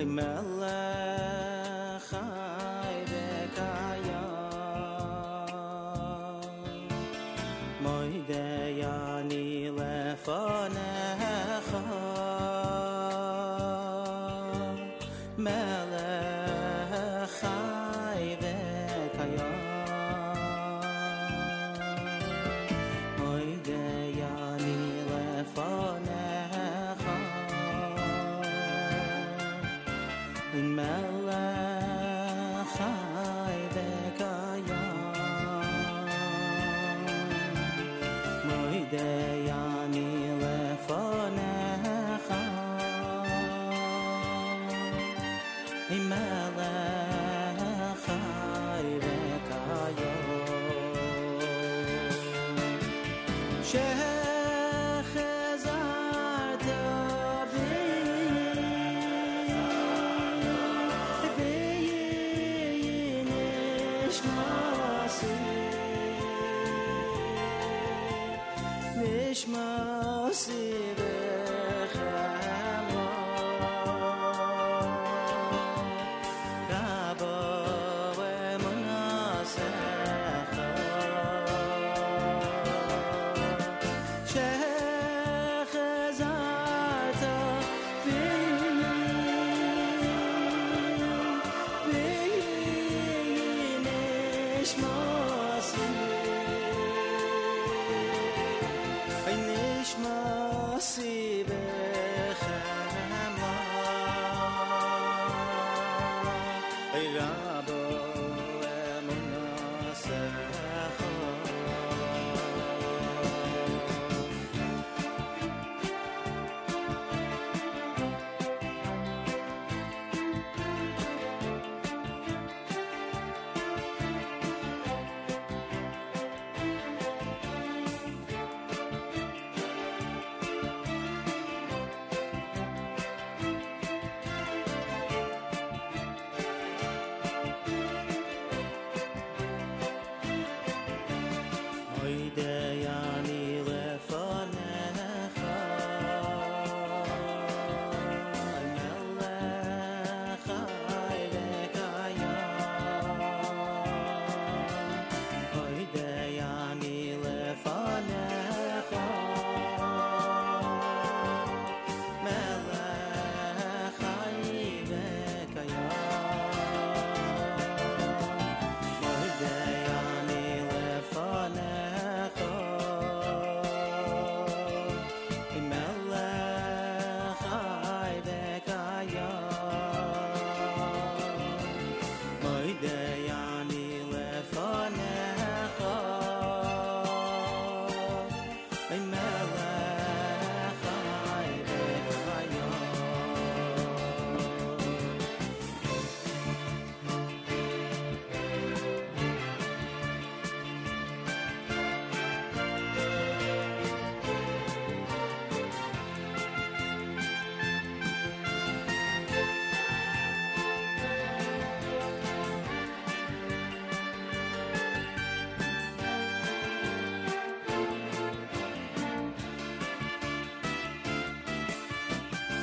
Hey, life. Daya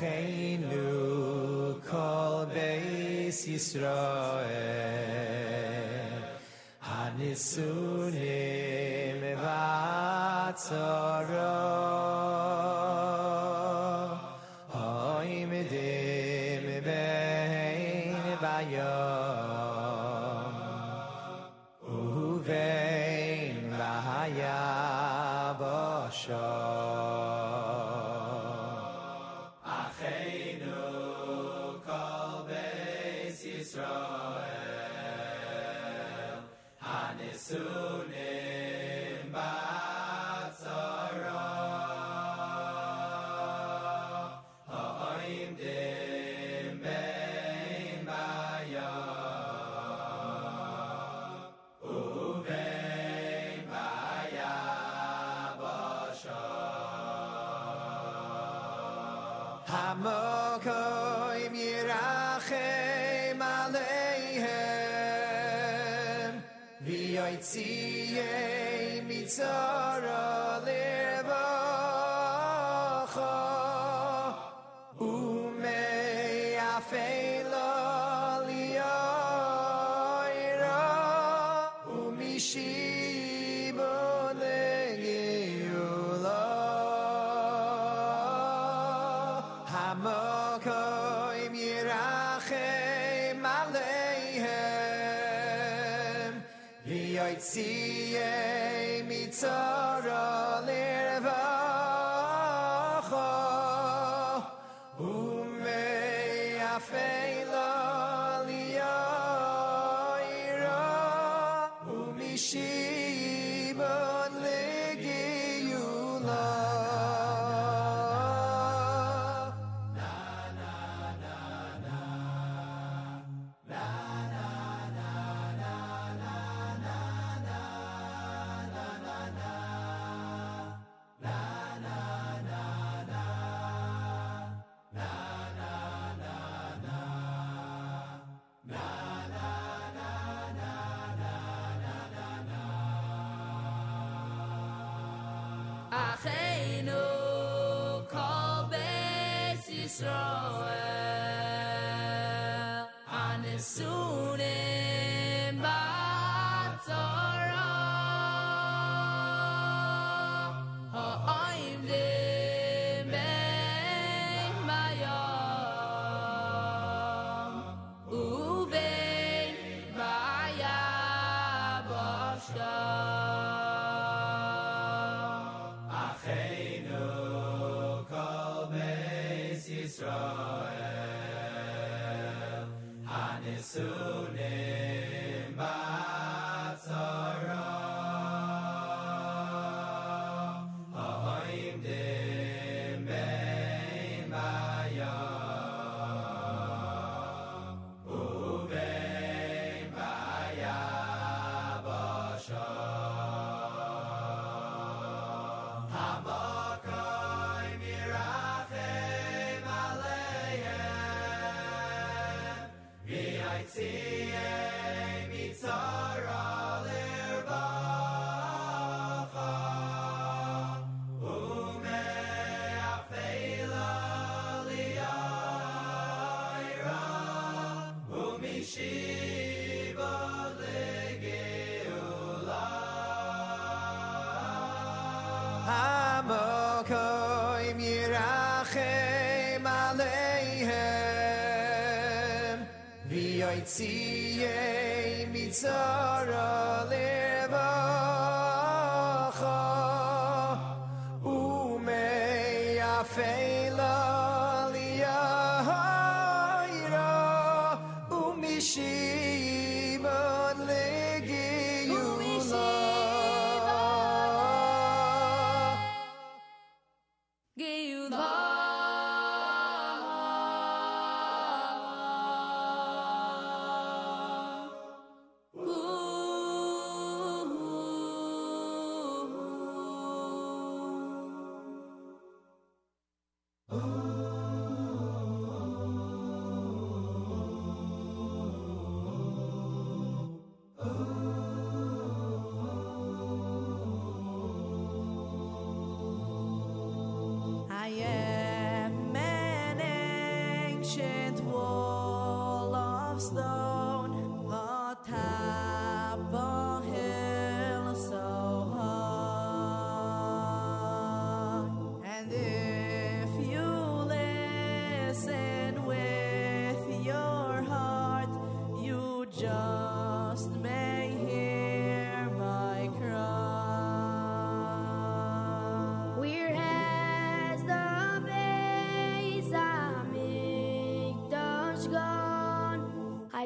gein nu kol bay isra el anesune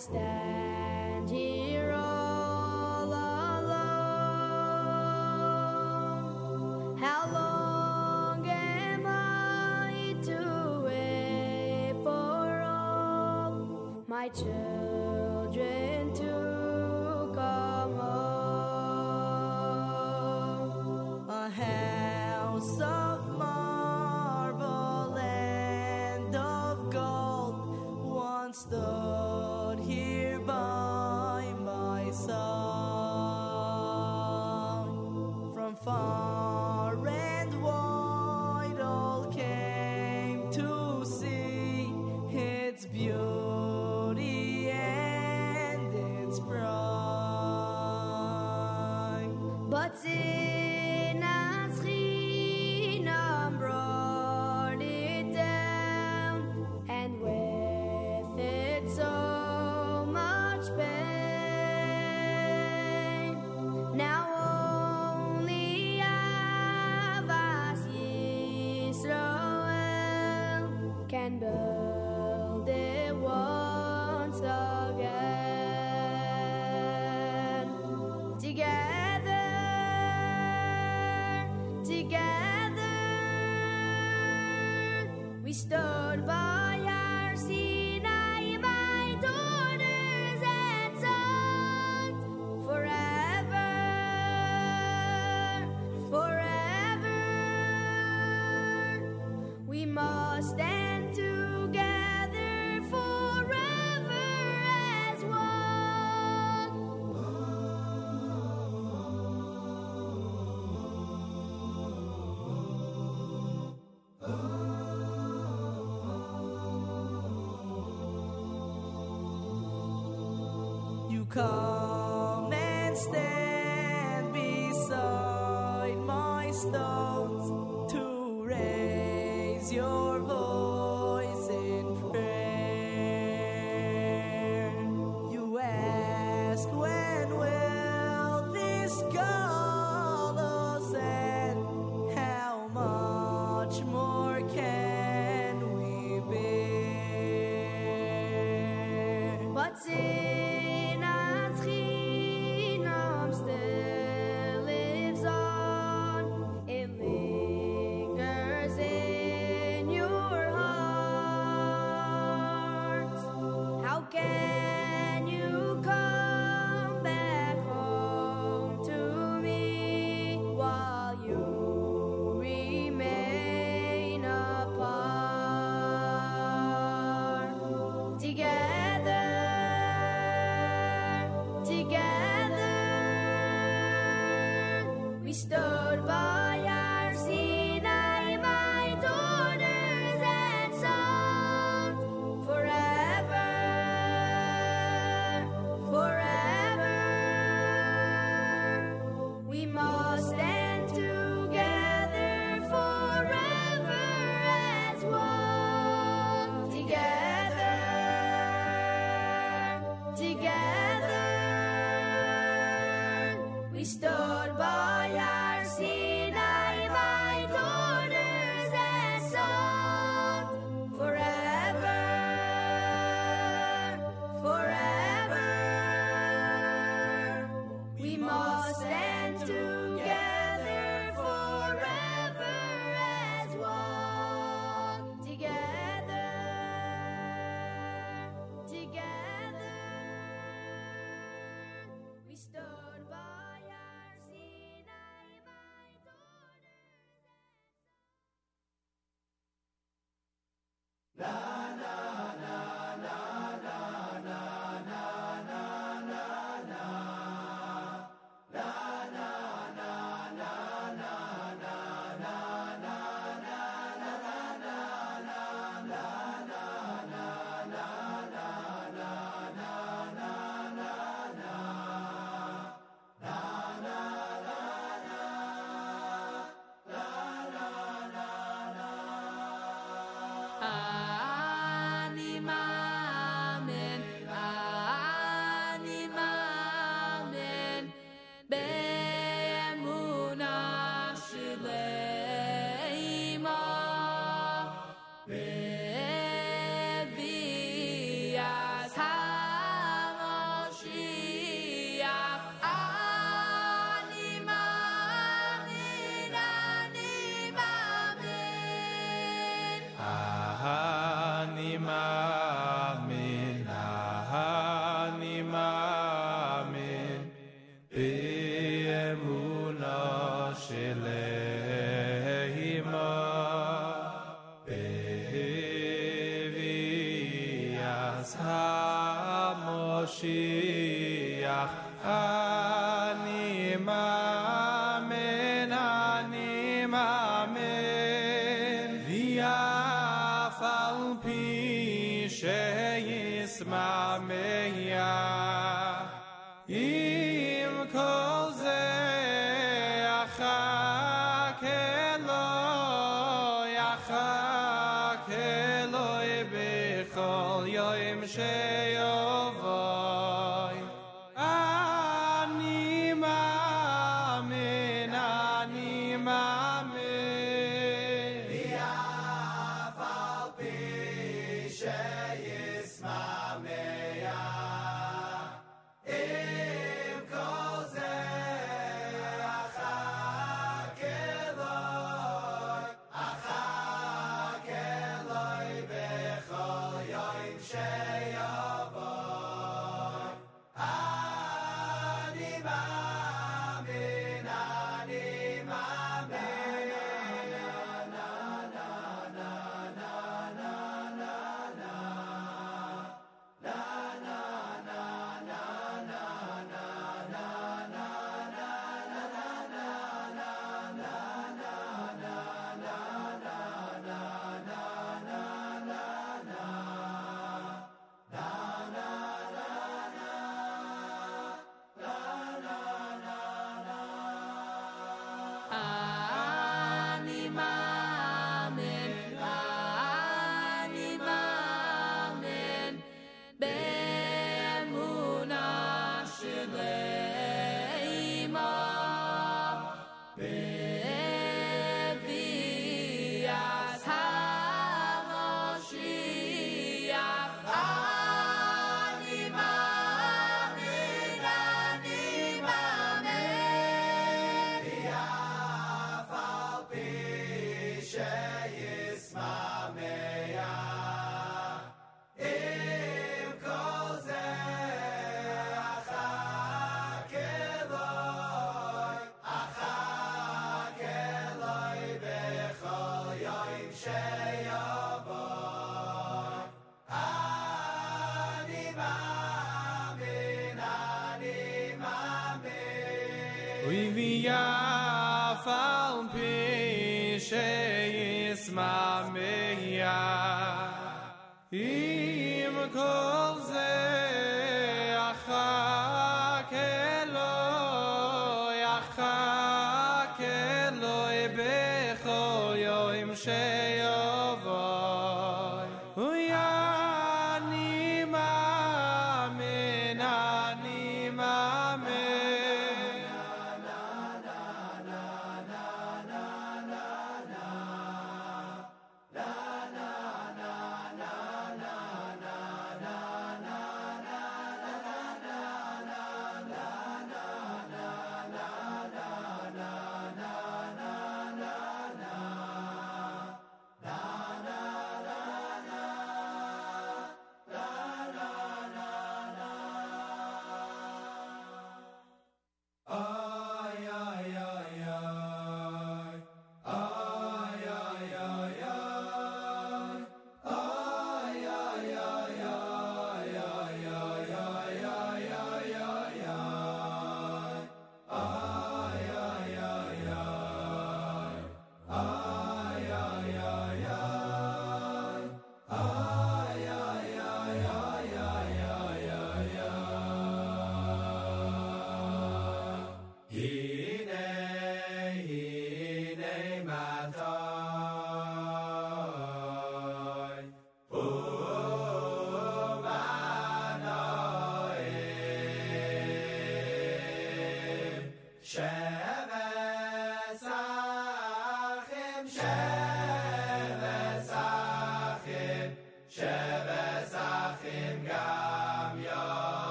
stand here all alone. How long am I to wait for all my children? Come and stand beside my stones to raise your.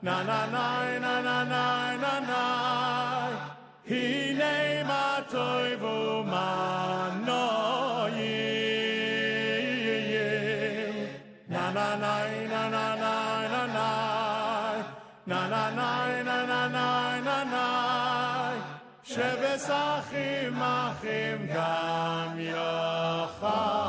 na na na na na na na na Hine ma toivu ma no Na na na na na na na na Na na na na na na na na Shebes achim achim gam yochad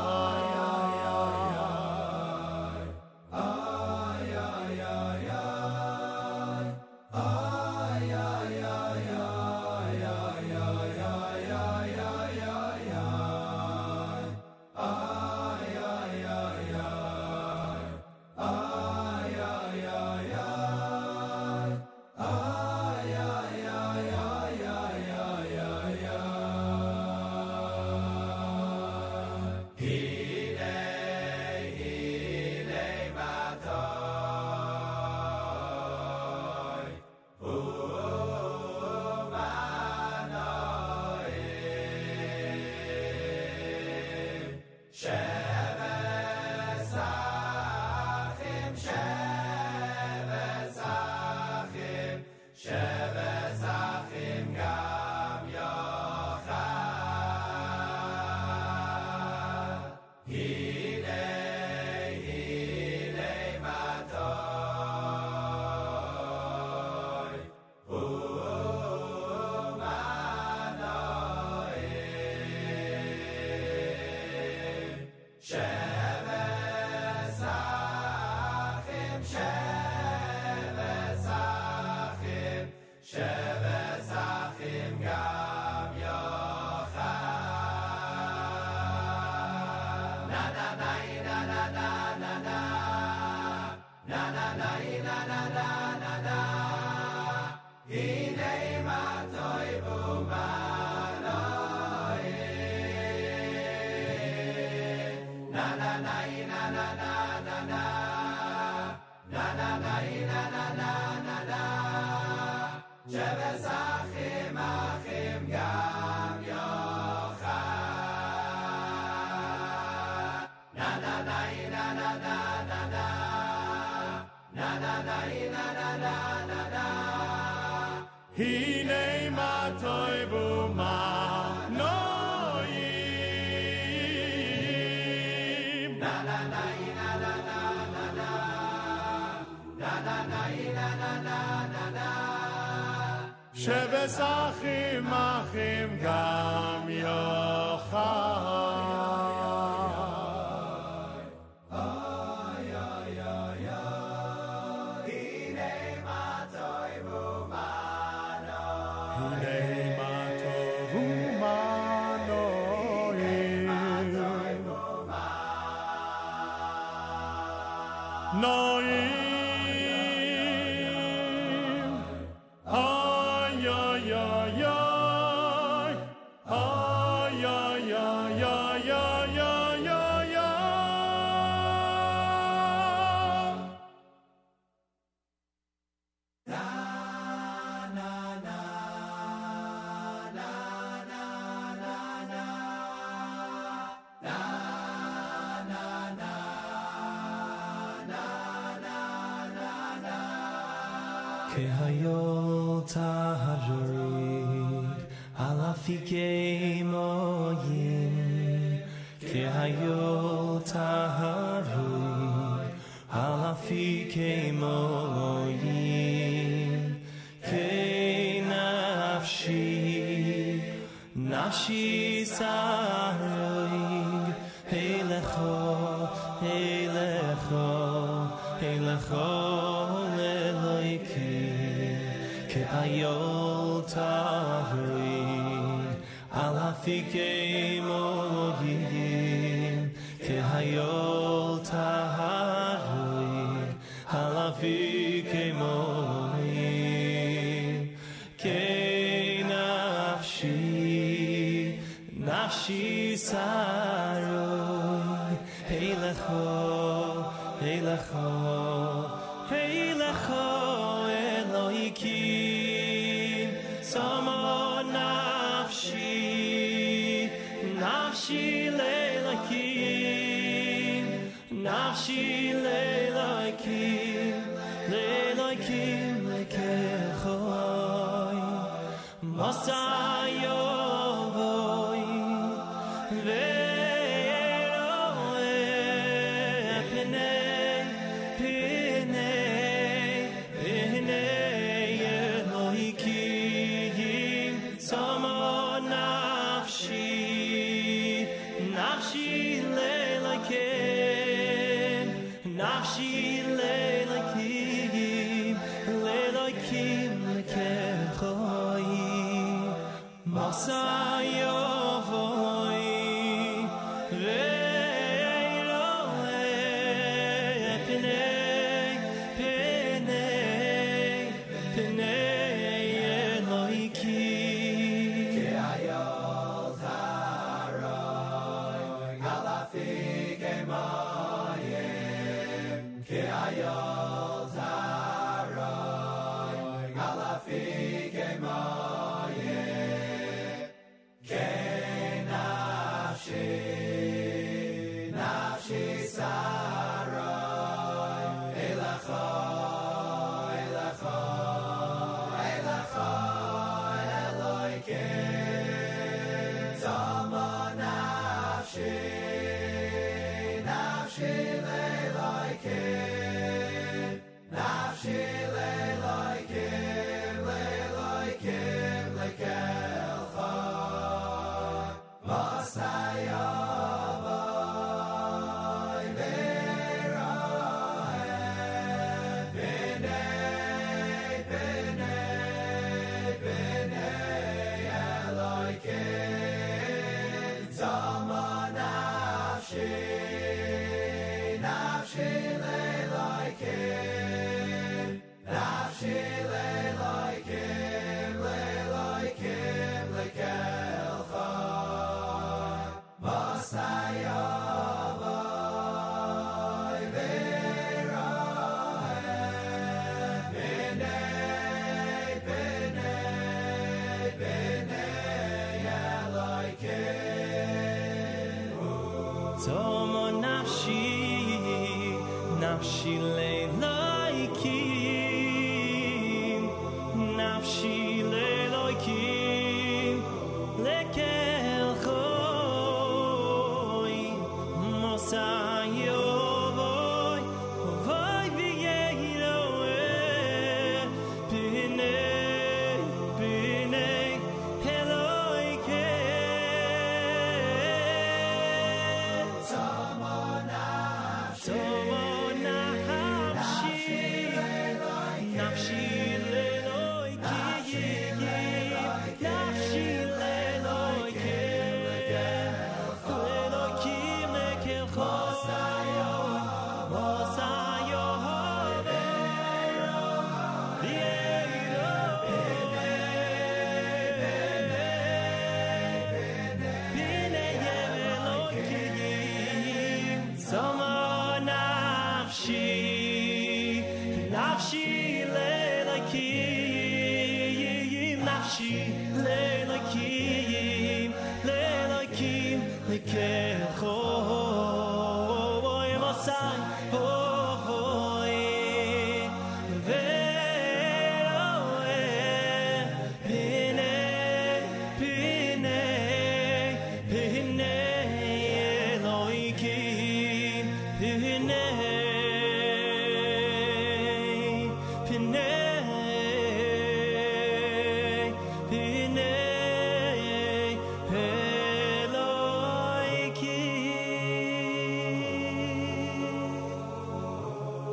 Masayovoy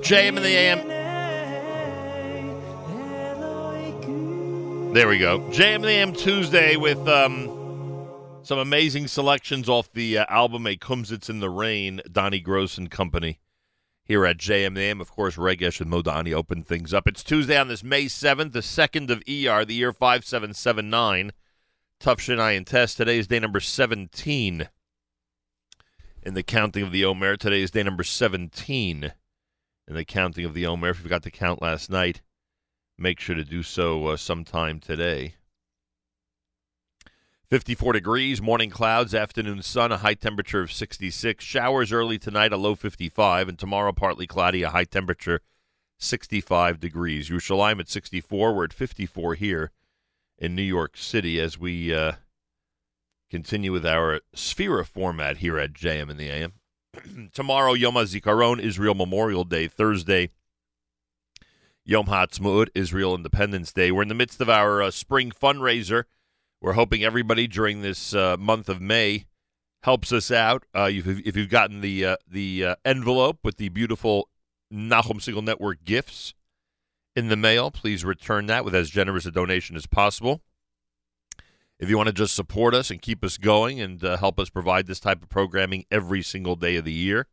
JM in the AM. There we go. JM in the AM Tuesday with um, Some amazing selections off the uh, album A Kumsitz in the Rain, Donnie Gross and Company. Here at JM the AM, of course, Regesh and Modani open things up. It's Tuesday on this May 7th, the 2nd of ER, the year 5779. Tough Shinai and Test. Today is day number 17 in the counting of the Omer. Today is day number 17 in the counting of the Omer. If you forgot to count last night, make sure to do so uh, sometime today. 54 degrees, morning clouds, afternoon sun, a high temperature of 66. Showers early tonight, a low 55, and tomorrow partly cloudy, a high temperature 65 degrees. Yerushalayim at 64. We're at 54 here in New York City as we uh, continue with our Sefira format here at JM in the AM. tomorrow, Yom HaZikaron, Israel Memorial Day. Thursday, Yom HaTzmaut, Israel Independence Day. We're in the midst of our uh, spring fundraiser. We're hoping everybody during this uh, month of May helps us out. Uh, if, if you've gotten the uh, the uh, envelope with the beautiful Nachum Segal Network gifts in the mail, please return that with as generous a donation as possible. If you want to just support us and keep us going and uh, help us provide this type of programming every single day of the year,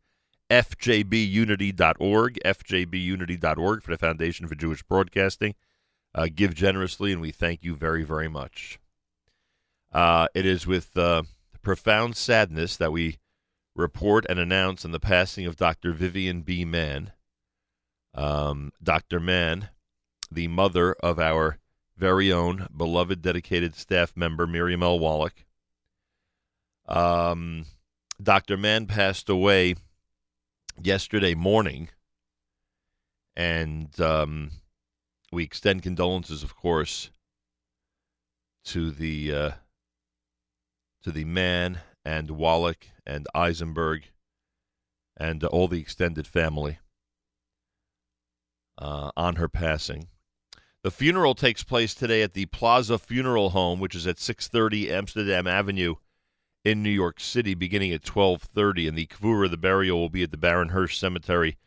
fjbunity.org, fjbunity.org for the Foundation for Jewish Broadcasting. Uh, give generously, and we thank you very, very much. Uh, it is with uh, profound sadness that we report and announce on the passing of Dr. Vivian B. Mann. Um, Dr. Mann, the mother of our very own beloved dedicated staff member, Miriam L. Wallach. Um, Dr. Mann passed away yesterday morning, and um, we extend condolences, of course, to the uh, to the Mann and Wallach and Eisenberg and uh, all the extended family uh, on her passing. The funeral takes place today at the Plaza Funeral Home, which is at 630 Amsterdam Avenue in New York City, beginning at 1230. And the Kvura, the burial, will be at the Baron Hirsch Cemetery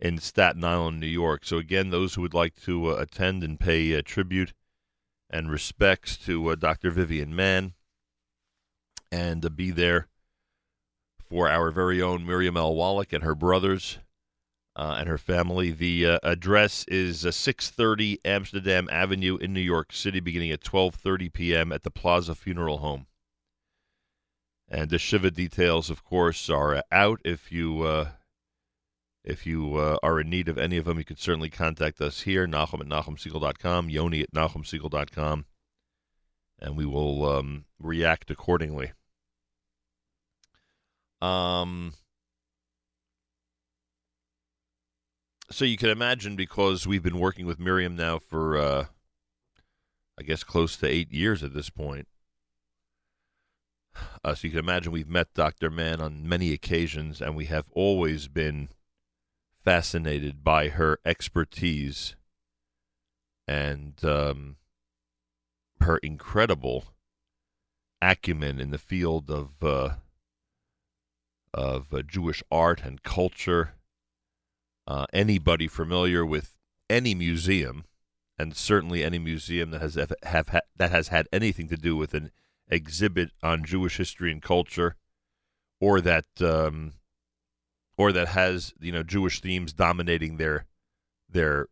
in Staten Island, New York. So again, those who would like to uh, attend and pay uh, tribute and respects to uh, Dr. Vivian Mann and to be there for our very own Miriam L. Wallach and her brothers uh, and her family. The uh, address is uh, 630 Amsterdam Avenue in New York City, beginning at 12:30 p.m. at the Plaza Funeral Home. And the shiva details, of course, are out. If you uh, if you uh, are in need of any of them, you can certainly contact us here, Nachum at NachumSegal.com, Yoni at NachumSegal.com, and we will um, react accordingly. Um, so you can imagine because we've been working with Miriam now for, uh, I guess, close to eight years at this point. Uh, so you can imagine we've met Dr. Mann on many occasions, and we have always been fascinated by her expertise and um, her incredible acumen in the field of uh, of uh, Jewish art and culture. Uh, anybody familiar with any museum, and certainly any museum that has have, have ha- that has had anything to do with an exhibit on Jewish history and culture, or that um, or that has you know Jewish themes dominating their their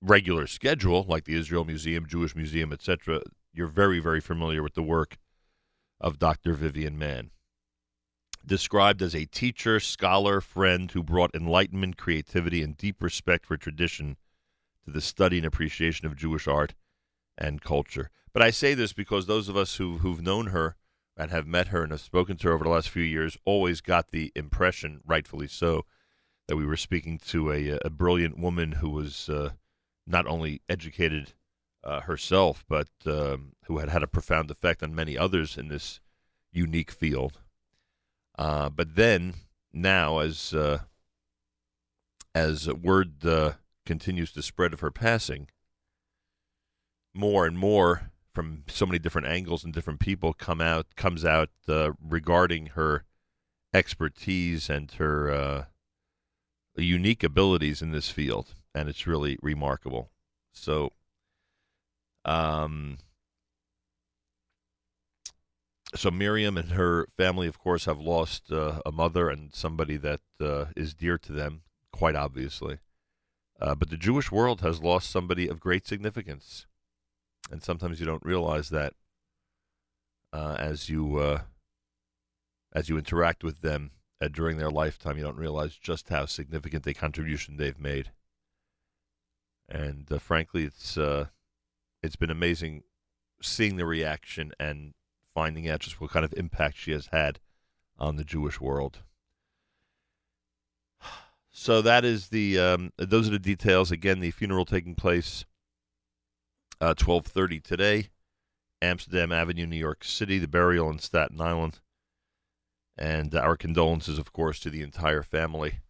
regular schedule, like the Israel Museum, Jewish Museum, etc. You're very very familiar with the work of Dr. Vivian Mann described as a teacher, scholar, friend who brought enlightenment, creativity, and deep respect for tradition to the study and appreciation of Jewish art and culture. But I say this because those of us who, who've known her and have met her and have spoken to her over the last few years always got the impression, rightfully so, that we were speaking to a, a brilliant woman who was uh, not only educated uh, herself, but um, who had had a profound effect on many others in this unique field. Uh, but then now, as uh, as word uh, continues to spread of her passing, more and more from so many different angles and different people come out comes out uh, regarding her expertise and her uh, unique abilities in this field, and it's really remarkable. So, um, so Miriam and her family, of course, have lost uh, a mother and somebody that uh, is dear to them, quite obviously. Uh, but the Jewish world has lost somebody of great significance, and sometimes you don't realize that uh, as you uh, as you interact with them uh, during their lifetime. You don't realize just how significant a contribution they've made, and frankly, it's it's been amazing seeing the reaction and finding out just what kind of impact she has had on the Jewish world. So that is the um, those are the details. Again, the funeral taking place uh, twelve thirty today, Amsterdam Avenue, New York City. The burial in Staten Island, and our condolences, of course, to the entire family.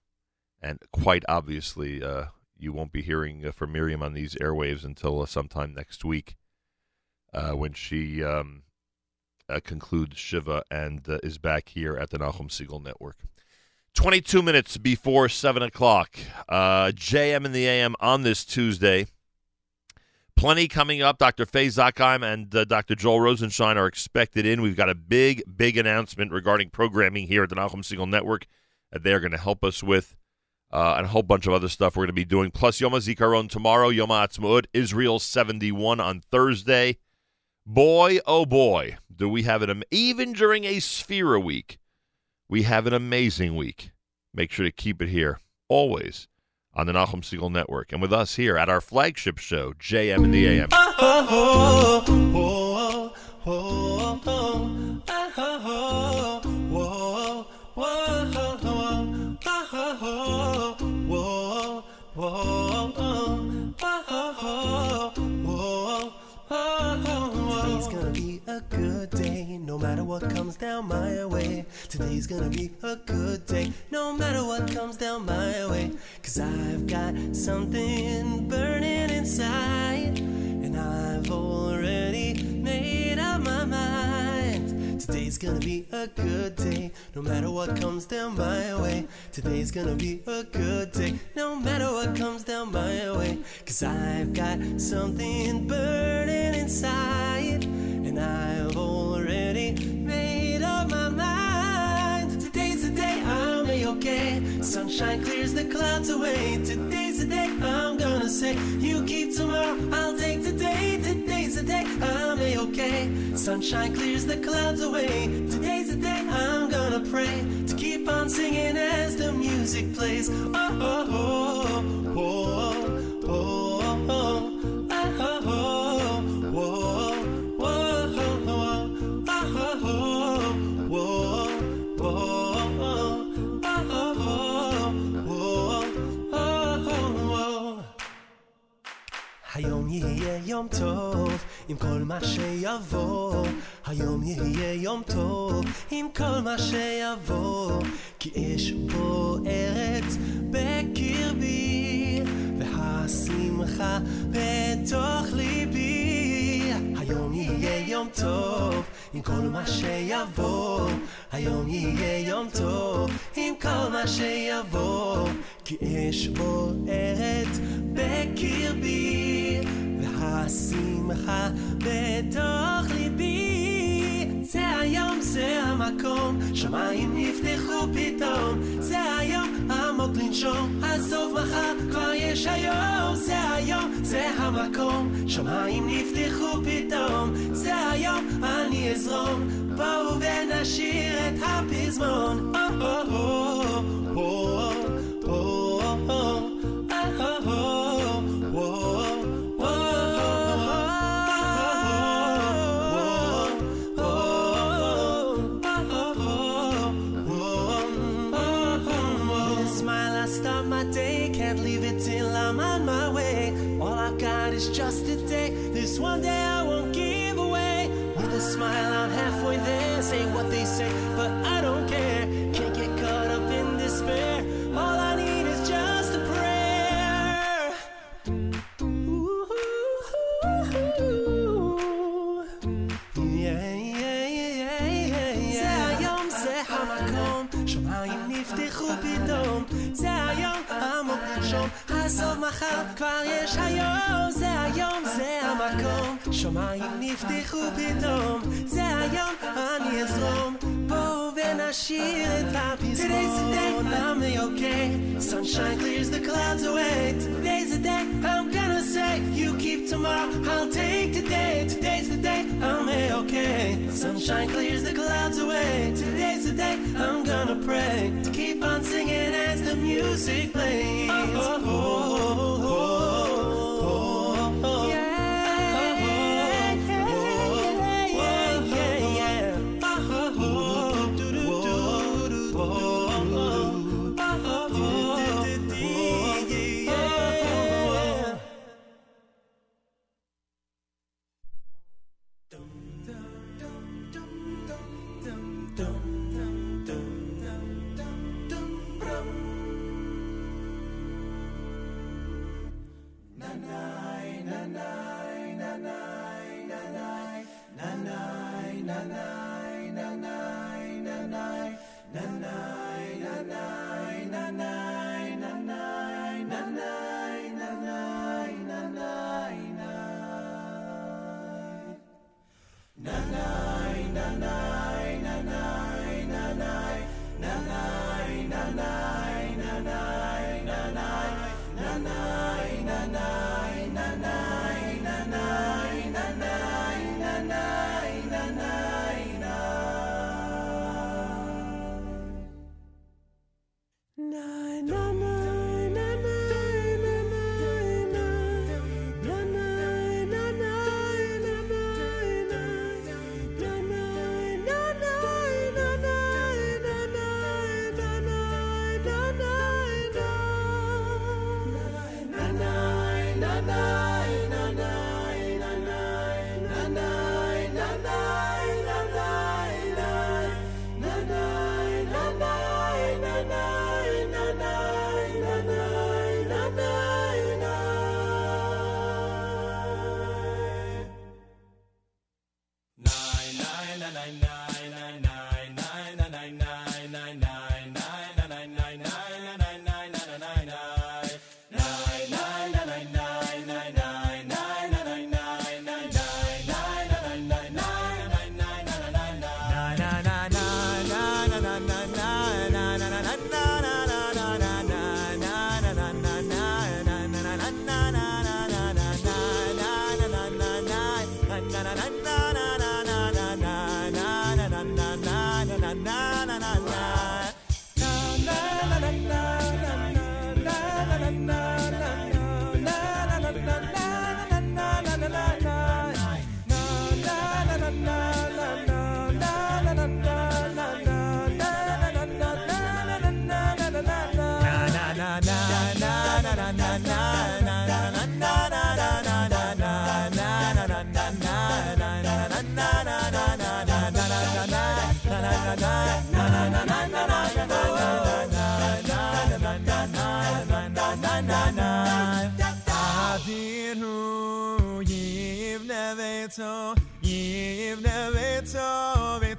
And quite obviously, uh, you won't be hearing uh, from Miriam on these airwaves until uh, sometime next week, uh, when she um, uh, concludes Shiva and uh, is back here at the Nachum Segal Network. 22 minutes before 7 o'clock. Uh, JM in the AM on this Tuesday. Plenty coming up. Dr. Faye Zakheim and uh, Dr. Joel Rosenshein are expected in. We've got a big, big announcement regarding programming here at the Nachum Segal Network that they're going to help us with. Uh, and a whole bunch of other stuff we're going to be doing. Plus, Yom HaZikaron tomorrow, Yom HaAtzmaut, Israel 71 on Thursday. Boy, oh boy, do we have an, even during a Sefira week, we have an amazing week. Make sure to keep it here, always, on the Nachum Segal Network. And with us here at our flagship show, JM and the AM. oh, oh, oh, no matter what comes down my way. Today's gonna be a good day, no matter what comes down my way. Cause I've got something burning inside, and I've already made up my mind. Today's gonna be a good day, no matter what comes down my way. Today's gonna be a good day, no matter what comes down my way. Cause I've got something burning inside, Sunshine clears the clouds away. Today's the day I'm gonna say, You keep tomorrow, I'll take today. Today's the day I'll be okay. Sunshine clears the clouds away. Today's the day I'm gonna pray to keep on singing as the music plays. Oh, oh, oh, יום טוב עם כל מה שיבוא היום יהיה יום טוב עם כל מה שיבוא כי אש בוערת בקרבי והשמחה בתוך ליבי. היום יהיה יום טוב עם כל מה שיבוא היום יהיה יום טוב עם כל מה שיבוא כי אש בוערת בקרבי והשמחה בתוך ליבי. זה היום, זה המקום, שמיים נפתחו פתאום. זה היום עמוק לנשום, עזוב מחר, כבר יש היום. זה היום, זה המקום, שמיים נפתחו פתאום. זה היום, אני אזרום. בואו ונשיר את הפזמון. או או או או בסוף מחר כבר יש היום. היום, זה המקום, שמיים נפתחו פתאום, זה היום, אני Today's the day I'm okay. Sunshine clears the clouds away. Today's the day I'm gonna say you keep tomorrow. I'll take today. Today's the day I'm okay. Sunshine clears the clouds away. Today's the day I'm gonna pray to keep on singing as the music plays. Oh, oh, oh, oh,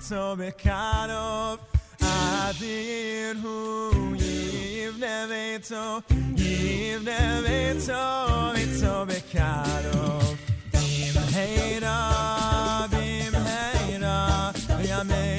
Veto bekarov. Adir hu yivne veto, yivne veto, veto. Bim heira, bim heira, yameinu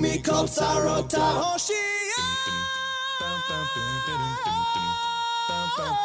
Me Kopsarota Hoshia Oh,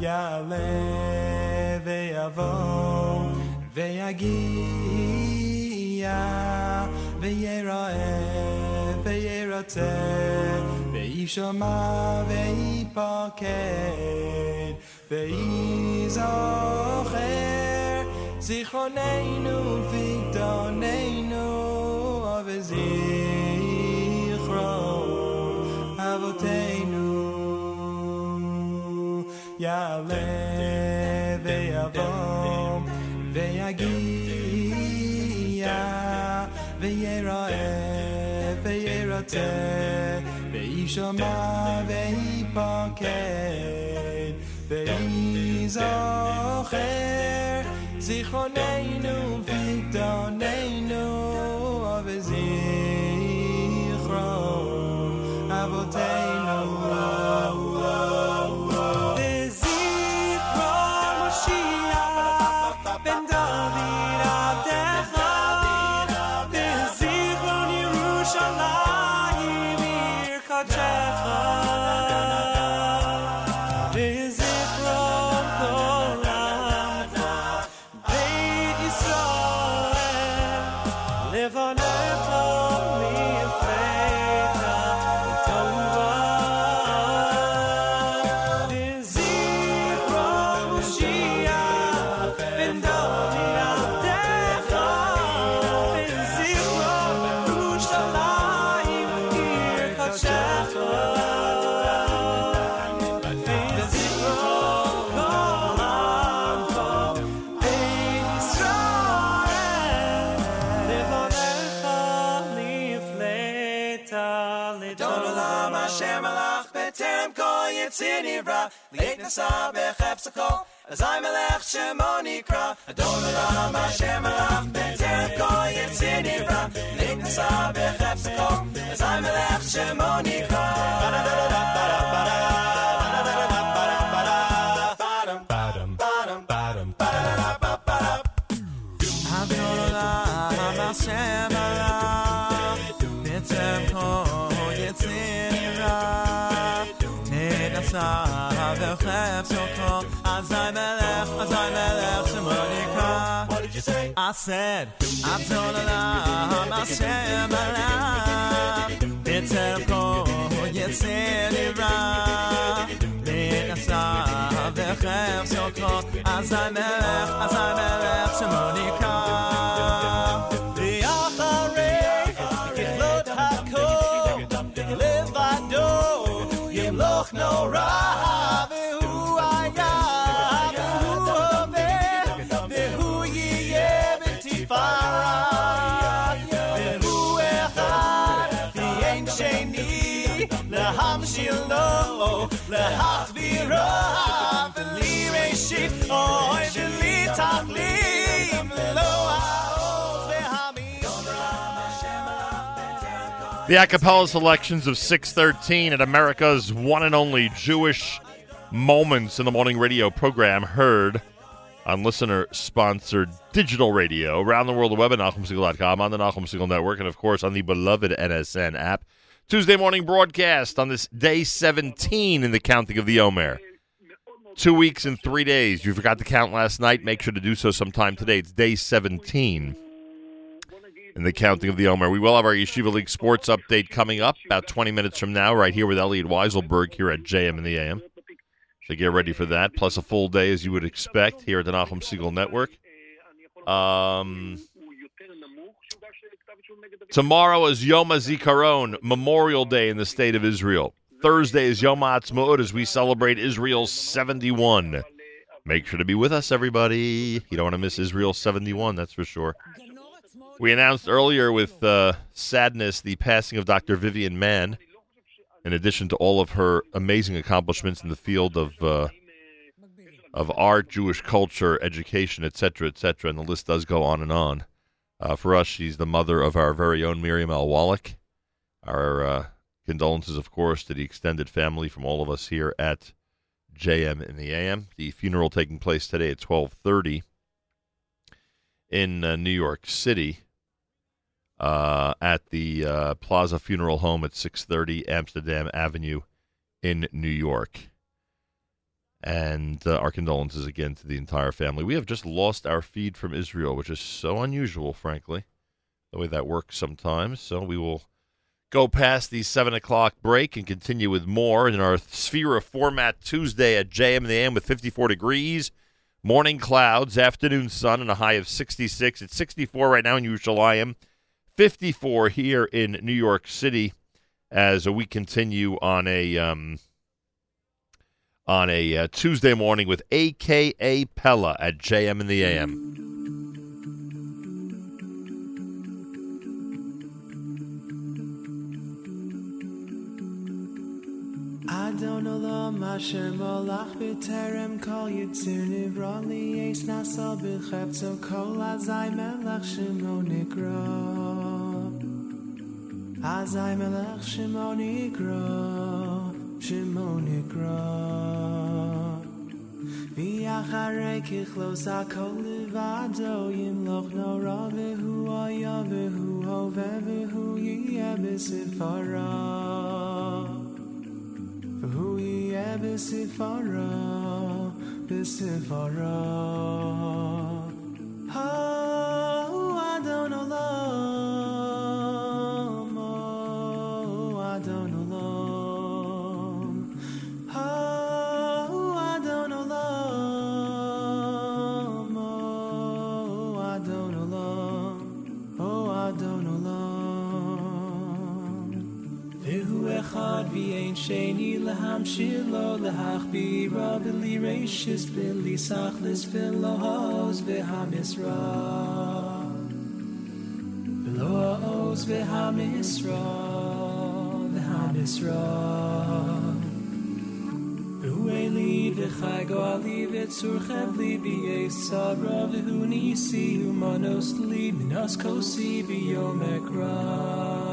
יעלה ויבוא ויגיע ויראה וירצה וישמע ויפקד ויזוכר זיכרוננו וגדוננו וזיכרון יעלה ויבוא ויגיע ויראה וירצה וישמע ויפקד ויזוכר זיכרוננו וגדוננו וזיכרון אבותינו i me lech shmoni kra adon la ma shemra ben ko yim sini ra nik sa be khaps בחף סוכו אזי מלך, אזי מלך שמו נקרא What did you say? I said, Adon Olam, Hashem Olam, B'Tzel Kol Yetzir Nira, V'Nasa V'Chev Sokro, Azai Melech, Azai Melech Shemo Yimloch Nora, V'Hu Hayah, V'Hu Oveh, V'Hu Yiyeh B'Tifara, V'Hu Echad, V'Ein Sheni, L'Hamshil Lo, L'Hachvira, V'Li Reshit, Oy V'Li Tachlim, Lo The a cappella selections of 613 at America's one and only Jewish Moments in the Morning radio program heard on listener sponsored digital radio around the world, the web at NachumSegal.com, on the Nachum Segal Network, and of course on the beloved NSN app. Tuesday morning broadcast on this day 17 in the counting of the Omer. Two weeks and three days. You forgot to count last night. Make sure to do so sometime today. It's day 17 in the counting of the Omer. We will have our Yeshiva League sports update coming up about 20 minutes from now, right here with Elliot Weiselberg here at JM in the AM. So get ready for that, plus a full day as you would expect here at the Nachum Segal Network. Um, tomorrow is Yom HaZikaron, Memorial Day in the state of Israel. Thursday is Yom HaAtzmaut as we celebrate Israel's 71. Make sure to be with us, everybody. You don't want to miss Israel 71, that's for sure. We announced earlier with uh, sadness the passing of Dr. Vivian Mann, in addition to all of her amazing accomplishments in the field of uh, of art, Jewish culture, education, etc., etc., and the list does go on and on. Uh, for us, she's the mother of our very own Miriam L. Wallach. Our uh, condolences, of course, to the extended family from all of us here at JM in the AM. The funeral taking place today at twelve thirty in uh, New York City uh, at the uh, Plaza Funeral Home at 630 Amsterdam Avenue in New York. And uh, our condolences again to the entire family. We have just lost our feed from Israel, which is so unusual, frankly, the way that works sometimes. So we will go past the 7 o'clock break and continue with more in our Sefira Format Tuesday at JM in the AM with 54 degrees. Morning clouds, afternoon sun, and a high of 66. It's 64 right now in Yerushalayim, 54 here in New York City as we continue on a um, on a uh, Tuesday morning with a cappella at JM in the AM. Olam Hashem Olach B'Terem Kol Yitzir Nivra Li Eis Nasa B'Cheptzo Kol Azai Melech Shemo Nikra. Azai Melech Shemo Nikra. Shemo Nikra. V'yacharei kichlos hakol levado Yimloch nora v'hu aya v'hu hove v'hu yiyeh b'sifara Who yeh b'sifara, b'sifara. Oh, Adon Olam, oh, Adon Olam. Oh, Adon Olam, oh, Adon Olam, oh, Adon Olam. Vehu echad v'ein sheni lahamshir lo lahachbira b'li reishis b'li sachlis v'lo ha'oz v'hamisra v'lo ha'oz v'hamisra v'hamisra V'hu eli v'chai go'ali v'tzurchev li b'yesara v'hu nisi humanos li minas kosi b'yom ekra Minas kosi b'yom ekra b'yom ekra Oh, Adon Olam Oh, Adon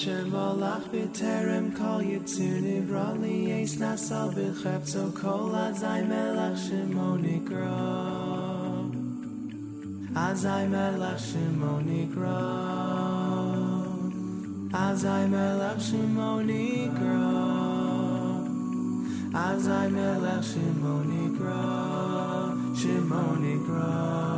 אשר מולך בטרם כל יצור נברא לי עץ נשא בחפצו כל אזי מלך שמו נקרא אזי מלך שמו נקרא אזי מלך שמו נקרא אזי מלך שמו נקרא שמו נקרא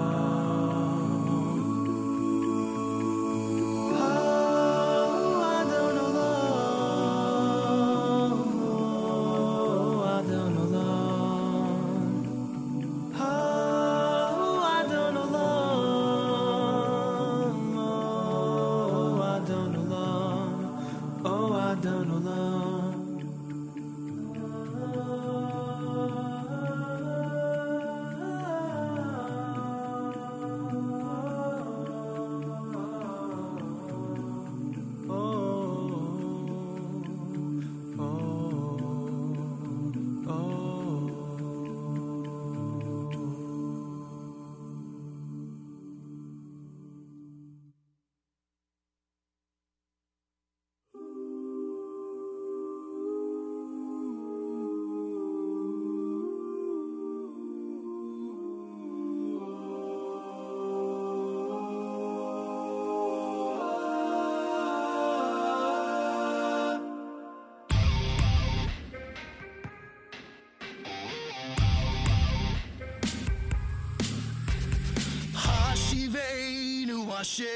she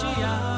需要。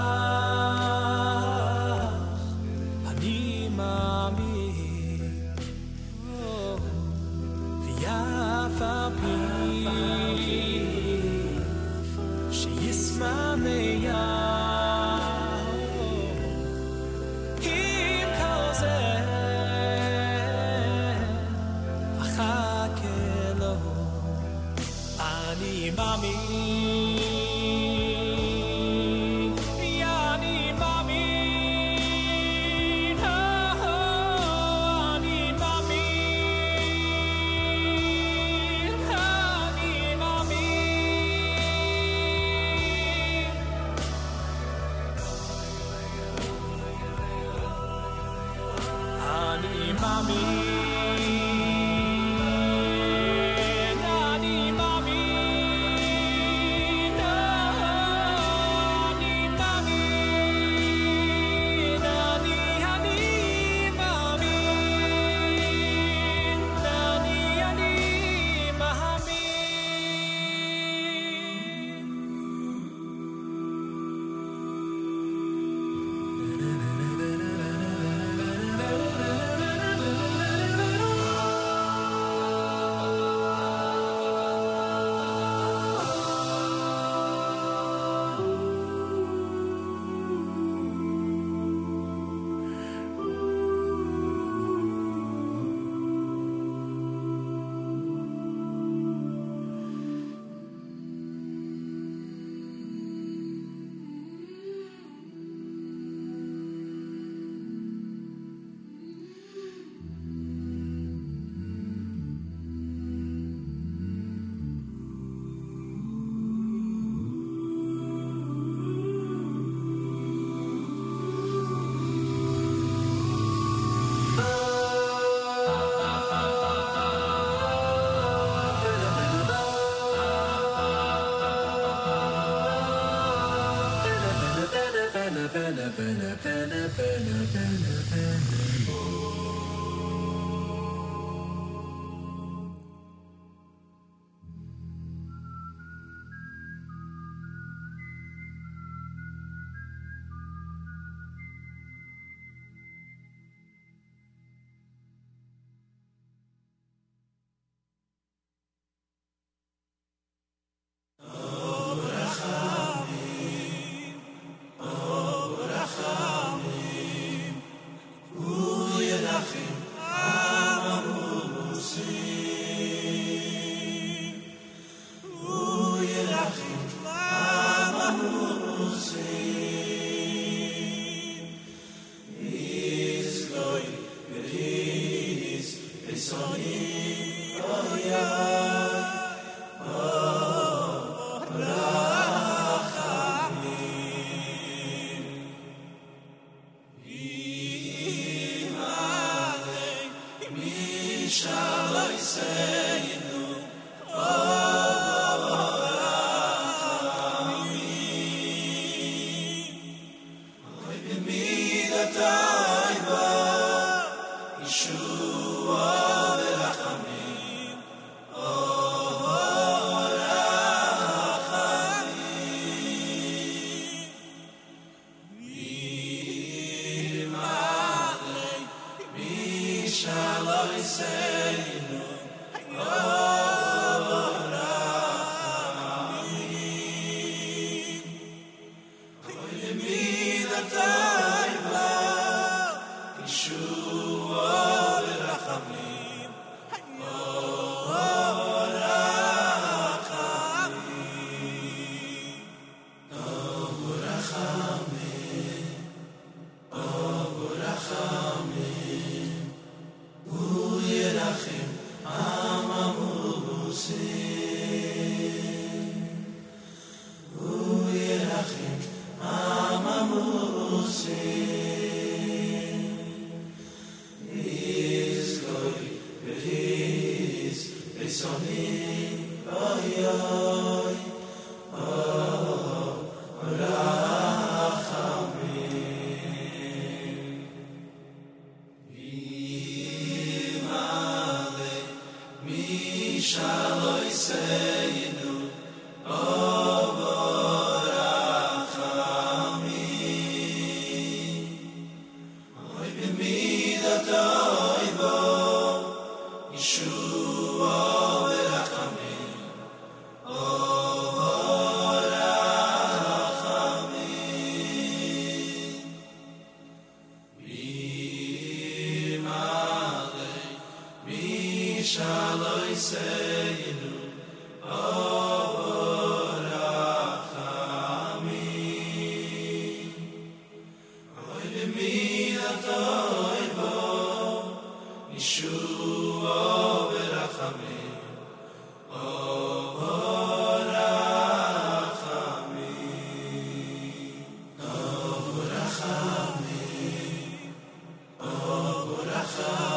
So.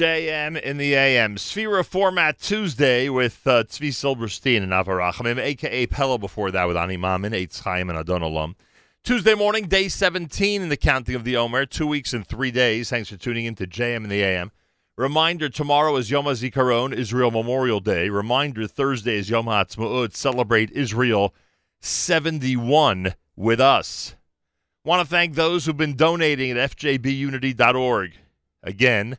JM in the AM. Sefira Format Tuesday with uh, Tzvi Silberstein and Avarachamim, a cappella before that with Ani Mamin, Eitz Chaim, and Adon Olam. Tuesday morning, day 17 in the counting of the Omer, two weeks and three days. Thanks for tuning in to JM in the AM. Reminder, tomorrow is Yom HaZikaron, Israel Memorial Day. Reminder, Thursday is Yom HaAtzmaut. Celebrate Israel 71 with us. Want to thank those who've been donating at fjbunity.org. Again,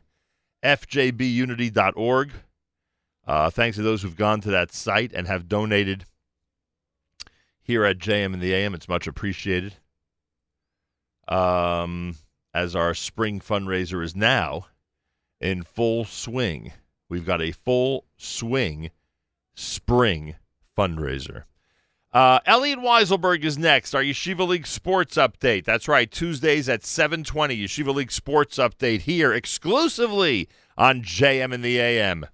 fjbunity.org. Uh, thanks to those who've gone to that site and have donated here at JM and the AM. It's much appreciated. Um, as our spring fundraiser is now in full swing, we've got a full swing spring fundraiser. Uh, Elliot Weiselberg is next. Our Yeshiva League Sports Update. That's right, Tuesdays at 720. Yeshiva League Sports Update here exclusively on JM and the AM.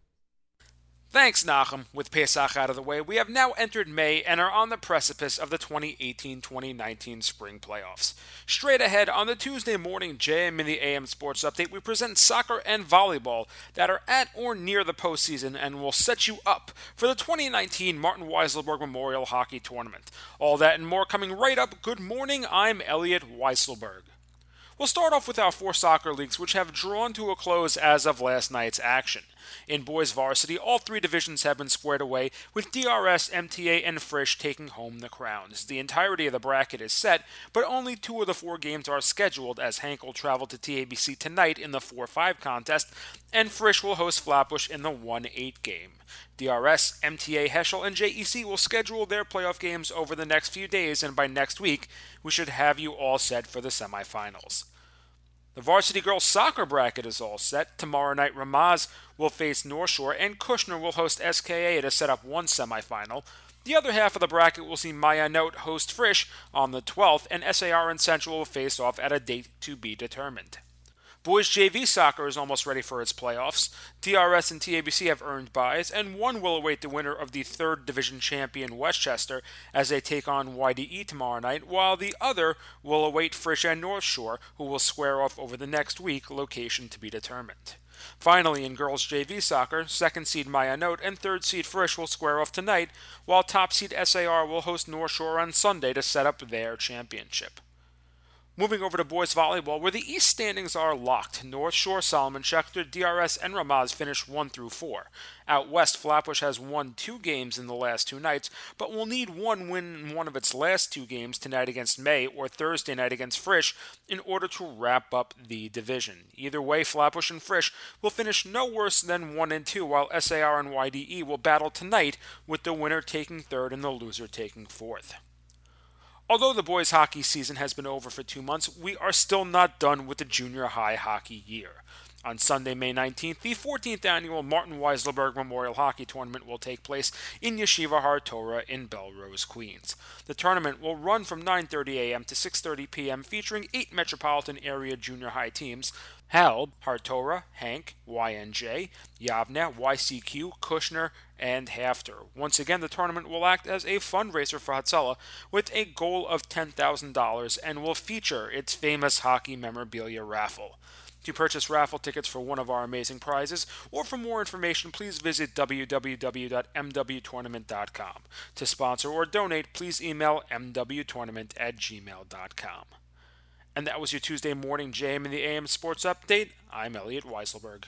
Thanks, Nachum. With Pesach out of the way, we have now entered May and are on the precipice of the 2018-2019 spring playoffs. Straight ahead on the Tuesday morning JM in the AM Sports Update, we present soccer and volleyball that are at or near the postseason and will set you up for the 2019 Martin Weiselberg Memorial Hockey Tournament. All that and more coming right up. Good morning. I'm Elliot Weiselberg. We'll start off with our four soccer leagues, which have drawn to a close as of last night's action. In boys varsity, all three divisions have been squared away, with DRS, MTA, and Frisch taking home the crowns. The entirety of the bracket is set, but only two of the four games are scheduled, as HANC will travel to TABC tonight in the 4 5 contest, and Frisch will host Flatbush in the 1 8 game. DRS, MTA, Heschel, and JEC will schedule their playoff games over the next few days, and by next week, we should have you all set for the semifinals. The varsity girls soccer bracket is all set. Tomorrow night, Ramaz will face North Shore, and Kushner will host SKA to set up one semifinal. The other half of the bracket will see Ma'ayanot host Frisch on the 12th, and SAR and Central will face off at a date to be determined. Boys JV soccer is almost ready for its playoffs. DRS and TABC have earned byes, and one will await the winner of the third division champion Westchester as they take on YDE tomorrow night, while the other will await Frisch and North Shore, who will square off over the next week, location to be determined. Finally, in girls JV soccer, second seed Ma'ayanot and third seed Frisch will square off tonight, while top seed SAR will host North Shore on Sunday to set up their championship. Moving over to boys volleyball, where the East standings are locked. North Shore, Solomon Schechter, DRS, and Ramaz finish 1 through 4. Out west, Flatbush has won two games in the last two nights, but will need one win in one of its last two games tonight against May or Thursday night against Frisch in order to wrap up the division. Either way, Flatbush and Frisch will finish no worse than 1 and 2, while SAR and YDE will battle tonight with the winner taking third and the loser taking fourth. Although the boys' hockey season has been over for two months, we are still not done with the junior high hockey year. On Sunday, May 19th, the 14th annual Martin Weiselberg Memorial Hockey Tournament will take place in Yeshiva Har Torah in Bellerose, Queens. The tournament will run from 9:30 a.m. to 6:30 p.m., featuring eight metropolitan area junior high teams: HALB, Hartora, HANC, YNJ, Yavne, YCQ, Kushner, and HAFTR. Once again, the tournament will act as a fundraiser for Hatzalah with a goal of $10,000 and will feature its famous hockey memorabilia raffle. To purchase raffle tickets for one of our amazing prizes, or for more information, please visit www.mwtournament.com. To sponsor or donate, please email mwtournament at gmail.com. And that was your Tuesday morning JM in the AM Sports Update. I'm Elliot Weiselberg.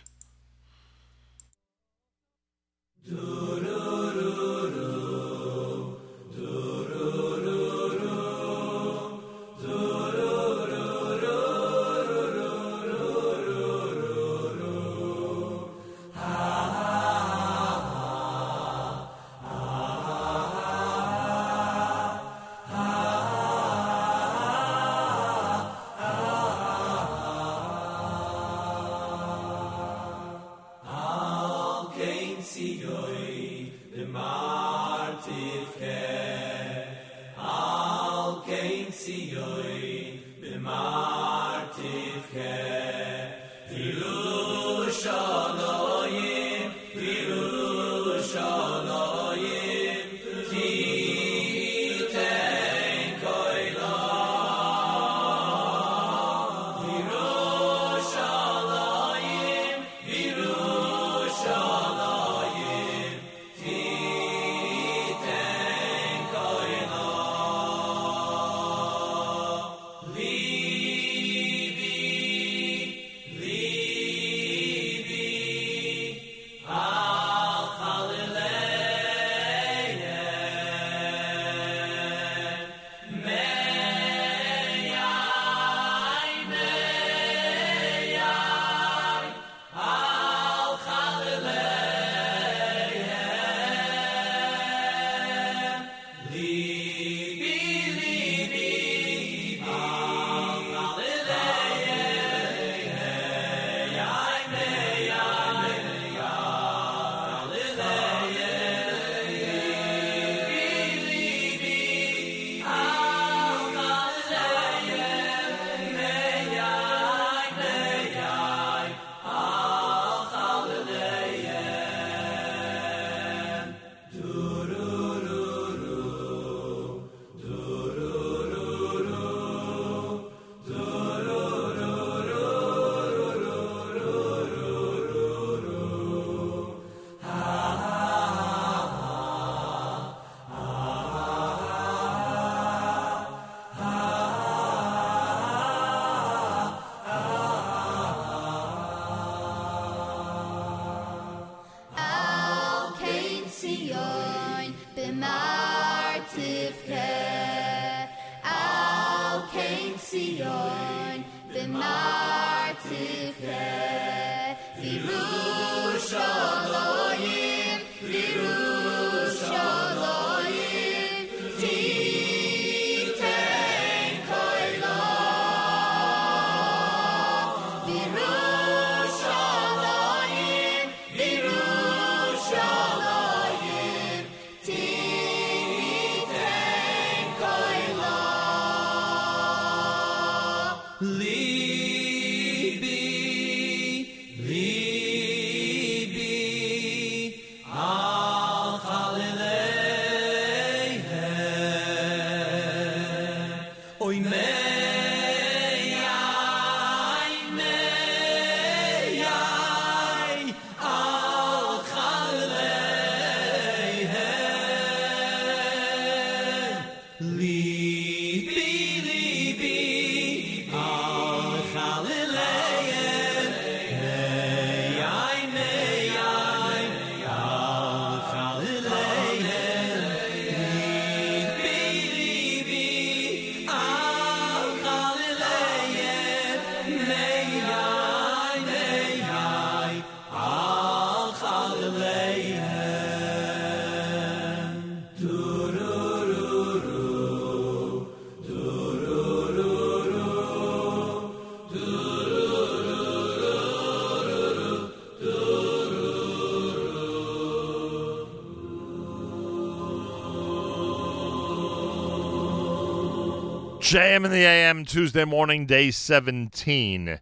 JM in the AM Tuesday morning, day 17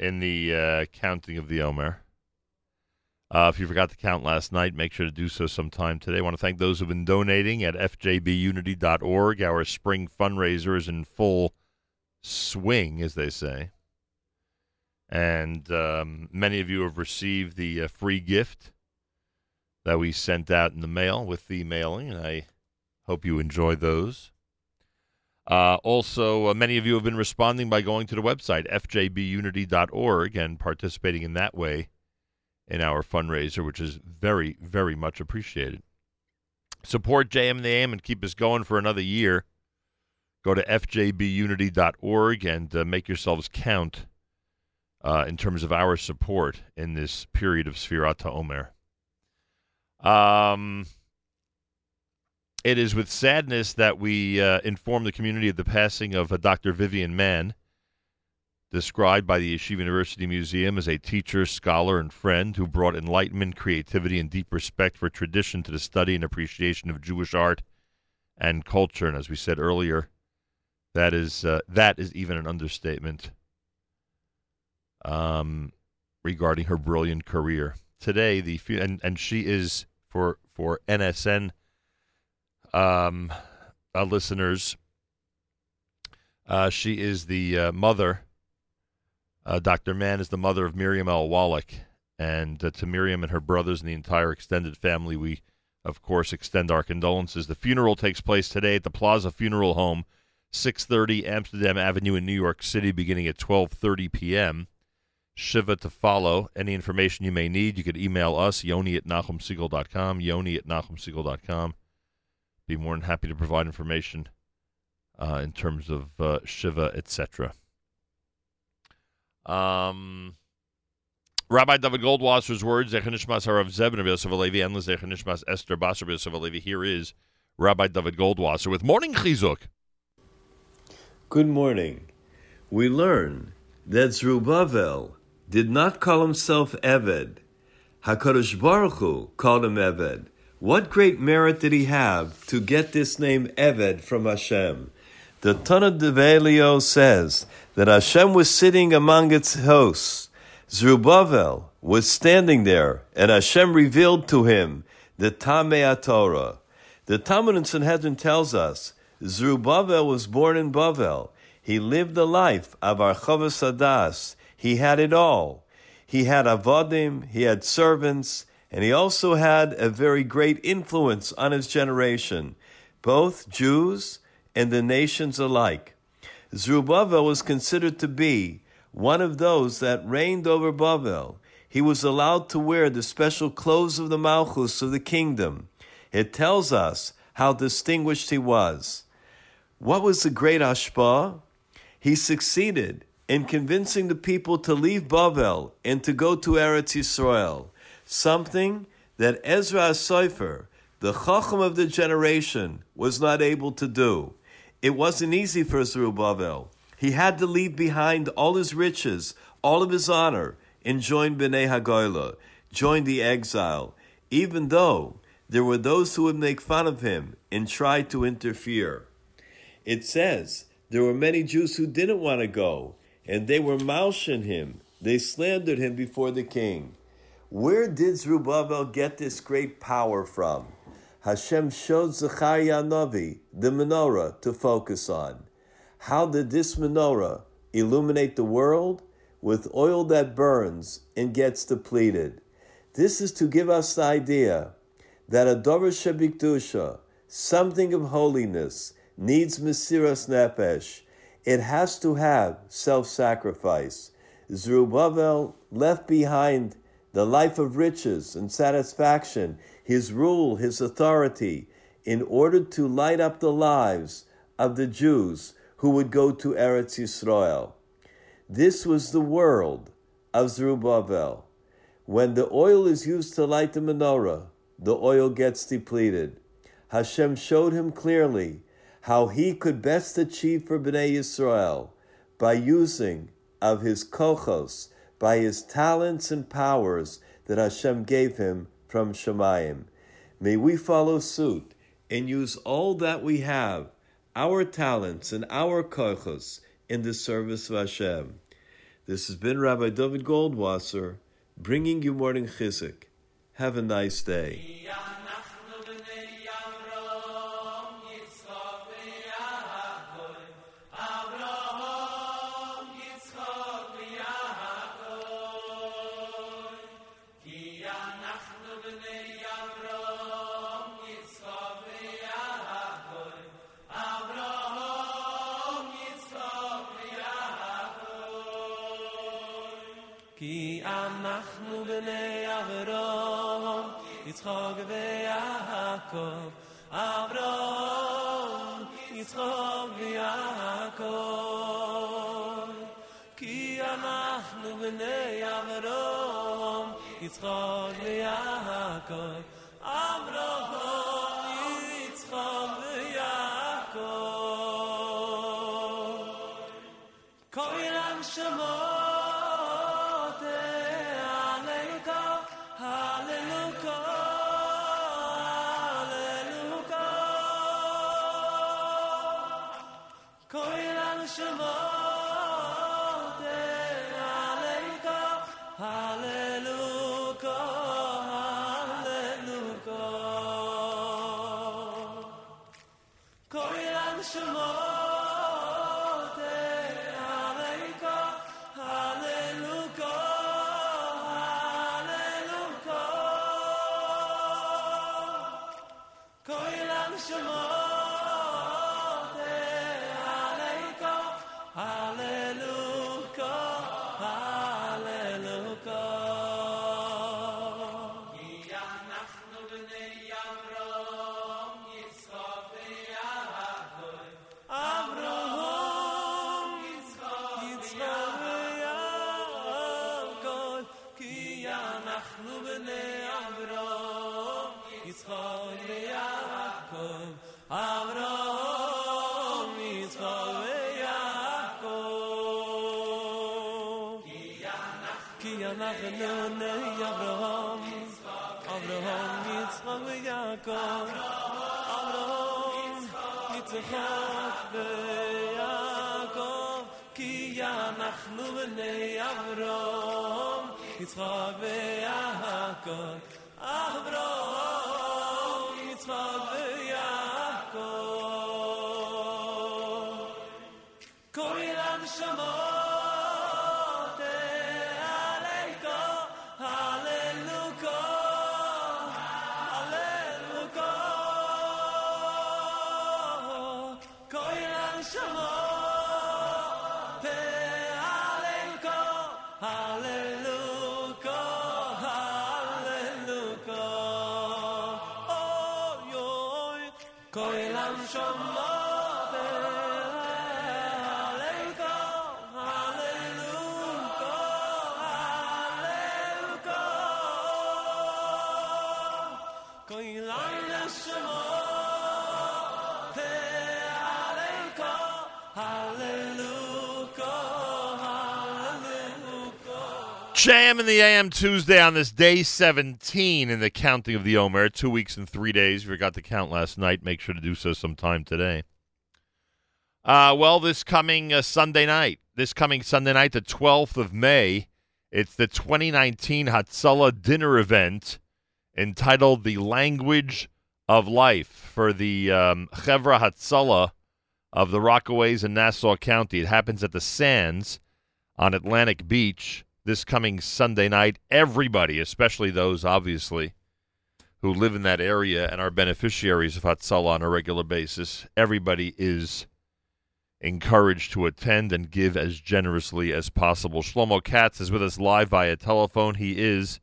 in the uh, counting of the Omer. Uh, if you forgot to count last night, make sure to do so sometime today. I want to thank those who've been donating at fjbunity.org. Our spring fundraiser is in full swing, as they say. And um, many of you have received the uh, free gift that we sent out in the mail with the mailing, and I hope you enjoy those. Uh, also, uh, many of you have been responding by going to the website, fjbunity.org, and participating in that way in our fundraiser, which is very, very much appreciated. Support JM and the AM and keep us going for another year. Go to fjbunity.org and uh, make yourselves count uh, in terms of our support in this period of Sfirat Omer. Um, it is with sadness that we uh, inform the community of the passing of uh, Dr. Vivian Mann, described by the Yeshiva University Museum as a teacher, scholar, and friend who brought enlightenment, creativity, and deep respect for tradition to the study and appreciation of Jewish art and culture. And as we said earlier, that is uh, that is even an understatement um, regarding her brilliant career. Today, the and and she is for for NSN um, uh, listeners. Uh, she is the uh, mother. Uh, Dr. Mann is the mother of Miriam L. Wallach. And uh, to Miriam and her brothers and the entire extended family, we, of course, extend our condolences. The funeral takes place today at the Plaza Funeral Home, 630 Amsterdam Avenue in New York City, beginning at 12.30 p.m. Shiva to follow. Any information you may need, you could email us, yoni at nachumsegal.com, yoni at nachumsegal.com be more than happy to provide information uh, in terms of uh, Shiva, etc. Um, Rabbi David Goldwasser's words, Zechanishmas Harav of Yosef Alevi, and Zechanishmas Esther Basar Yosef. Here is Rabbi David Goldwasser with Morning Chizuk. Good morning. We learn that Zerubbabel did not call himself Eved. HaKadosh Baruch Hu called him Eved. What great merit did he have to get this name Eved from Hashem? The Tanna Develio says that Hashem was sitting among its hosts. Zerubbabel was standing there, and Hashem revealed to him the Tamei Torah. The Talmud in Sanhedrin tells us Zerubbabel was born in Bavel. He lived the life of Archavas Adas. He had it all. He had avodim, he had servants, and he also had a very great influence on his generation, both Jews and the nations alike. Zerubbabel was considered to be one of those that reigned over Bavel. He was allowed to wear the special clothes of the Malchus of the kingdom. It tells us how distinguished he was. What was the great Ashpa? He succeeded in convincing the people to leave Bavel and to go to Eretz Yisrael something that Ezra Seifer, the Chacham of the generation, was not able to do. It wasn't easy for Zerubbabel. He had to leave behind all his riches, all of his honor and joined Bnei Hagoyla, join the exile, even though there were those who would make fun of him and try to interfere. It says there were many Jews who didn't want to go, and they were moushing him. They slandered him before the king. Where did Zerubbabel get this great power from? Hashem showed Zechariah Navi the menorah to focus on. How did this menorah illuminate the world? With oil that burns and gets depleted. This is to give us the idea that a Dover Shebikdusha, something of holiness, needs Mesiras Nefesh. It has to have self sacrifice. Zerubbabel left behind the life of riches and satisfaction, his rule, his authority, in order to light up the lives of the Jews who would go to Eretz Yisrael. This was the world of Zerubbabel. When the oil is used to light the menorah, the oil gets depleted. Hashem showed him clearly how he could best achieve for Bnei Yisrael by using of his kochos, by his talents and powers that Hashem gave him from Shemayim. May we follow suit and use all that we have, our talents and our kochos, in the service of Hashem. This has been Rabbi David Goldwasser bringing you morning chizuk. Have a nice day. יצחק ויעקב, אברהם, יצחק ויעקב. כי אנחנו בני אברהם, יצחק ויעקב, נו נײַ אברהם אברהם מיט שמואל יעקב אברהם מיט צחָב יעקב קיך מחלו אין אברהם מיט צחָב JM in the AM Tuesday on this day 17 in the counting of the Omer. Two weeks and three days. If you forgot to count last night, make sure to do so sometime today. Uh, well, this coming uh, Sunday night, this coming Sunday night, the 12th of May, it's the 2019 Hatzalah dinner event entitled The Language of Life for the um, Chevra Hatzalah of the Rockaways in Nassau County. It happens at the Sands on Atlantic Beach this coming Sunday night. Everybody, especially those obviously who live in that area and are beneficiaries of Hatzalah on a regular basis, everybody is encouraged to attend and give as generously as possible. Shlomo Katz is with us live via telephone. He is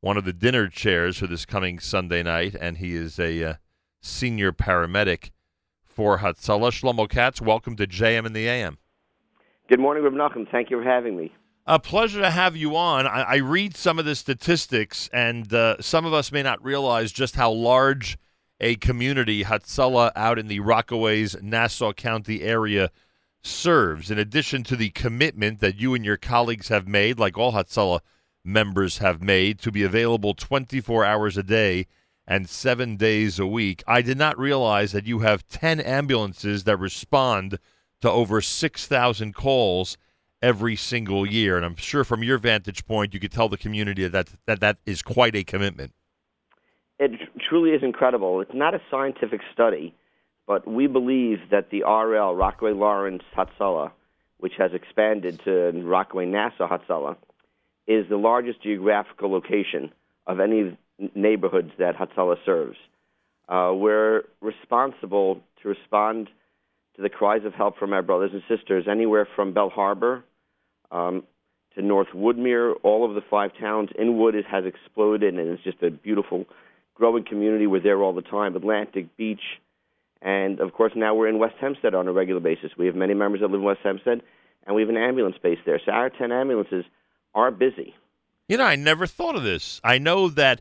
one of the dinner chairs for this coming Sunday night, and he is a uh, senior paramedic for Hatzalah. Shlomo Katz, welcome to JM in the AM. Good morning, Reb Nachum. Thank you for having me. A pleasure to have you on. I, I read some of the statistics, and uh, some of us may not realize just how large a community Hatzalah out in the Rockaways, Nassau County area serves. In addition to the commitment that you and your colleagues have made, like all Hatzalah members have made, to be available 24 hours a day and seven days a week, I did not realize that you have 10 ambulances that respond to over 6,000 calls every single year. And I'm sure from your vantage point, you could tell the community that that, that is quite a commitment. It truly is incredible. It's not a scientific study, but we believe that the RL, Rockaway Lawrence Hatzalah, which has expanded to Rockaway Nassau Hatzalah, is the largest geographical location of any neighborhoods that Hatzalah serves. Uh, we're responsible to respond to the cries of help from our brothers and sisters anywhere from Belle Harbor um, to North Woodmere. All of the five towns. Inwood is, has exploded, and it's just a beautiful, growing community. We're there all the time. Atlantic Beach, and of course now we're in West Hempstead on a regular basis. We have many members that live in West Hempstead, and we have an ambulance base there. So our ten ambulances are busy. You know, I never thought of this. I know that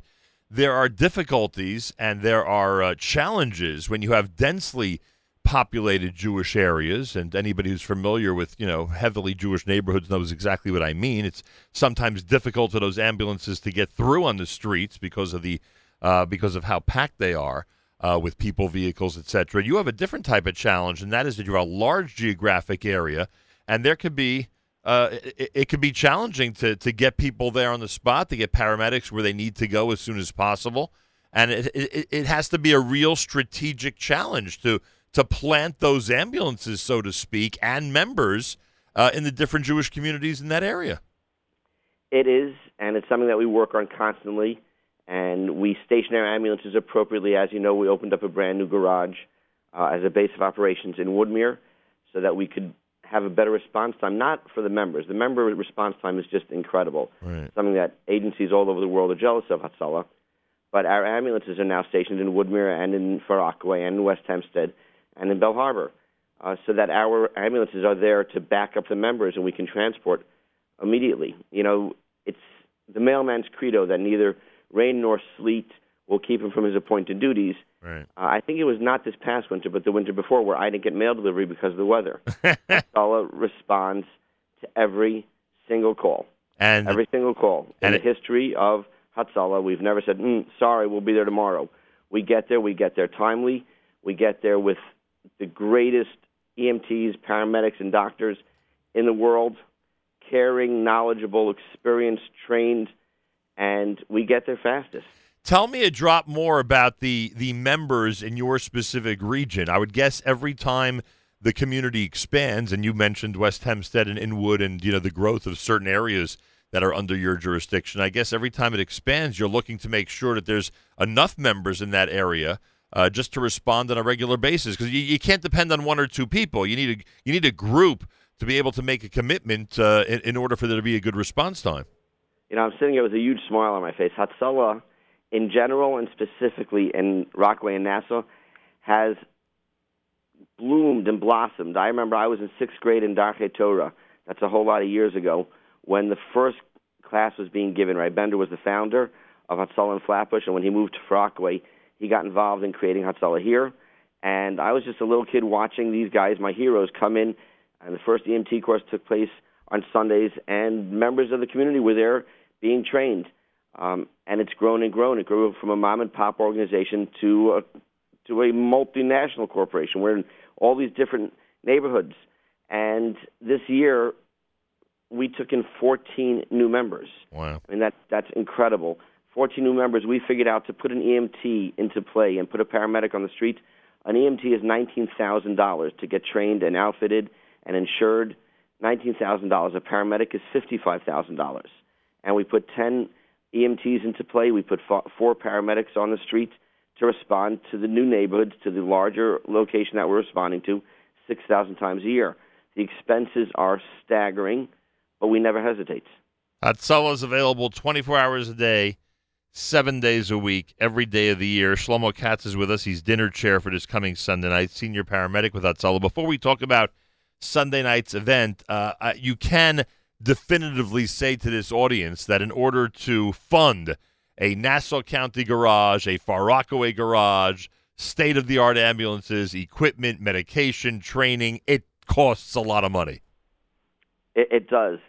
there are difficulties and there are uh, challenges when you have densely populated Jewish areas, and anybody who's familiar with you know heavily Jewish neighborhoods knows exactly what I mean. It's sometimes difficult for those ambulances to get through on the streets because of the uh, because of how packed they are uh, with people, vehicles, etc. You have a different type of challenge, and that is that you have a large geographic area, and there could be uh, it, it could be challenging to to get people there on the spot, to get paramedics where they need to go as soon as possible, and it it, it has to be a real strategic challenge to to plant those ambulances, so to speak, and members uh, in the different Jewish communities in that area. It is, and it's something that we work on constantly. And we station our ambulances appropriately. As you know, we opened up a brand new garage uh, as a base of operations in Woodmere so that we could have a better response time, not for the members. The member response time is just incredible, right. something that agencies all over the world are jealous of, Hatzalah. But our ambulances are now stationed in Woodmere and in Far Rockaway and in West Hempstead and in Belle Harbor, uh, so that our ambulances are there to back up the members and we can transport immediately. You know, it's the mailman's credo that neither rain nor sleet will keep him from his appointed duties. Right. Uh, I think it was not this past winter, but the winter before, where I didn't get mail delivery because of the weather. Sala responds to every single call. And every single call. and In the history of Hatzalah, we've never said, mm, sorry, we'll be there tomorrow. We get there, we get there timely, we get there with the greatest EMTs, paramedics, and doctors in the world, caring, knowledgeable, experienced, trained, and we get there fastest. Tell me a drop more about the the members in your specific region. I would guess every time the community expands, and you mentioned West Hempstead and Inwood, and you know the growth of certain areas that are under your jurisdiction. I guess every time it expands, you're looking to make sure that there's enough members in that area uh, just to respond on a regular basis because you, you can't depend on one or two people. You need a you need a group to be able to make a commitment uh, in, in order for there to be a good response time. You know, I'm sitting here with a huge smile on my face. Hatzalah, in general and specifically in Rockaway and Nassau, has bloomed and blossomed. I remember I was in sixth grade in Darchei Torah. That's a whole lot of years ago when the first class was being given. Right, Bender was the founder of Hatzalah in Flatbush, and when he moved to Rockaway, he got involved in creating Hatzalah here. And I was just a little kid watching these guys, my heroes, come in. And the first EMT course took place on Sundays, and members of the community were there being trained. Um, and it's grown and grown. It grew from a mom and pop organization to a, to a multinational corporation. We're in all these different neighborhoods. And this year, we took in 14 new members. Wow. I mean, that, that's incredible. 14 new members. We figured out to put an EMT into play and put a paramedic on the street. An EMT is $19,000 to get trained and outfitted and insured. $19,000. A paramedic is $55,000. And we put 10 EMTs into play. We put four paramedics on the street to respond to the new neighborhoods, to the larger location that we're responding to, 6,000 times a year. The expenses are staggering, but we never hesitate. Is available 24 hours a day, seven days a week, every day of the year. Shlomo Katz is with us. He's dinner chair for this coming Sunday night, senior paramedic with Hatzalah. Before we talk about Sunday night's event, uh, you can definitively say to this audience that in order to fund a Nassau County garage, a Far Rockaway garage, state of the art ambulances, equipment, medication, training, it costs a lot of money. It, it does.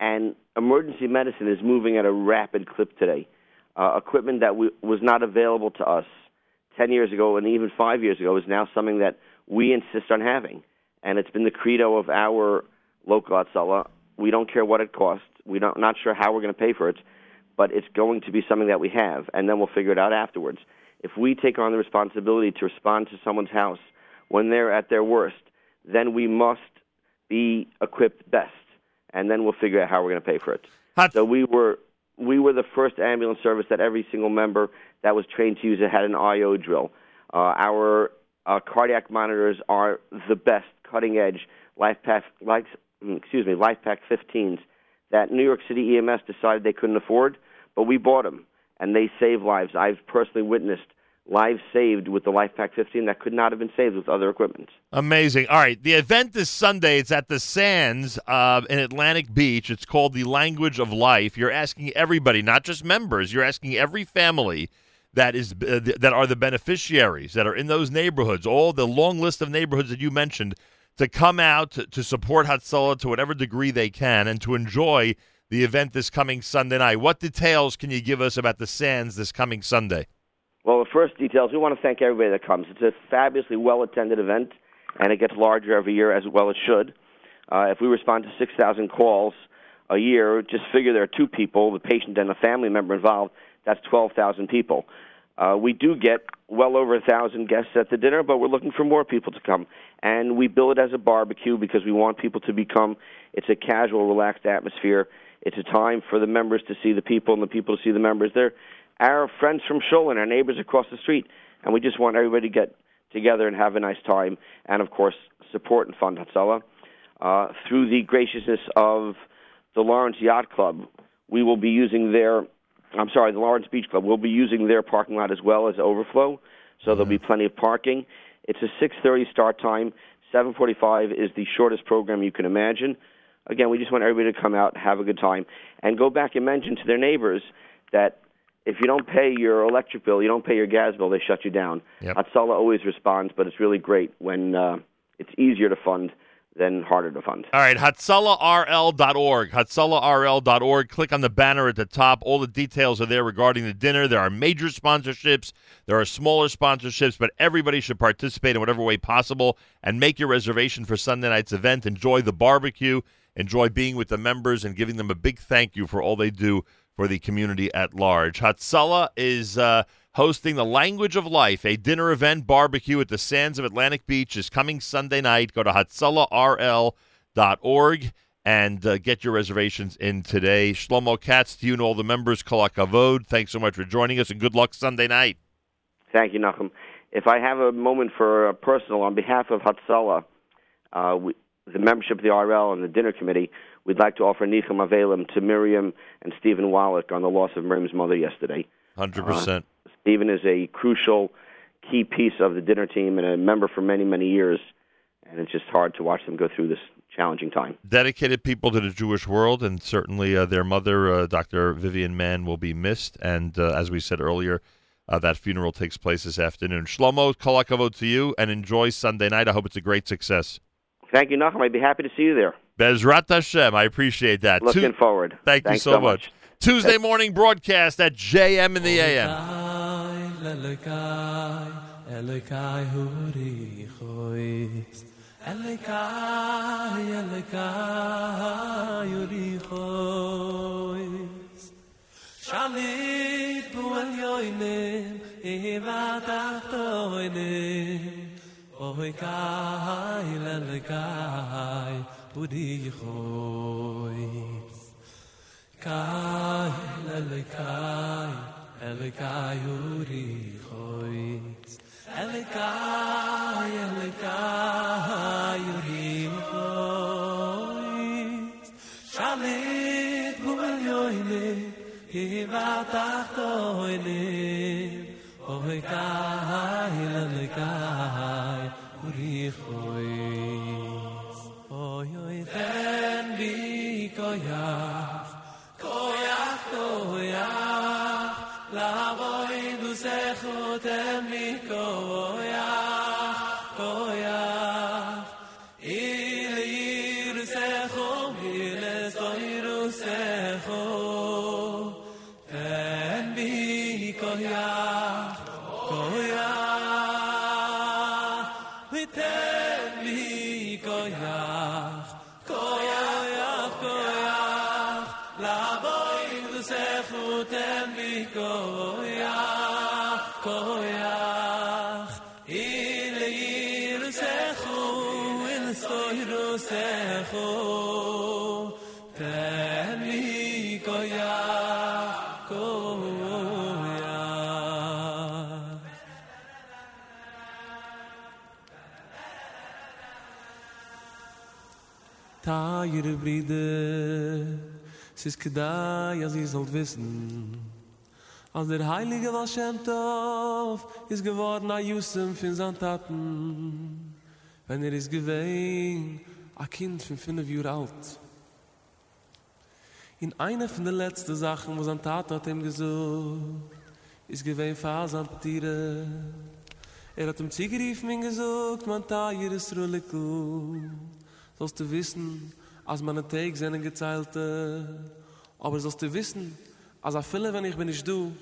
And emergency medicine is moving at a rapid clip today. Uh, equipment that we, was not available to us 10 years ago and even five years ago is now something that we insist on having. And it's been the credo of our local Hatzalah. We don't care what it costs. We're not, not sure how we're going to pay for it, but it's going to be something that we have, and then we'll figure it out afterwards. If we take on the responsibility to respond to someone's house when they're at their worst, then we must be equipped best, and then we'll figure out how we're going to pay for it. so we were we were the first ambulance service that every single member that was trained to use it had an IO drill. Uh, our uh, cardiac monitors are the best, cutting edge LifePak, life, excuse me, LifePak 15s that New York City EMS decided they couldn't afford, but we bought them and they save lives. I've personally witnessed lives saved with the LifePak 15 that could not have been saved with other equipment. Amazing. All right. The event is Sunday. It's at the Sands uh, in Atlantic Beach. It's called The Language of Life. You're asking everybody, not just members, you're asking every family that is uh, th- that are the beneficiaries that are in those neighborhoods, all the long list of neighborhoods that you mentioned, to come out to, to support Hatzalah to whatever degree they can and to enjoy the event this coming Sunday night. What details can you give us about the Sands this coming Sunday? Well, the first details, we want to thank everybody that comes. It's a fabulously well attended event, and it gets larger every year as well it should. Uh, if we respond to 6,000 calls a year, just figure there are two people, the patient and a family member involved, that's 12,000 people. Uh, we do get well over a thousand guests at the dinner, but we're looking for more people to come. And we bill it as a barbecue because we want people to become, it's a casual, relaxed atmosphere. It's a time for the members to see the people and the people to see the members. They're our friends from Sholin, our neighbors across the street, and we just want everybody to get together and have a nice time, and of course support and fund Hatzalah. Uh, through the graciousness of the Lawrence Yacht Club, we will be using their, I'm sorry, the Lawrence Beach Club, we'll be using their parking lot as well as overflow, so there'll be plenty of parking. It's a 6:30 start time. 7:45 is the shortest program you can imagine. Again, we just want everybody to come out, have a good time, and go back and mention to their neighbors that if you don't pay your electric bill, you don't pay your gas bill, they shut you down. Yep. Hatzalah always responds, but it's really great when uh, it's easier to fund than harder to fund. All right, HatzalahRL.org. HatzalahRL.org. Click on the banner at the top. All the details are there regarding the dinner. There are major sponsorships, there are smaller sponsorships, but everybody should participate in whatever way possible and make your reservation for Sunday night's event. Enjoy the barbecue, enjoy being with the members, and giving them a big thank you for all they do for the community at large. Hatzalah is uh, hosting the Language of Life, a dinner event barbecue at the sands of Atlantic Beach is coming Sunday night. Go to hatzalahrl.org and uh, get your reservations in today. Shlomo Katz, to you and all the members, Kolakavod, thanks so much for joining us, and good luck Sunday night. Thank you, Nachum. If I have a moment for a personal, on behalf of Hatzalah, uh, we, the membership of the RL and the dinner committee, we'd like to offer Nicham Avelim to Miriam and Stephen Wallach on the loss of Miriam's mother yesterday. 100%. Uh, Stephen is a crucial key piece of the dinner team and a member for many, many years, and it's just hard to watch them go through this challenging time. Dedicated people to the Jewish world, and certainly uh, their mother, uh, Dr. Vivian Mann, will be missed. And uh, as we said earlier, uh, that funeral takes place this afternoon. Shlomo, kolakavod to you, and enjoy Sunday night. I hope it's a great success. Thank you, Nachum. I'd be happy to see you there. Bezrat Hashem. I appreciate that. Looking Tu- forward. Thank Thanks you so, so much. Tuesday morning broadcast at JM in the AM. Elokai, Elokai, huri chois. Elokai, Elokai, huri chois. Shalit bu el yoinem, eva tachtoinem. Oy kai, pudi khoy kay la le kai kay kai uri khoy ele kai ele kai uri khoy shame bu yo ile ke va ta to ile koyach koyach koyach la voy du zechot em Ta ihre Brüder, es ist gedei, als ihr sollt wissen, als der Heilige Baal Shem Tov ist geworden a Yusem von seinen Taten, wenn er ist gewesen, a Kind von fünf Jahre alt. In einer von den letzten Sachen, wo sein Tat hat ihm gesucht, ist gewesen Fasam Tiere. Er hat ihm zugeriefen und gesagt, man ta hier ist Ruliku. Sollst du wissen, als meine Tag sind gezeilte, aber sollst du wissen, als er viele, wenn ich bin nicht du,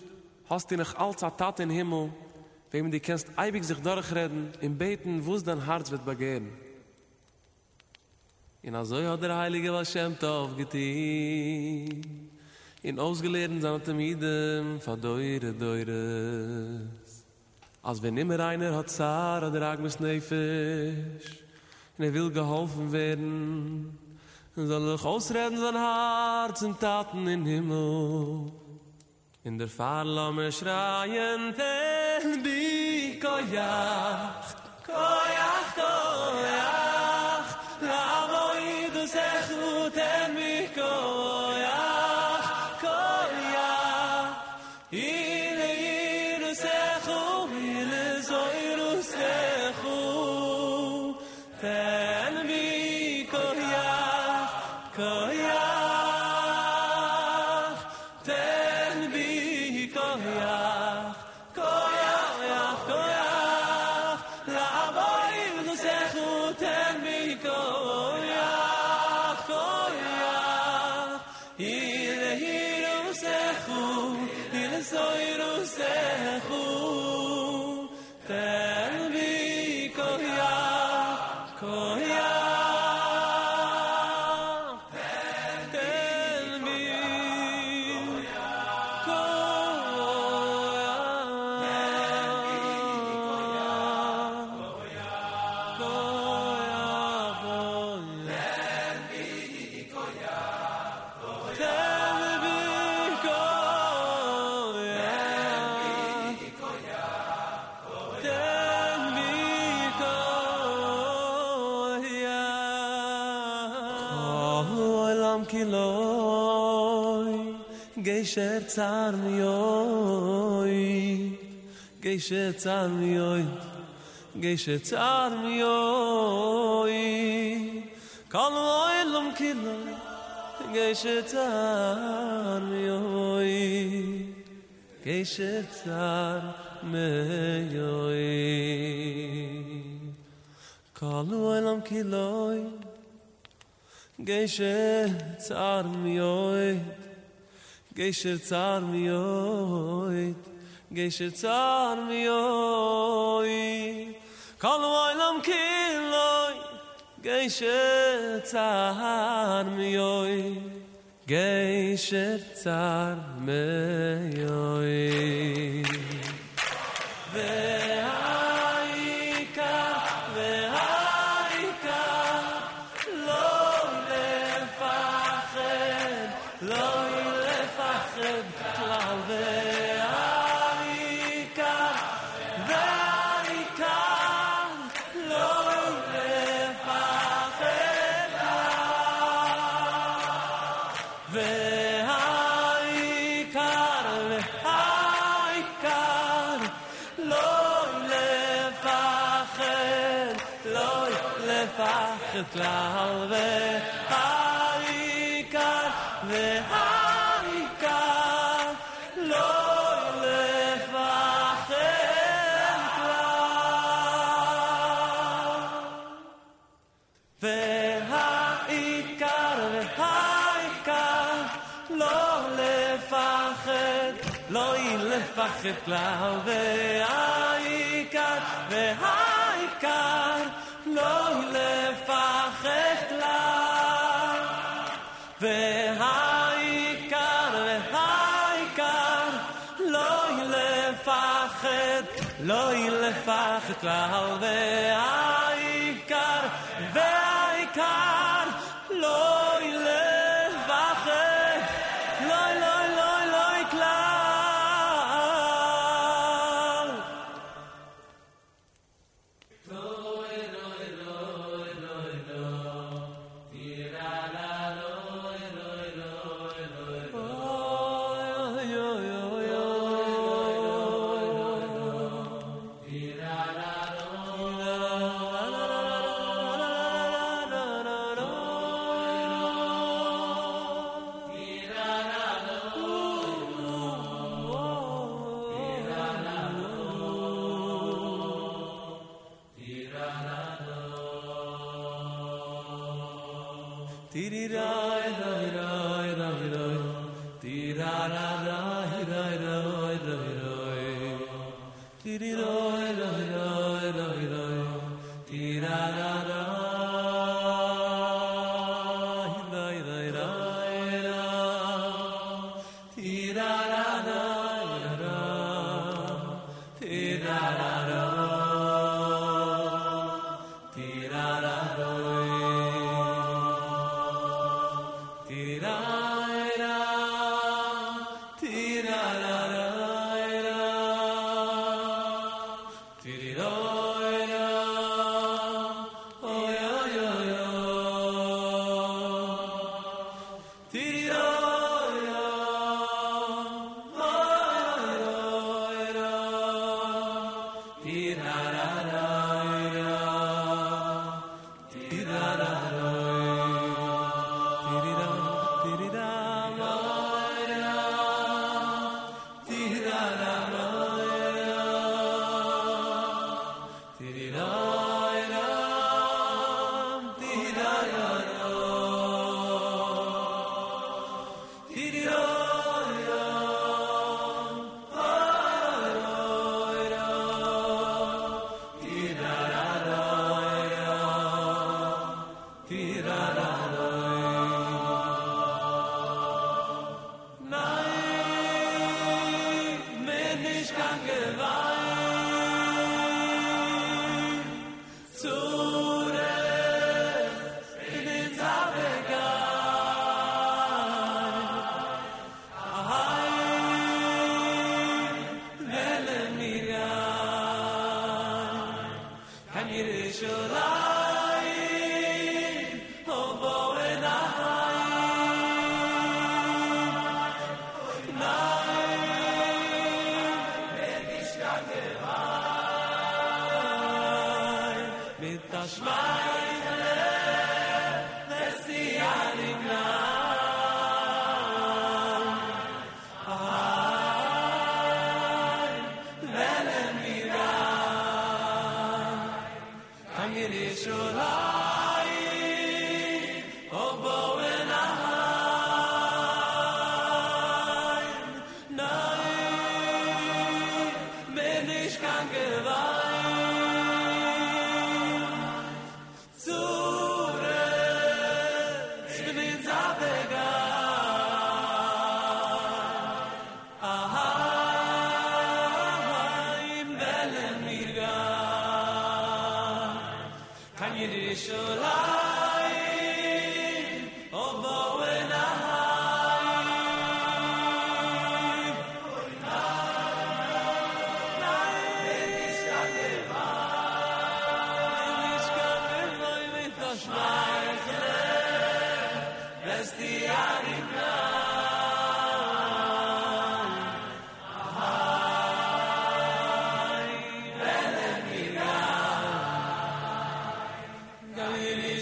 hast du noch als a Tat in Himmel, wem du kannst eibig sich durchreden, im Beten, wo es dein Herz wird begehen. In also hat der Heilige was Shem Tov getein. In ausgelehrten seine Tamiden, verdeure, deures. Als wenn immer einer hat Zara, der Agnes Nefesh, und er will geholfen werden, soll er ausreden sein Herz und Taten in Himmel. In der Fahrlamme schreien, ten bi koyach, koyach, koyach, lavoy du sechu, ten bi tsar mi oy geish tsar mi oy geish tsar mi oy kal oylum kil geish tsar mi oy geish tsar mi oy oylum kil geish tsar mi geisher tsar mi oy geisher tsar mi oy kol vaylam kiloy geisher tsar mi oy geisher tsar mi oy לפחד כלל. והעיקר, והעיקר, לא לפחד כלל. והעיקר, והעיקר, לא לפחד, לא לפחד כלל. והעיקר,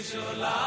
Oh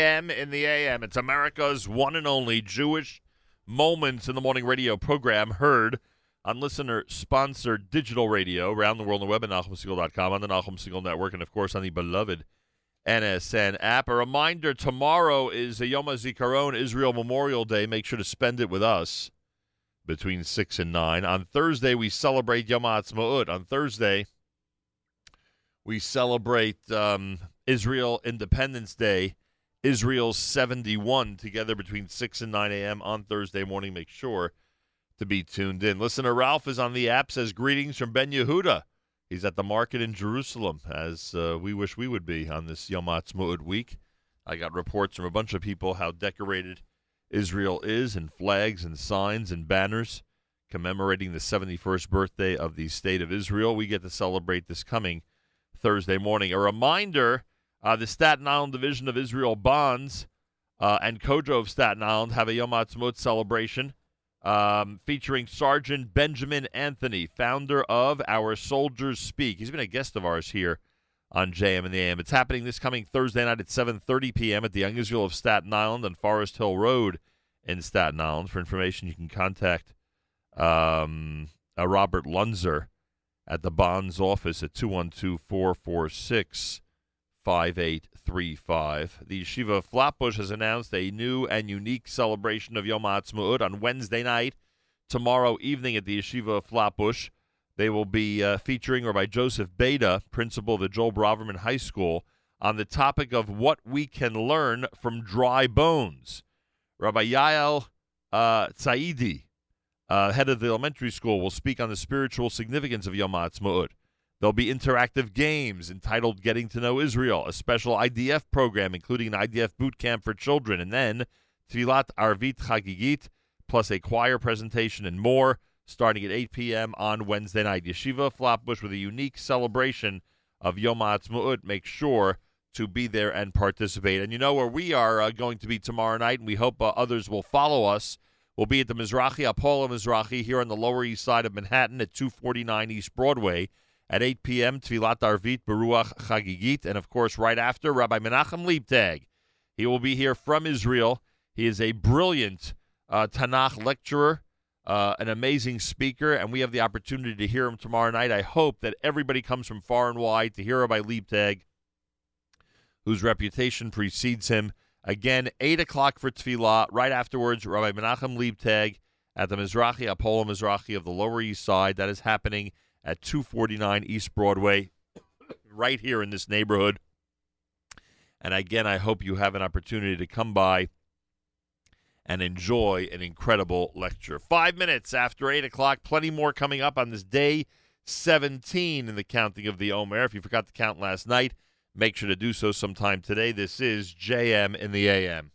JM in the AM. It's America's one and only Jewish Moments in the Morning radio program heard on listener sponsored digital radio around the world on the web at NachumSegal.com, on the Nachum Segal Network, and of course on the beloved NSN app. A reminder tomorrow is a Yom HaZikaron Israel Memorial Day. Make sure to spend it with us between 6 and 9. On Thursday, we celebrate Yom HaAtzmaut. On Thursday, we celebrate um, Israel Independence Day, Israel's 71, together between 6 and 9 a.m. on Thursday morning. Make sure to be tuned in. Listener Ralph is on the app, says greetings from Ben Yehuda. He's at the market in Jerusalem, as uh, we wish we would be on this Yom Ha'atzmaut week. I got reports from a bunch of people how decorated Israel is in flags and signs and banners commemorating the 71st birthday of the State of Israel. We get to celebrate this coming Thursday morning. A reminder uh, the Staten Island Division of Israel Bonds uh, and COJO of Staten Island have a Yom Ha'atzmaut celebration um, featuring Sergeant Benjamin Anthony, founder of Our Soldiers Speak. He's been a guest of ours here on JM and the AM. It's happening this coming Thursday night at 7:30 p.m. at the Young Israel of Staten Island on Forest Hill Road in Staten Island. For information, you can contact um, uh, Robert Lunzer at the Bonds office at 212 446 5835. The Yeshiva of Flatbush has announced a new and unique celebration of Yom HaAtzmaut on Wednesday night, tomorrow evening at the Yeshiva of Flatbush. They will be uh, featuring Rabbi Joseph Beyda, principal of the Joel Braverman High School, on the topic of what we can learn from dry bones. Rabbi Yael uh, Tzaidi, uh, head of the elementary school, will speak on the spiritual significance of Yom HaAtzmaut. There'll be interactive games entitled Getting to Know Israel, a special IDF program, including an IDF boot camp for children, and then Tfilat Arvit Chagigit, plus a choir presentation and more, starting at 8 p.m. on Wednesday night. Yeshiva Flatbush with a unique celebration of Yom HaAtzmaut. Make sure to be there and participate. And you know where we are uh, going to be tomorrow night, and we hope uh, others will follow us. We'll be at the Mizrahi, Apollo Mizrahi, here on the Lower East Side of Manhattan at 249 East Broadway at 8 p.m. Tfilat Arvit Beruach Chagigit, and of course, right after Rabbi Menachem Leibtag. He will be here from Israel. He is a brilliant uh, Tanakh lecturer, uh, an amazing speaker, and we have the opportunity to hear him tomorrow night. I hope that everybody comes from far and wide to hear Rabbi Leibtag, whose reputation precedes him. Again, 8 o'clock for Tfilah. Right afterwards, Rabbi Menachem Leibtag at the Mizrahi, Apollo Mizrahi of the Lower East Side. That is happening at 249 East Broadway, right here in this neighborhood. And again, I hope you have an opportunity to come by and enjoy an incredible lecture. Five minutes after 8 o'clock, plenty more coming up on this day 17 in the counting of the Omer. If you forgot to count last night, make sure to do so sometime today. This is JM in the AM.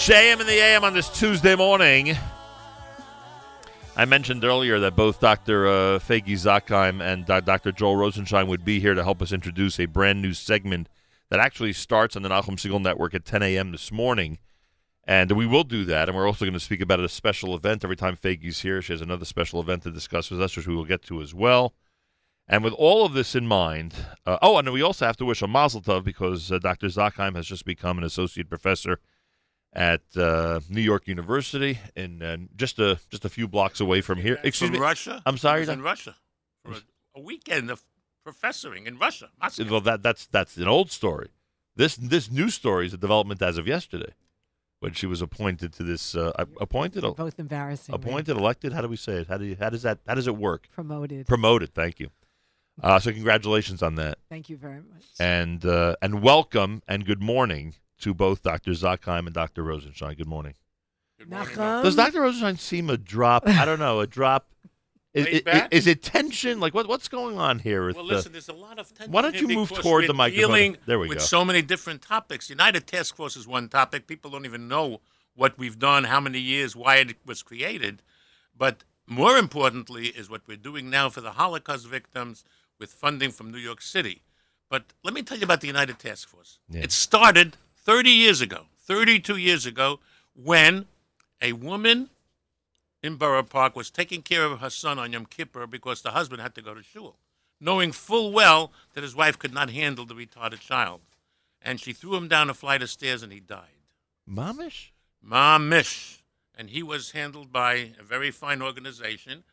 JM in the AM on this Tuesday morning. I mentioned earlier that both Dr. Uh, Fagi Zakheim and Do- Dr. Joel Rosenshein would be here to help us introduce a brand new segment that actually starts on the Nachum Segal Network at 10 a.m. this morning. And we will do that. And we're also going to speak about a special event every time Fagi's here. She has another special event to discuss with us, which we will get to as well. And with all of this in mind, uh, oh, and we also have to wish a mazel tov because uh, Dr. Zakheim has just become an associate professor at uh, New York University, in uh, just a just a few blocks away from here. Excuse from me, Russia. I'm sorry. He was Doc- in Russia for a, a weekend of professoring in Russia. Moscow. Well, that that's that's an old story. This this new story is a development as of yesterday, when she was appointed to this uh, appointed They're both embarrassing. man. appointed elected. How do we say it? How do you, how does that how does it work? Promoted. Promoted. Thank you. Uh, so congratulations on that. Thank you very much. and uh, and welcome and good morning to both Dr. Zakheim and Dr. Rosenshein. Good morning. Good Nachum. Does Dr. Rosenshein seem a drop? I don't know, a drop. Is, Laid is, back? is it tension? Like what what's going on here? With Well, the- listen, there's a lot of tension. Why don't you move because toward we're the microphone? Dealing There we with go. so many different topics. United Task Force is one topic. People don't even know what we've done, how many years, why it was created. But more importantly, is what we're doing now for the Holocaust victims with funding from New York City. But let me tell you about the United Task Force. Yeah. It started 30 years ago, 32 years ago, when a woman in Borough Park was taking care of her son on Yom Kippur because the husband had to go to shul, knowing full well that his wife could not handle the retarded child. And she threw him down a flight of stairs and he died. Mamish? Mamish. And he was handled by a very fine organization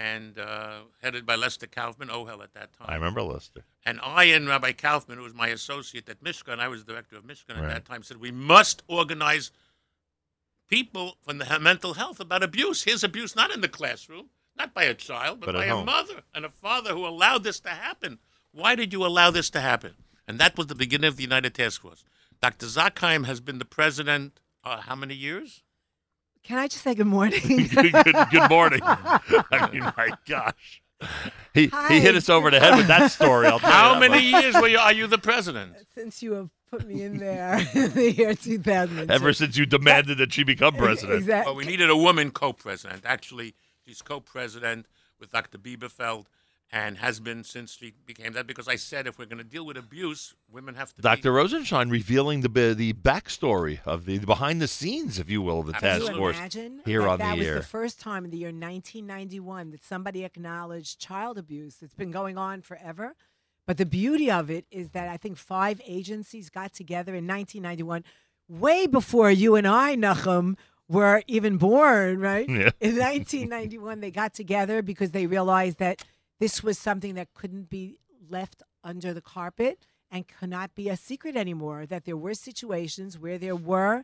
and uh, headed by Lester Kaufman, OHEL at that time. I remember Lester. And I and Rabbi Kaufman, who was my associate at Mishkan, I was director of Mishkan at that time, said we must organize people from the mental health about abuse. Here's abuse not in the classroom, not by a child, but, But by a home. mother and a father who allowed this to happen. Why did you allow this to happen? And that was the beginning of the United Task Force. Dr. Zakheim has been the president uh, how many years? Can I just say good morning? good, good, good morning. I mean, my gosh. He, he hit us over the head with that story. I'll tell How you that many much. years were you, are you the president? Since you have put me in there in the year 2000. Ever since you demanded that she become president. Exactly. Well, we needed a woman co-president. Actually, she's co-president with Dr. Bieberfeld and has been since she became that because I said if we're going to deal with abuse, women have to Dr. Rosenshein revealing the the backstory of the behind the scenes, if you will, of the Can task you force imagine here that on that the was air. the first time in the year 1991 that somebody acknowledged child abuse. It's been going on forever. But the beauty of it is that I think five agencies got together in 1991, way before you and I, Nachum, were even born, right? Yeah. In 1991, they got together because they realized that this was something that couldn't be left under the carpet and cannot be a secret anymore. That there were situations where there were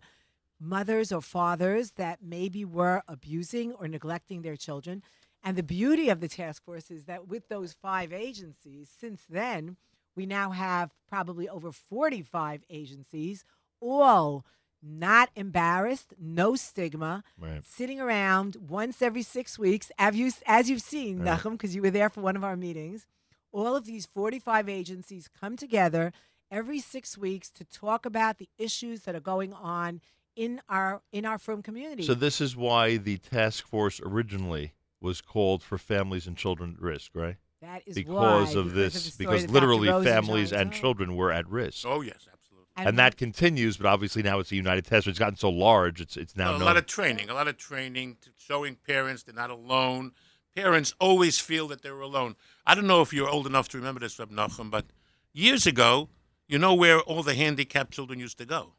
mothers or fathers that maybe were abusing or neglecting their children. And the beauty of the task force is that with those five agencies, since then, we now have probably over 45 agencies, all not embarrassed, no stigma, Right. sitting around once every six weeks, as, you, as you've seen, Right. Nachum, because you were there for one of our meetings. All of these 45 agencies come together every six weeks to talk about the issues that are going on in our in our firm community. So this is why the task force originally was called for families and children at risk, right? That is because why, of because this, the story because literally families and children were at risk. Oh yes, absolutely. And, And that continues, but obviously now it's a United Task Force. It's gotten so large, it's it's now a known. lot of training, a lot of training, to showing parents they're not alone. Parents always feel that they're alone. I don't know if you're old enough to remember this, Reb Nachum, but years ago, you know where all the handicapped children used to go?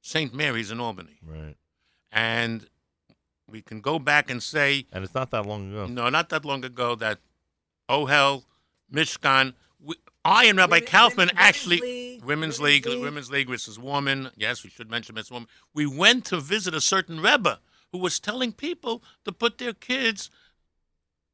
St. Mary's in Albany. right, And we can go back and say, and it's not that long ago. no, not that long ago, that oh Ohel, Mishkan, we, I and Rabbi Women- Kaufman women- actually, Women's League, Women's Women's League, League. Women's League, Mrs. Woman, yes, we should mention Mrs. Woman. We went to visit a certain Rebbe who was telling people to put their kids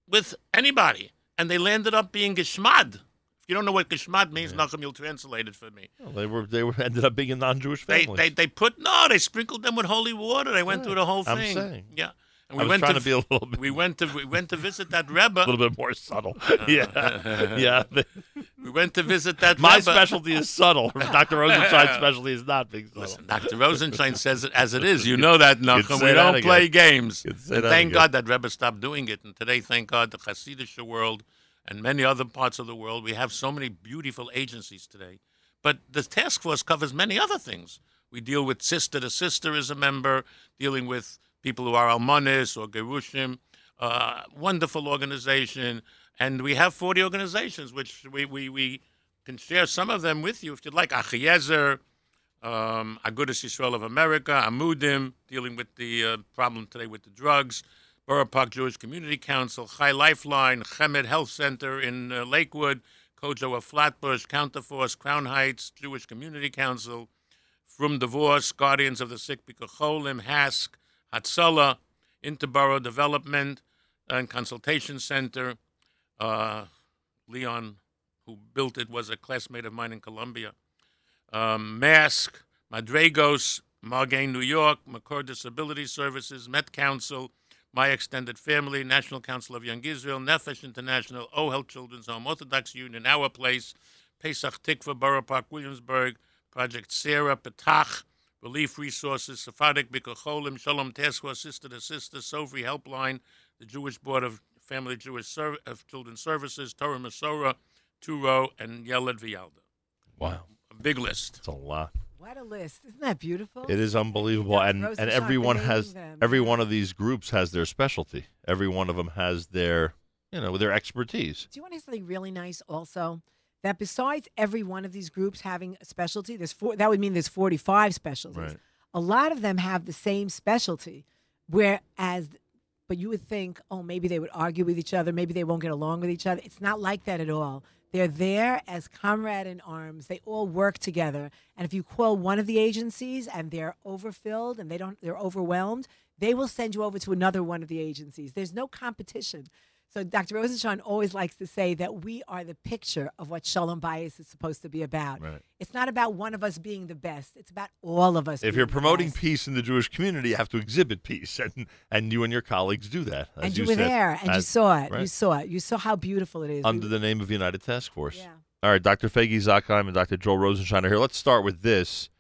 with anybody, and they landed up being geschmad. If you don't know what geschmad means, Nachum, you'll translate it for me. Well, they were they were ended up being a non-Jewish family. they they they put no, they sprinkled them with holy water. They went Right. through the whole thing. I'm thing. saying. Yeah. And I was trying to be a little bit- We went to we went to visit that Rebbe. a little bit more subtle. Uh, yeah, yeah. We went to visit that. My Rebbe. specialty is subtle. Dr. Rosenshein's specialty is not being subtle. Listen, Dr. Rosenshein says it as it is. You know that, Nachum. We don't play games. You'd say And that thank again. God that Rebbe stopped doing it. And today, thank God, the Hasidic world and many other parts of the world, we have so many beautiful agencies today. But the task force covers many other things. We deal with sister to sister as a member, dealing with people who are almanis or gerushim. Uh, wonderful organization. And we have 40 organizations, which we, we, we can share some of them with you if you'd like. Achiezer, um, Agudas Yisrael of America, Amudim, dealing with the uh, problem today with the drugs, Borough Park Jewish Community Council, Chai Lifeline, Chemed Health Center in uh, Lakewood, COJO of Flatbush, Counterforce, Crown Heights, Jewish Community Council, From Divorce, Guardians of the Sick, Bikocholim, HASC, Hatzalah, Interborough Development and Consultation Center. Uh, Leon, who built it, was a classmate of mine in Columbia um, Mask, Madraigos, Margay, New York, Makor Disability Services, Met Council, My Extended Family, National Council of Young Israel, Nefesh International, OHEL Children's Home, Orthodox Union, Our Place, Pesach Tikva, Borough Park, Williamsburg, Project Sarah, Petach, Relief Resources, Sephardic Bikur Cholim, Shalom Task Force, Sister to Sister, Sofri Helpline, the Jewish Board of Family Jewish Serv- of Children's Services, Torah Masora, Turo, and Yelad Vialda. Wow. A big list. It's a lot. What a list! Isn't that beautiful? It is unbelievable, and Rosenstock and everyone naming has them, every one of these groups has their specialty. Every one of them has their you know their expertise. Do you want to hear something really nice also? That besides every one of these groups having a specialty, there's four that would mean there's 45 specialties. Right. A lot of them have the same specialty. Whereas but you would think, oh, maybe they would argue with each other, maybe they won't get along with each other. It's not like that at all. They're there as comrade in arms. They all work together. And if you call one of the agencies and they're overfilled and they don't they're overwhelmed, they will send you over to another one of the agencies. There's no competition. So Dr. Rosenshein always likes to say that we are the picture of what Shalom Bayis is supposed to be about. Right. It's not about one of us being the best. It's about all of us. If you're promoting peace in the Jewish community, you have to exhibit peace, and and you and your colleagues do that. as and you, were said, there and you saw it. You saw it. You saw how beautiful it is. We- under the name of United Task Force. Yeah. All right, Dr. Faggy Zakheim and Dr. Joel Rosenshein are here. Let's start with this.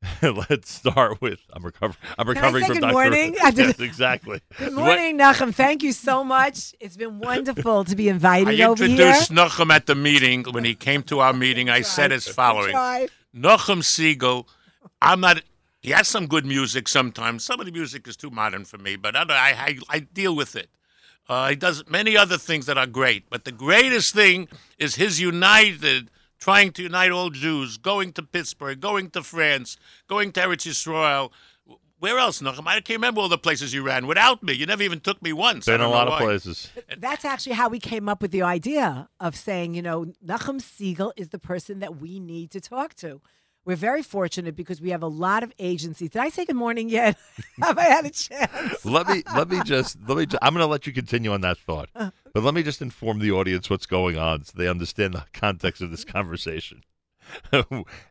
Let's start with I'm recovering. I'm Can I recovering say from good Dr. morning? Yes, exactly. Good morning, Nachum. Thank you so much. It's been wonderful to be I invited over here. I introduced Nachum at the meeting. When he came to our meeting, I said as following. Nachum Segal, I'm not. He has some good music sometimes. Some of the music is too modern for me, but I, I, I, I deal with it. Uh, he does many other things that are great, but the greatest thing is his united, trying to unite all Jews, going to Pittsburgh, going to France, going to Eretz Yisrael. Where else, Nachum? I can't remember all the places you ran without me. You never even took me once. I Been a lot know of why. places. That's actually how we came up with the idea of saying, you know, Nachum Segal is the person that we need to talk to. We're very fortunate because we have a lot of agencies. Did I say good morning yet? have I had a chance? let me let me just let me. Ju- I'm going to let you continue on that thought, Uh. but let me just inform the audience what's going on so they understand the context of this conversation.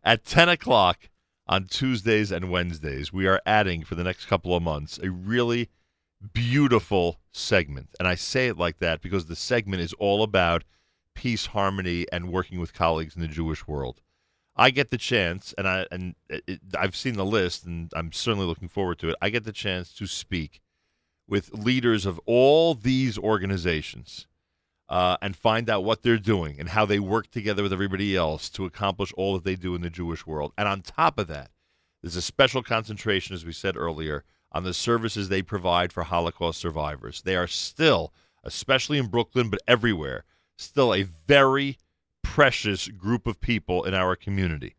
At 10 o'clock on Tuesdays and Wednesdays, we are adding for the next couple of months a really beautiful segment, and I say it like that because the segment is all about peace, harmony, and working with colleagues in the Jewish world. I get the chance, and I and it, I've seen the list, and I'm certainly looking forward to it. I get the chance to speak with leaders of all these organizations uh, and find out what they're doing and how they work together with everybody else to accomplish all that they do in the Jewish world. And on top of that, there's a special concentration, as we said earlier, on the services they provide for Holocaust survivors. They are still, especially in Brooklyn, but everywhere, still a very precious group of people in our community.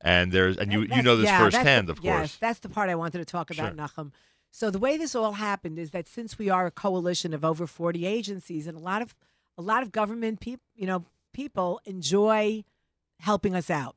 And there's and you you know this yeah, firsthand, the- of course. Yes, that's the part I wanted to talk about, Sure. Nachum. So the way this all happened is that since we are a coalition of over 40 agencies and a lot of a lot of government people, you know, people enjoy helping us out.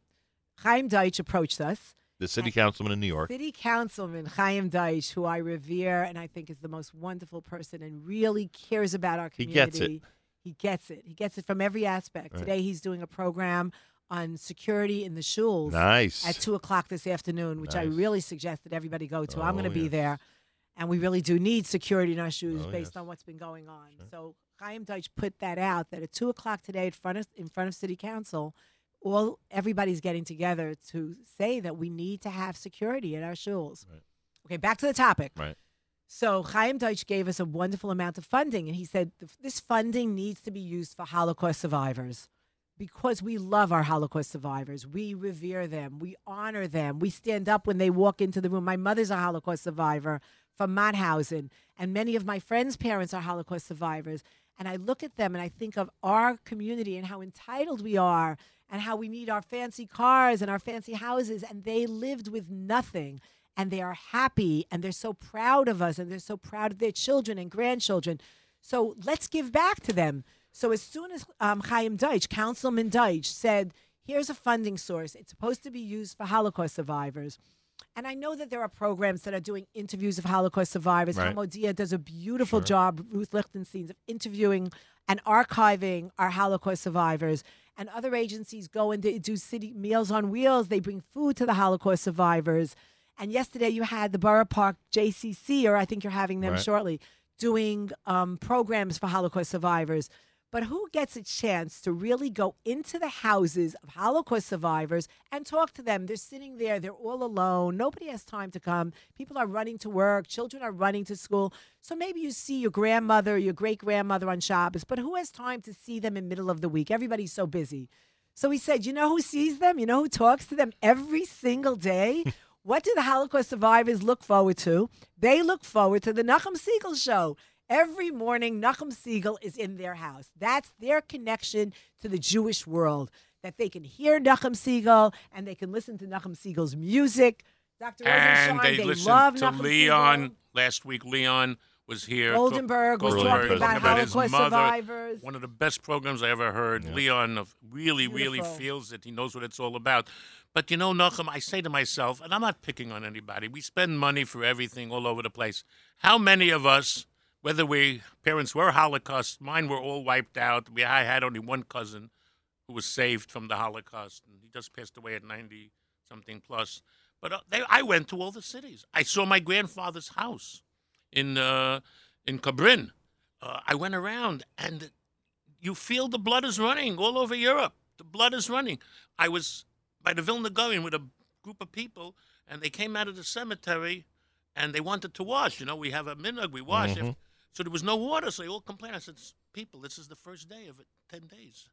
Chaim Deutsch approached us. The city councilman in New York. City Councilman Chaim Deutsch, who I revere and I think is the most wonderful person and really cares about our community. He gets it. He gets it. He gets it from every aspect. Right. Today he's doing a program on security in the shuls. Nice. At two o'clock this afternoon, which I really suggest that everybody go to. I'm Oh, going to be yes. there. And we really do need security in our shoes Oh, based yes. on what's been going on. So Chaim Deutsch put that out that at two o'clock today, in front of in front of City Council, all everybody's getting together to say that we need to have security in our shuls. Okay, back to the topic. Right. So Chaim Deutsch gave us a wonderful amount of funding, and he said this funding needs to be used for Holocaust survivors because we love our Holocaust survivors. We revere them. We honor them. We stand up when they walk into the room. My mother's a Holocaust survivor from Mauthausen, and many of my friends' parents are Holocaust survivors. And I look at them and I think of our community and how entitled we are and how we need our fancy cars and our fancy houses. And they lived with nothing and they are happy and they're so proud of us and they're so proud of their children and grandchildren. So let's give back to them. So as soon as um, Chaim Deutsch, Councilman Deutsch, said, here's a funding source, it's supposed to be used for Holocaust survivors. And I know that there are programs that are doing interviews of Holocaust survivors. Right. Hamodia does a beautiful Sure. job, Ruth Lichtenstein, of interviewing and archiving our Holocaust survivors. And other agencies go and do city meals on wheels. They bring food to the Holocaust survivors. And yesterday you had the Borough Park JCC, or I think you're having them Right. shortly, doing um, programs for Holocaust survivors. But who gets a chance to really go into the houses of Holocaust survivors and talk to them? They're sitting there, they're all alone. Nobody has time to come. People are running to work, children are running to school. So maybe you see your grandmother, your great grandmother on Shabbos, but who has time to see them in middle of the week? Everybody's so busy. So he said, You know who sees them? You know who talks to them every single day? what do the Holocaust survivors look forward to? They look forward to the Nachum Segal show. Every morning, Nachum Segal is in their house. That's their connection to the Jewish world. That they can hear Nachum Segal and they can listen to Nachum Segal's music. Dr. And Rosenshein, they, they, listened love to Nachum Leon Segal. last week. Leon was here. Goldenberg was talking about his Holocaust mother. survivors. One of the best programs I ever heard. Leon of- really, really feels it. He knows what it's all about. But you know, Nachum, I say to myself, and I'm not picking on anybody. We spend money for everything all over the place. How many of us, whether we parents were Holocaust, mine were all wiped out. We I had only one cousin who was saved from the Holocaust, and he just passed away at 90 something plus. But uh, they, I went to all the cities. I saw my grandfather's house in uh, in Cabrin. Uh, I went around, and you feel the blood is running all over Europe. The blood is running. I was by the Vilna Gaon with a group of people, and they came out of the cemetery, and they wanted to wash. You know, we have a minhag, we wash. If- Mhm. so there was no water, so they all complained. I said, "People, this is the first day of it, ten days.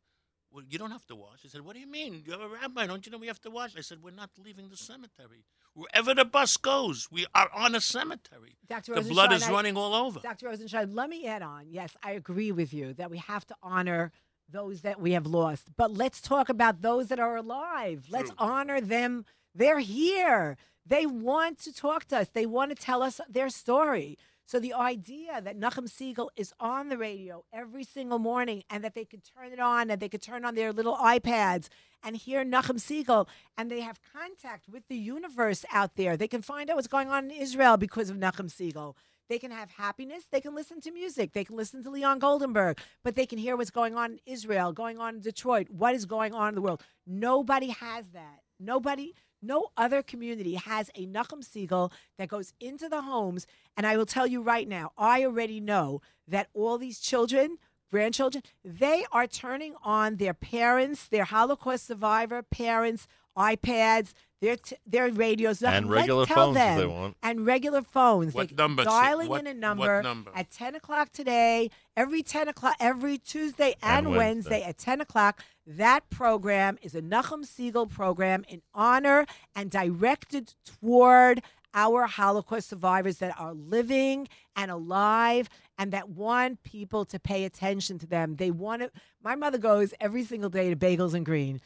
Well, you don't have to wash." He said, "What do you mean? You're a rabbi. Don't you know we have to wash?" I said, "We're not leaving the cemetery. Wherever the bus goes, we are on a cemetery. Dr. The blood is I- running all over." Dr. Rosenshein, let me add on. Yes, I agree with you that we have to honor those that we have lost. But let's talk about those that are alive. Let's honor them. They're here. They want to talk to us. They want to tell us their story. So the idea that Nachum Segal is on the radio every single morning and that they could turn it on and they could turn on their little iPads and hear Nachum Segal and they have contact with the universe out there. They can find out what's going on in Israel because of Nachum Segal. They can have happiness. They can listen to music. They can listen to Leon Goldenberg, but they can hear what's going on in Israel, going on in Detroit, what is going on in the world. Nobody has that. Nobody, no other community has a Nachum Segal that goes into the homes. And I will tell you right now, I already know that all these children, grandchildren, they are turning on their parents, their Holocaust survivor parents, iPads, their t- their radios, And Let's regular tell phones if them, they want. and regular phones. What They- number? Dialing What- in a what number, number? at ten o'clock today, every ten o'clock, every Tuesday and, And Wednesday. Wednesday. at ten o'clock. That program is a Nachum Segal program in honor and directed toward our Holocaust survivors that are living and alive and that want people to pay attention to them. They want to. My mother goes every single day to Bagels and Green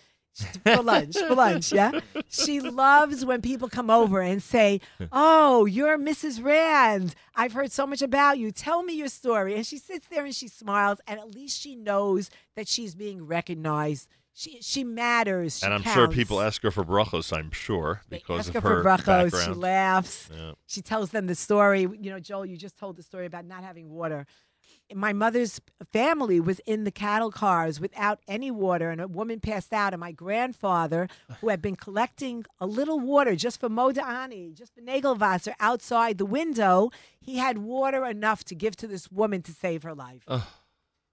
for lunch. For lunch, yeah. She loves when people come over and say, "Oh, you're Mrs. Rand. I've heard so much about you. Tell me your story." And she sits there and she smiles, and at least she knows that she's being recognized. She she matters. She and I'm sure people ask her for brachos. I'm sure because of her her brachos. She laughs. Yeah. She tells them the story. You know, Joel, you just told the story about not having water. My mother's family was in the cattle cars without any water, and a woman passed out. And my grandfather, who had been collecting a little water just for Modani, just for Nagelwasser outside the window, he had water enough to give to this woman to save her life.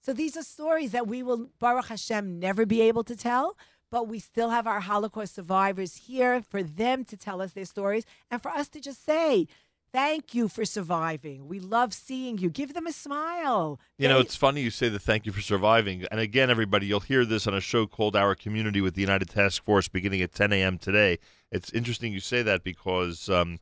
So these are stories that we will, Baruch Hashem, never be able to tell. But we still have our Holocaust survivors here for them to tell us their stories and for us to just say, Thank you for surviving. We love seeing you. Give them a smile. You know, it's funny you say the thank you for surviving. And again, everybody, you'll hear this on a show called Our Community with the United Task Force beginning at 10 a.m. today. It's interesting you say that because um,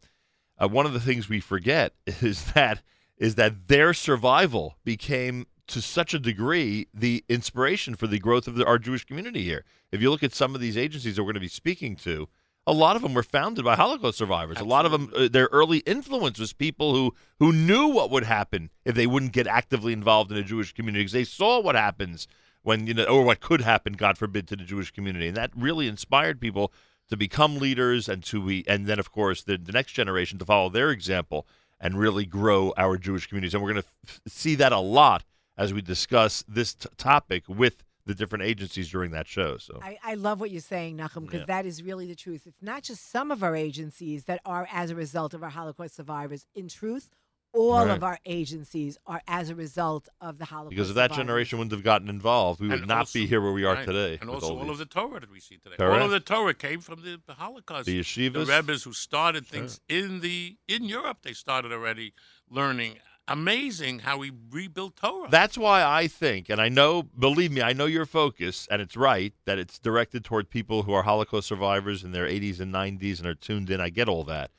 uh, one of the things we forget is that is that their survival became to such a degree the inspiration for the growth of the, our Jewish community here. If you look at some of these agencies that we're going to be speaking to, a lot of them were founded by Holocaust survivors. A lot of them, uh, their early influence was people who who knew what would happen if they wouldn't get actively involved in a Jewish community because they saw what happens when you know, or what could happen, God forbid, to the Jewish community, and that really inspired people to become leaders and to be, and then of course the, the next generation to follow their example and really grow our Jewish communities. And we're going to f- see that a lot as we discuss this t- topic with the different agencies during that show. So. I, I love what you're saying, Nachum, because Yeah. that is really the truth. It's not just some of our agencies that are as a result of our Holocaust survivors. In truth, all Right. of our agencies are as a result of the Holocaust. Because if that survivors. generation wouldn't have gotten involved, we would And not also- be here where we are right, today. And also all, these. of the Torah that we see today. All of the Torah came from the, the Holocaust. The yeshivas. The Rebbe's who started things in the in Europe. They started already learning. Amazing how we rebuilt Torah. That's why I think, and I know, believe me, I know your focus, and it's right that it's directed toward people who are Holocaust survivors in their 80s and 90s and are tuned in. I get all that.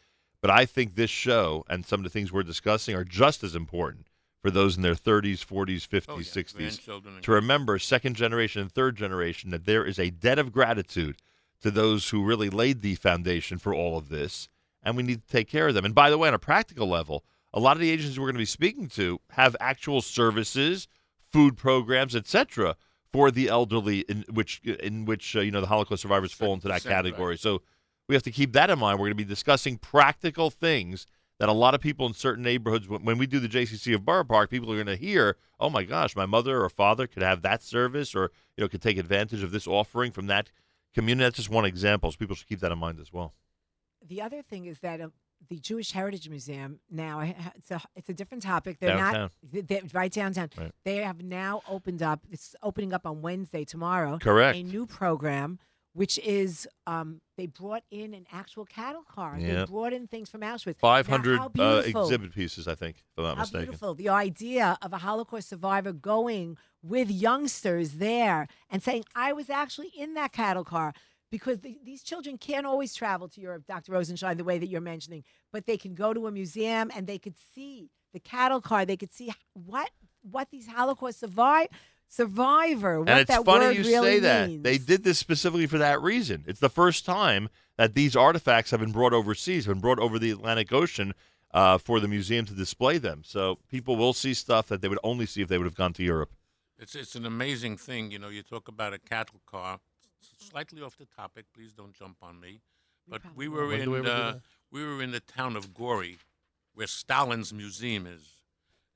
But I think this show and some of the things we're discussing are just as important for those in their 30s, 40s, 50s, Oh, yeah, 60s to remember, second generation and third generation, that there is a debt of gratitude to those who really laid the foundation for all of this, and we need to take care of them. And by the way, on a practical level, a lot of the agencies we're going to be speaking to have actual services, food programs, etc., for the elderly, in which in which uh, you know the Holocaust survivors fall into that 50%, right. category. So we have to keep that in mind. We're going to be discussing practical things that a lot of people in certain neighborhoods, when, when we do the JCC of Borough Park, people are going to hear, "Oh my gosh, my mother or father could have that service, or you know, could take advantage of this offering from that community." That's just one example. So people should keep that in mind as well. The other thing is that uh, the Jewish Heritage Museum now it's a it's a different topic. They're Downtown. not they- they're right downtown. Right. They have now opened up. It's opening up on Wednesday tomorrow. Correct. A new program, which is um, they brought in an actual cattle car. They brought in things from Auschwitz. Five Now, uh, exhibit pieces, I think, if I'm not How mistaken. beautiful. The idea of a Holocaust survivor going with youngsters there and saying, I was actually in that cattle car. Because the, these children can't always travel to Europe, Dr. Rosenshein, the way that you're mentioning, but they can go to a museum and they could see the cattle car. They could see what what these Holocaust survive, survivor, what and it's that funny word you really say that. means. They did this specifically for that reason. It's the first time that these artifacts have been brought overseas, been brought over the Atlantic Ocean uh, for the museum to display them. So people will see stuff that they would only see if they would have gone to Europe. It's it's an amazing thing. You know, you talk about a cattle car. S- Slightly off the topic, please don't jump on me. But we were in we uh, we were in the town of Gori, where Stalin's museum is,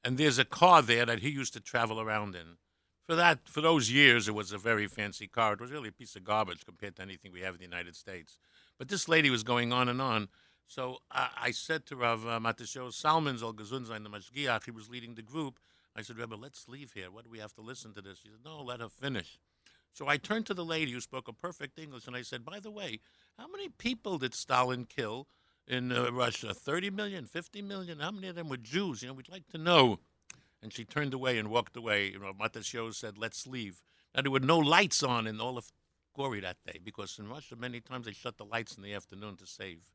and there's a car there that he used to travel around in. For that, for those years, it was a very fancy car. It was really a piece of garbage compared to anything we have in the United States. But this lady was going on and on. So I, I said to Rav uh, Mattisyahu Salomon al Gesundsein, the Mashgiach, he was leading the group. I said, Rebbe, let's leave here. What do we have to listen to this? He said, no, let her finish. So I turned to the lady who spoke a perfect English and I said, by the way, how many people did Stalin kill in uh, Russia? 30 million, 50 million? How many of them were Jews? You know, we'd like to know. And she turned away and walked away. You know, Matasho said, let's leave. Now, there were no lights on in all of Gori that day because in Russia, many times they shut the lights in the afternoon to save.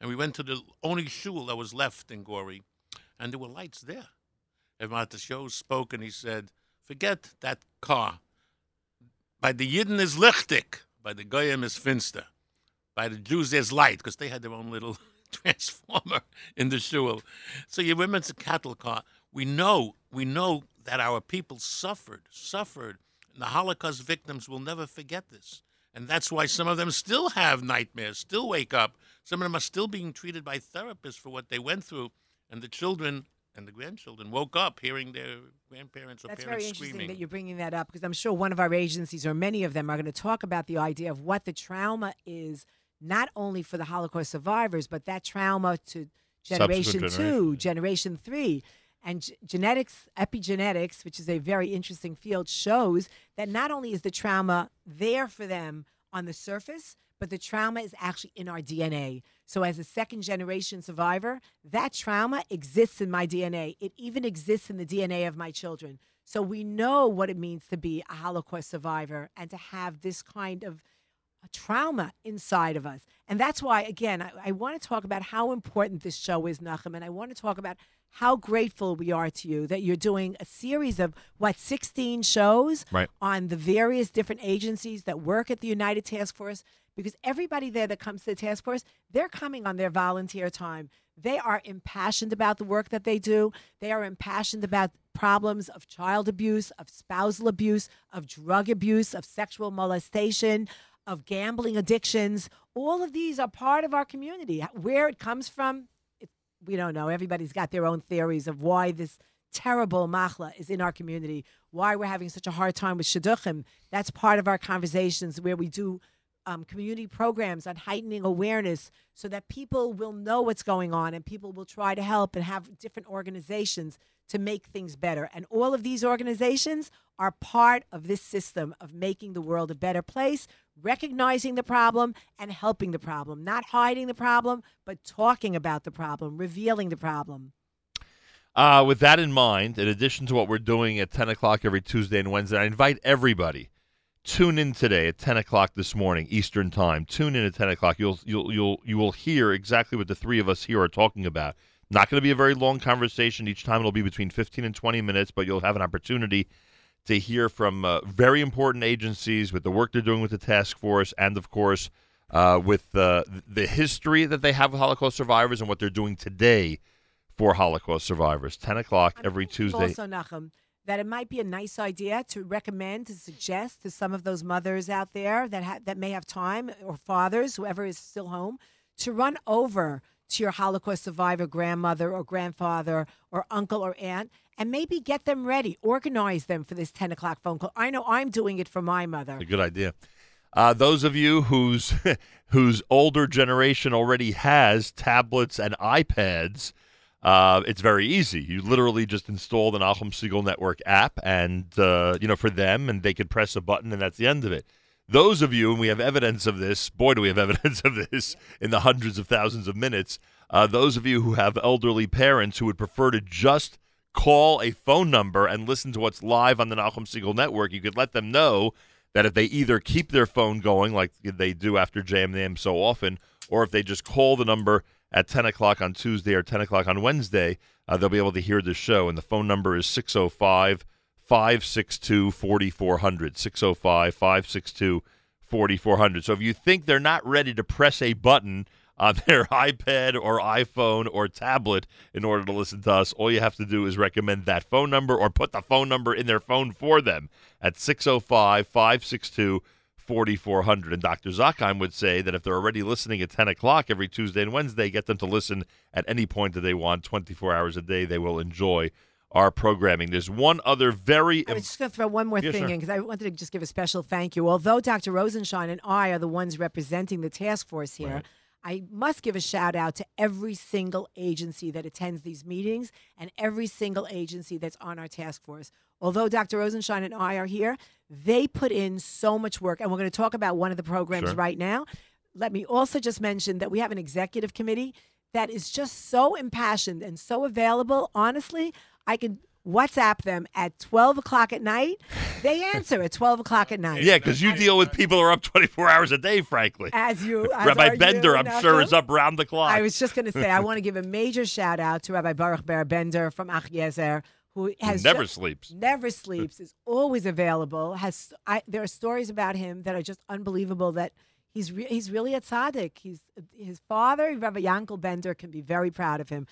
And we went to the only shul that was left in Gori, and there were lights there. And Matasho spoke and he said, forget that car. By the Yidden is lichtig, by the Goyim is finster. By the Jews there's light, because they had their own little transformer in the shul. So you remember it's a cattle car. We know, we know that our people suffered, suffered. And the Holocaust victims will never forget this. And that's why some of them still have nightmares, still wake up. Some of them are still being treated by therapists for what they went through. And the children and the grandchildren woke up hearing their grandparents or That's parents very interesting screaming. that you're bringing that up because I'm sure one of our agencies or many of them are going to talk about the idea of what the trauma is, not only for the Holocaust survivors, but that trauma to generation two, generation three. And g- genetics, epigenetics, which is a very interesting field, shows that not only is the trauma there for them on the surface, but the trauma is actually in our DNA. So, as a second generation survivor, that trauma exists in my DNA. It even exists in the DNA of my children. So, we know what it means to be a Holocaust survivor and to have this kind of trauma inside of us. And that's why, again, I, I want to talk about how important this show is, Nachum, and I want to talk about how grateful we are to you that you're doing a series of, what, 16 shows Right. on the various different agencies that work at the United Task Force. Because everybody there that comes to the task force, they're coming on their volunteer time. They are impassioned about the work that they do. They are impassioned about problems of child abuse, of spousal abuse, of drug abuse, of sexual molestation, of gambling addictions. All of these are part of our community. Where it comes from, it, we don't know. Everybody's got their own theories of why this terrible machla is in our community, why we're having such a hard time with shidduchim. That's part of our conversations where we do um, community programs on heightening awareness so that people will know what's going on and people will try to help and have different organizations to make things better. And all of these organizations are part of this system of making the world a better place, recognizing the problem and helping the problem, not hiding the problem, but talking about the problem, revealing the problem. Uh, with that in mind, in addition to what we're doing at 10 o'clock every Tuesday and Wednesday, I invite everybody tune in today at 10 o'clock this morning Eastern Time. Tune in at 10 o'clock. You'll you'll you'll you will hear exactly what the three of us here are talking about. Not going to be a very long conversation. Each time it'll be between 15 and 20 minutes, but you'll have an opportunity to hear from uh, very important agencies with the work they're doing with the task force, and of course uh, with uh, the history that they have with Holocaust survivors and what they're doing today for Holocaust survivors. 10 o'clock every Tuesday. Also, Nachum, that it might be a nice idea to recommend, to suggest to some of those mothers out there that ha- that may have time, or fathers, whoever is still home, to run over to your Holocaust survivor grandmother or grandfather or uncle or aunt and maybe get them ready, organize them for this 10 o'clock phone call. I know I'm doing it for my mother. A good idea. Uh, those of you whose whose older generation already has tablets and iPads, uh, it's very easy. You literally just install the Nachum Segal Network app, and uh, you know for them, and they could press a button, and that's the end of it. Those of you, and we have evidence of this. Boy, do we have evidence of this in the hundreds of thousands of minutes. Uh, those of you who have elderly parents who would prefer to just call a phone number and listen to what's live on the Nachum Segal Network, you could let them know that if they either keep their phone going like they do after JMM so often, or if they just call the number at 10 o'clock on Tuesday or 10 o'clock on Wednesday, uh, they'll be able to hear the show. And the phone number is 605 562 4400. 605 562 4400. So if you think they're not ready to press a button on their iPad or iPhone or tablet in order to listen to us, all you have to do is recommend that phone number or put the phone number in their phone for them at 605 562 4400. And Dr. Zakheim would say that if they're already listening at 10 o'clock every Tuesday and Wednesday, get them to listen at any point that they want, 24 hours a day. They will enjoy our programming. There's one other very I was just going to throw one more thing sure. in because I wanted to just give a special thank you. Although Dr. Rosenshein and I are the ones representing the task force here, I must give a shout out to every single agency that attends these meetings and every single agency that's on our task force. Although Dr. Rosenshein and I are here, they put in so much work. And we're going to talk about one of the programs Sure. right now. Let me also just mention that we have an executive committee that is just so impassioned and so available. Honestly, I can WhatsApp them at 12 o'clock at night. They answer at 12 o'clock at night. Yeah, because you deal with people who are up 24 hours a day, frankly. As you, as Rabbi Bender, you, I'm sure, is up round the clock. I was just going to say, I want to give a major shout out to Rabbi Baruch Ber Bender from Achiezer, who has never ju- sleeps. Never sleeps. Is always available. Has I, there are stories about him that are just unbelievable. That he's re- he's really a tzaddik. He's his father, Rabbi Yankel Bender, can be very proud of him.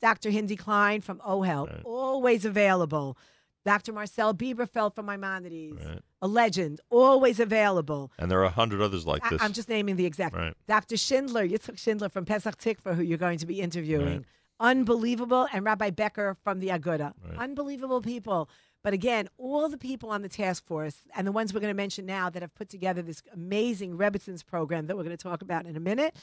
Dr. Hindi Klein from OHEL, always available. Dr. Marcel Bieberfeld from Maimonides, a legend, always available. And there are a hundred others like I- this. I'm just naming the exact. Right. Dr. Schindler, Yitzhak Schindler from Pesach Tikva, who you're going to be interviewing. Right. Unbelievable. And Rabbi Becker from the Aguda. Unbelievable people. But again, all the people on the task force and the ones we're going to mention now that have put together this amazing Rebbitzins program that we're going to talk about in a minute,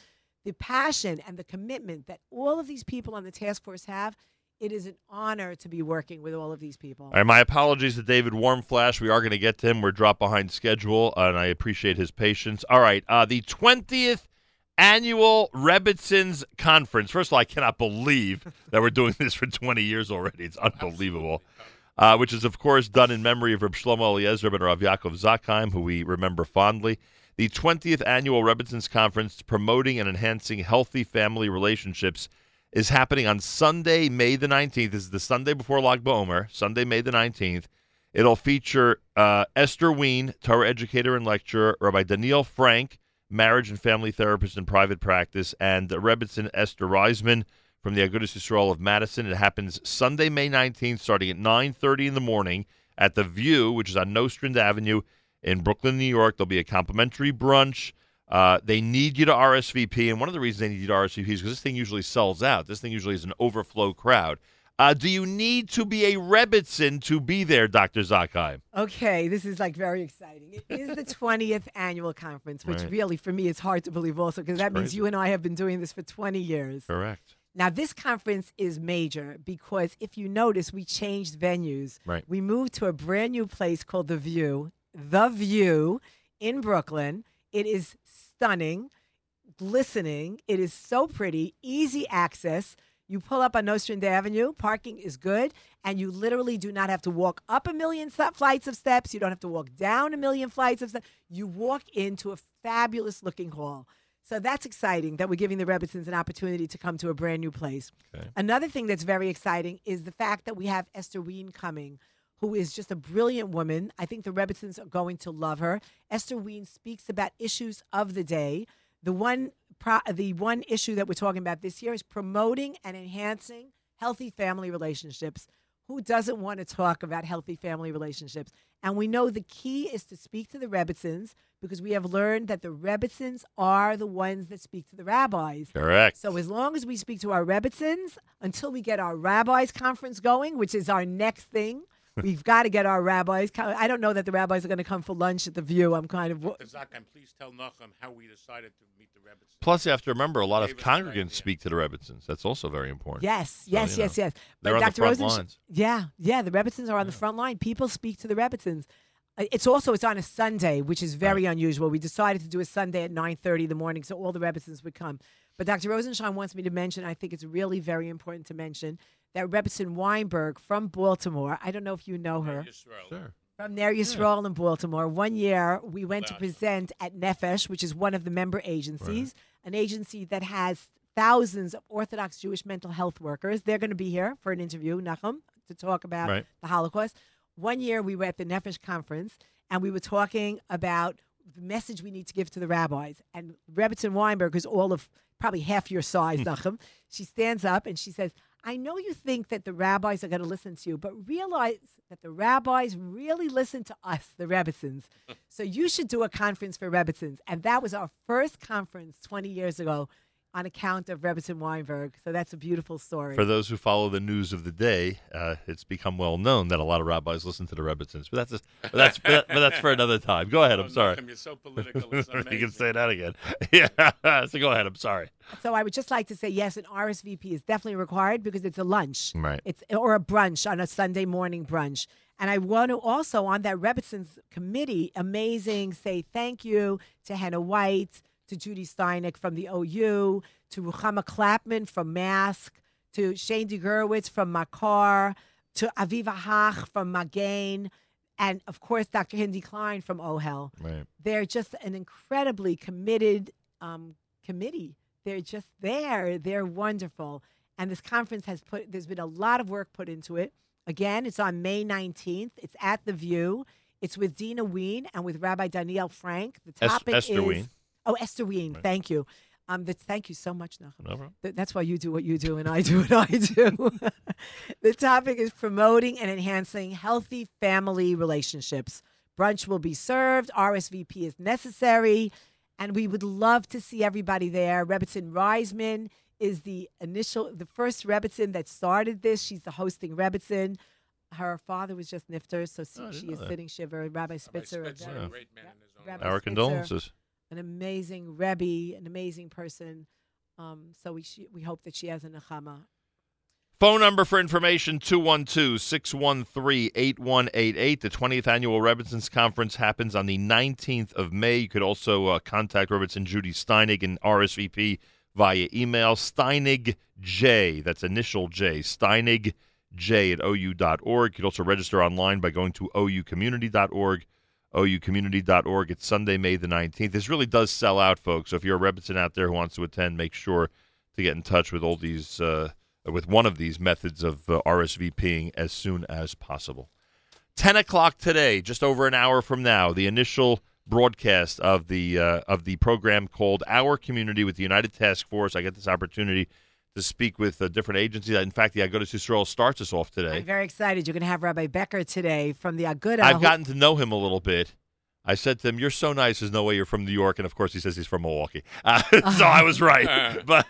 the passion and the commitment that all of these people on the task force have It is an honor to be working with all of these people. All right, my apologies to David Warmflash. We are going to get to him. We're dropped behind schedule, and I appreciate his patience. All right, uh, the 20th annual Rebbitzins Conference. First of all, I cannot believe that we're doing this for 20 years already. It's unbelievable. Uh, which is, of course, done in memory of Reb Shlomo Eliezer and Rav Yaakov Zakheim, who we remember fondly. The 20th annual Rebbitzins Conference, promoting and enhancing healthy family relationships, is happening on Sunday, May the 19th. This is the Sunday before Lag BaOmer, Sunday, May the 19th. It'll feature uh, Esther Wein, Torah educator and lecturer, Rabbi Daniel Frank, marriage and family therapist in private practice, and Rebbitzin Esther Reisman from the Agudas Yisrael of Madison. It happens Sunday, May 19th, starting at 9.30 in the morning at The View, which is on Nostrand Avenue in Brooklyn, New York. There'll be a complimentary brunch. Uh, they need you to RSVP, and one of the reasons they need you to RSVP is because this thing usually sells out. This thing usually is an overflow crowd. Uh, do you need to be a Rebbitzin to be there, Dr. Zakheim? Okay, this is like very exciting. It is the 20th annual conference, which Right. really for me is hard to believe also because that means you and I have been doing this for 20 years. Correct. Now, this conference is major because if you notice, we changed venues. Right. We moved to a brand new place called The View, The View in Brooklyn. It is stunning, glistening. It is so pretty, easy access. You pull up on Nostrand Avenue, parking is good, and you literally do not have to walk up a million st- flights of steps. You don't have to walk down a million flights of steps. You walk into a fabulous looking hall. So that's exciting that we're giving the Rebbitzins an opportunity to come to a brand new place. Another thing that's very exciting is the fact that we have Esther Wein coming, who is just a brilliant woman. I think the Rebbitzins are going to love her. Esther Wein speaks about issues of the day. The one, pro- the one issue that we're talking about this year is promoting and enhancing healthy family relationships. Who doesn't want to talk about healthy family relationships? And we know the key is to speak to the Rebbitzins because we have learned that the Rebbitzins are the ones that speak to the rabbis. Correct. So as long as we speak to our Rebbitzins until we get our rabbis conference going, which is our next thing, we've got to get our rabbis. I don't know that the rabbis are going to come for lunch at the View. I'm kind of Dr. Zakheim, please tell Nachum how we decided to meet the Rebbe. Plus, you have to remember, a lot of Gave us a great congregants speak to the Rebbitzins. That's also very important. Yes, yes, you yes, know, yes. They're on the Dr. front Rosensch- lines. Yeah, yeah. The Rebbitzins are on the front line. People speak to the Rebbitzins. Uh, It's also it's on a Sunday, which is very unusual. We decided to do a Sunday at nine thirty in the morning, so all the Rebbitzins would come. But Dr. Rosenshein wants me to mention. I think it's really very important to mention that Rebbitzin Weinberg from Baltimore. I don't know if you know her. Sure. From Ner Yisrael in Baltimore. One year, we went to present at Nefesh, which is one of the member agencies, an agency that has thousands of Orthodox Jewish mental health workers. They're going to be here for an interview, Nachum, to talk about Right. the Holocaust. One year, we were at the Nefesh conference, and we were talking about the message we need to give to the rabbis. And Rebbitzin Weinberg, is all of probably half your size, Nachum, she stands up and she says, I know you think that the rabbis are going to listen to you, but realize that the rabbis really listen to us, the Rebbitzins. so you should do a conference for Rebbitzins. And that was our first conference 20 years ago on account of Rebbitzin Weinberg. So that's a beautiful story. For those who follow the news of the day, uh, it's become well known that a lot of rabbis listen to the Rebbitzins. But that's just, but that's but, but that's for another time. Go ahead. I'm Oh, sorry. Nachum, you're so political. You can say that again. Yeah. so go ahead. I'm sorry. So I would just like to say yes, an RSVP is definitely required because it's a lunch. Right. It's or a brunch on a Sunday morning brunch. And I want to also on that Rebbitzins committee, amazing, say thank you to Hannah White, to Judy Steinig from the OU, to Ruchama Klapman from Mask, to Shane DeGurwitz from Makor, to Aviva Hach from Magain, and of course Dr. Hindi Klein from OHEL Right. they're just an incredibly committed um, committee. They're just there. They're wonderful. And this conference has put, there's been a lot of work put into it. Again, it's on May 19th. It's at The View. It's with Dina Wein and with Rabbi Danielle Frank. The Es- topic Esther is. Oh, Esther Wein. Thank you. Um, that's, thank you so much, Nachum. No problem. Th- That's why you do what you do and I do what I do. the topic is promoting and enhancing healthy family relationships. Brunch will be served. RSVP is necessary. And we would love to see everybody there. Rebbitzin Reisman is the initial, the first Rebbitzin that started this. She's the hosting Rebbitzin. Her father was just Nifter, so Oh, she is that. sitting shiva. Rabbi Spitzer, a Spitzer, very- a great man in his own Rabbi Our Spitzer, condolences. An amazing Rebbe, an amazing person. Um, so we we hope that she has a nechama. Phone number for information 212 613 8188. The 20th annual Rebbitzins Conference happens on the 19th of May. You could also uh, contact Rebbitzin Judy Steinig and RSVP via email. Steinig J, that's initial J, Steinig J at OU.org. You could also register online by going to OUcommunity.org. OUcommunity.org. It's Sunday, May the 19th. This really does sell out, folks. So if you're a Rebbitzin out there who wants to attend, make sure to get in touch with all these. Uh, with one of these methods of uh, RSVPing as soon as possible. 10 o'clock today, just over an hour from now, the initial broadcast of the uh, of the program called Our Community with the United Task Force. I get this opportunity to speak with uh, different agencies. In fact, the Agudas Yisrael starts us off today. I'm very excited. You're going to have Rabbi Becker today from the Aguda. I've gotten to know him a little bit. I said to him, "You're so nice. There's no way you're from New York." And of course, he says he's from Milwaukee. Uh, so I was right, but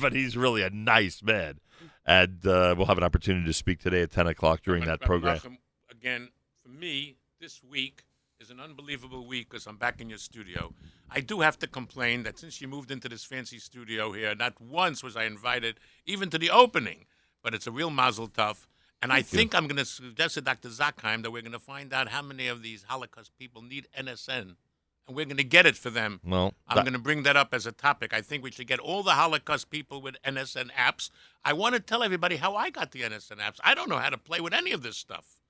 but he's really a nice man, and uh, we'll have an opportunity to speak today at 10 o'clock during that But program. Menachem, again, for me, this week is an unbelievable week because I'm back in your studio. I do have to complain that since you moved into this fancy studio here, not once was I invited even to the opening. But it's a real mazel tov. And I Thank you. think I'm going to suggest to Dr. Zakheim that we're going to find out how many of these Holocaust people need NSN. And we're going to get it for them. Well, I'm that- going to bring that up as a topic. I think we should get all the Holocaust people with NSN apps. I want to tell everybody how I got the NSN apps. I don't know how to play with any of this stuff.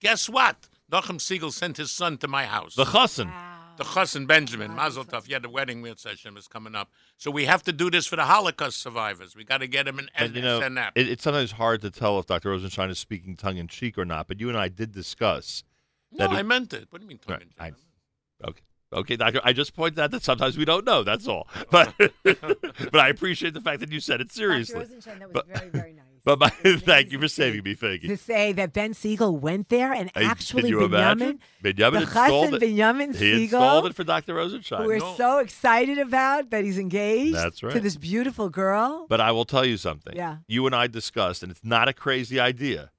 Guess what? Nachum Segal sent his son to my house. the chassan. The chassan Benjamin, Mazel Tov. Yeah, the wedding with session is coming up. So we have to do this for the Holocaust survivors. We got to get them an But, you know, NSN it, it's sometimes hard to tell if Dr. Rosenshein is speaking tongue in cheek or not. But you and I did discuss no, that. I it- meant it. What do you mean? tongue in cheek? I, okay. Okay, doctor. I just pointed out that sometimes we don't know. That's all. But but I appreciate the fact that you said it seriously. Rosenshein, that was But- very, very nice. But my, thank you for saving me, Faggy. to say that Ben Segal went there and Hey, actually can you Benjamin? Benjamin the installed it. Benjamin he Segal, installed it for Dr. Rosenshein. we're No. so excited about that he's engaged That's right. to this beautiful girl. But I will tell you something. Yeah. You and I discussed, and it's not a crazy idea,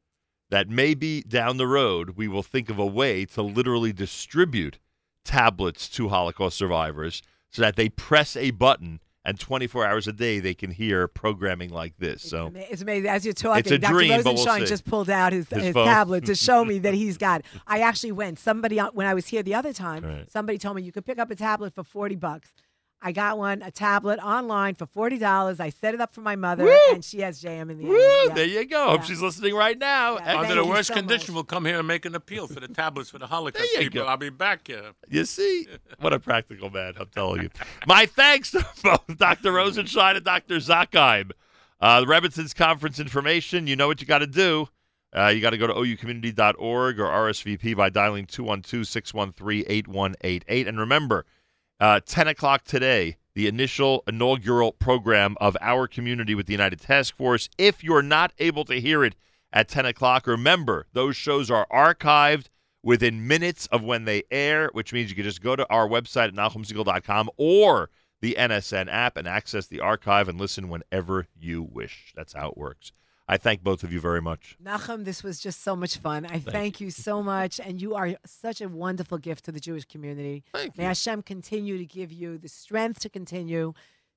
that maybe down the road we will think of a way to literally distribute tablets to Holocaust survivors so that they press a button and 24 hours a day they can hear programming like this. So Ama- It's amazing. As you're talking, It's a Dr. dream, but we'll Rosenshein see. just pulled out his, His his, tablet to show me that he's got. I actually went. Somebody uh, when I was here the other time, Right. somebody told me you could pick up a tablet for forty bucks. I got one, a tablet online for forty dollars. I set it up for my mother, Woo! and she has JM in the Woo, end. Yeah. there you go. Hope Yeah. she's listening right now. Yeah. Under the worst so condition, much. we'll come here and make an appeal for the tablets for the Holocaust people. go. I'll be back here. You see, what a practical man, I'm telling you. My thanks to both Dr. Rosenshein and Dr. Zakheim. Uh, the Rebbitzins Conference information, you know what you got to do. Uh, you got to go to oucommunity.org or RSVP by dialing 212 613 8188. And remember, uh, 10 o'clock today, the initial inaugural program of our community with the United Task Force. If you're not able to hear it at 10 o'clock, remember those shows are archived within minutes of when they air, which means you can just go to our website at NachumSegal.com or the NSN app and access the archive and listen whenever you wish. That's how it works. I thank both of you very much. Nachum, this was just so much fun. I thank, you. so much, and you are such a wonderful gift to the Jewish community. Thank May Hashem continue to give you the strength to continue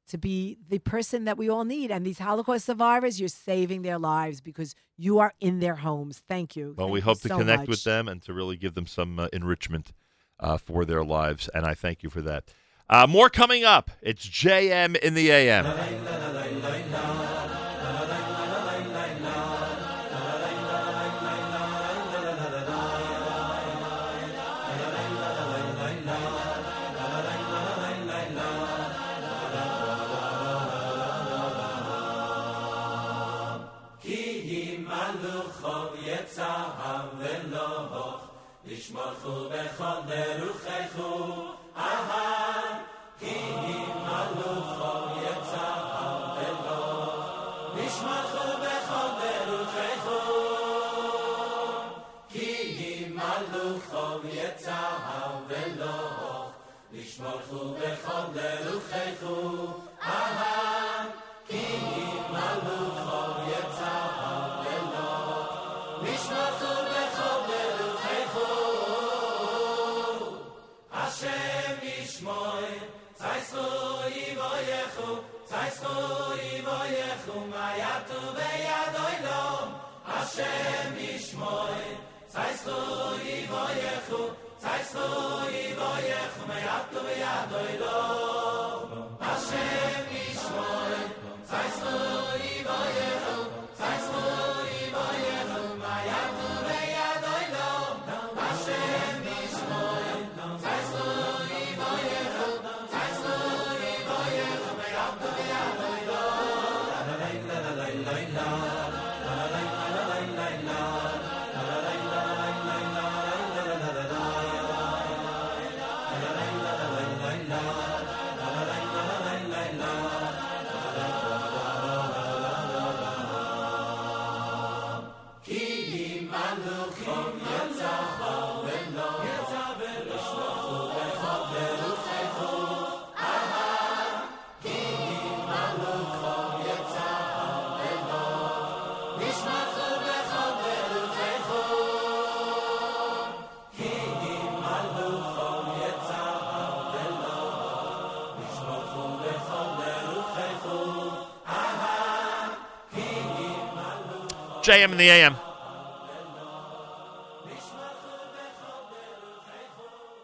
to be the person that we all need. And these Holocaust survivors, you're saving their lives because you are in their homes. Thank you. Well, Thank we you hope to so connect much. with them and to really give them some uh, enrichment uh, for their lives, and I thank you for that. Uh, more coming up. It's JM in the AM. לשמורכו בכל אי ווייך קומען יעדער טאָג ווען השם ישמוי אשэм ישמויט צייטס דו אי ווייך קומען יעדער JM in the AM.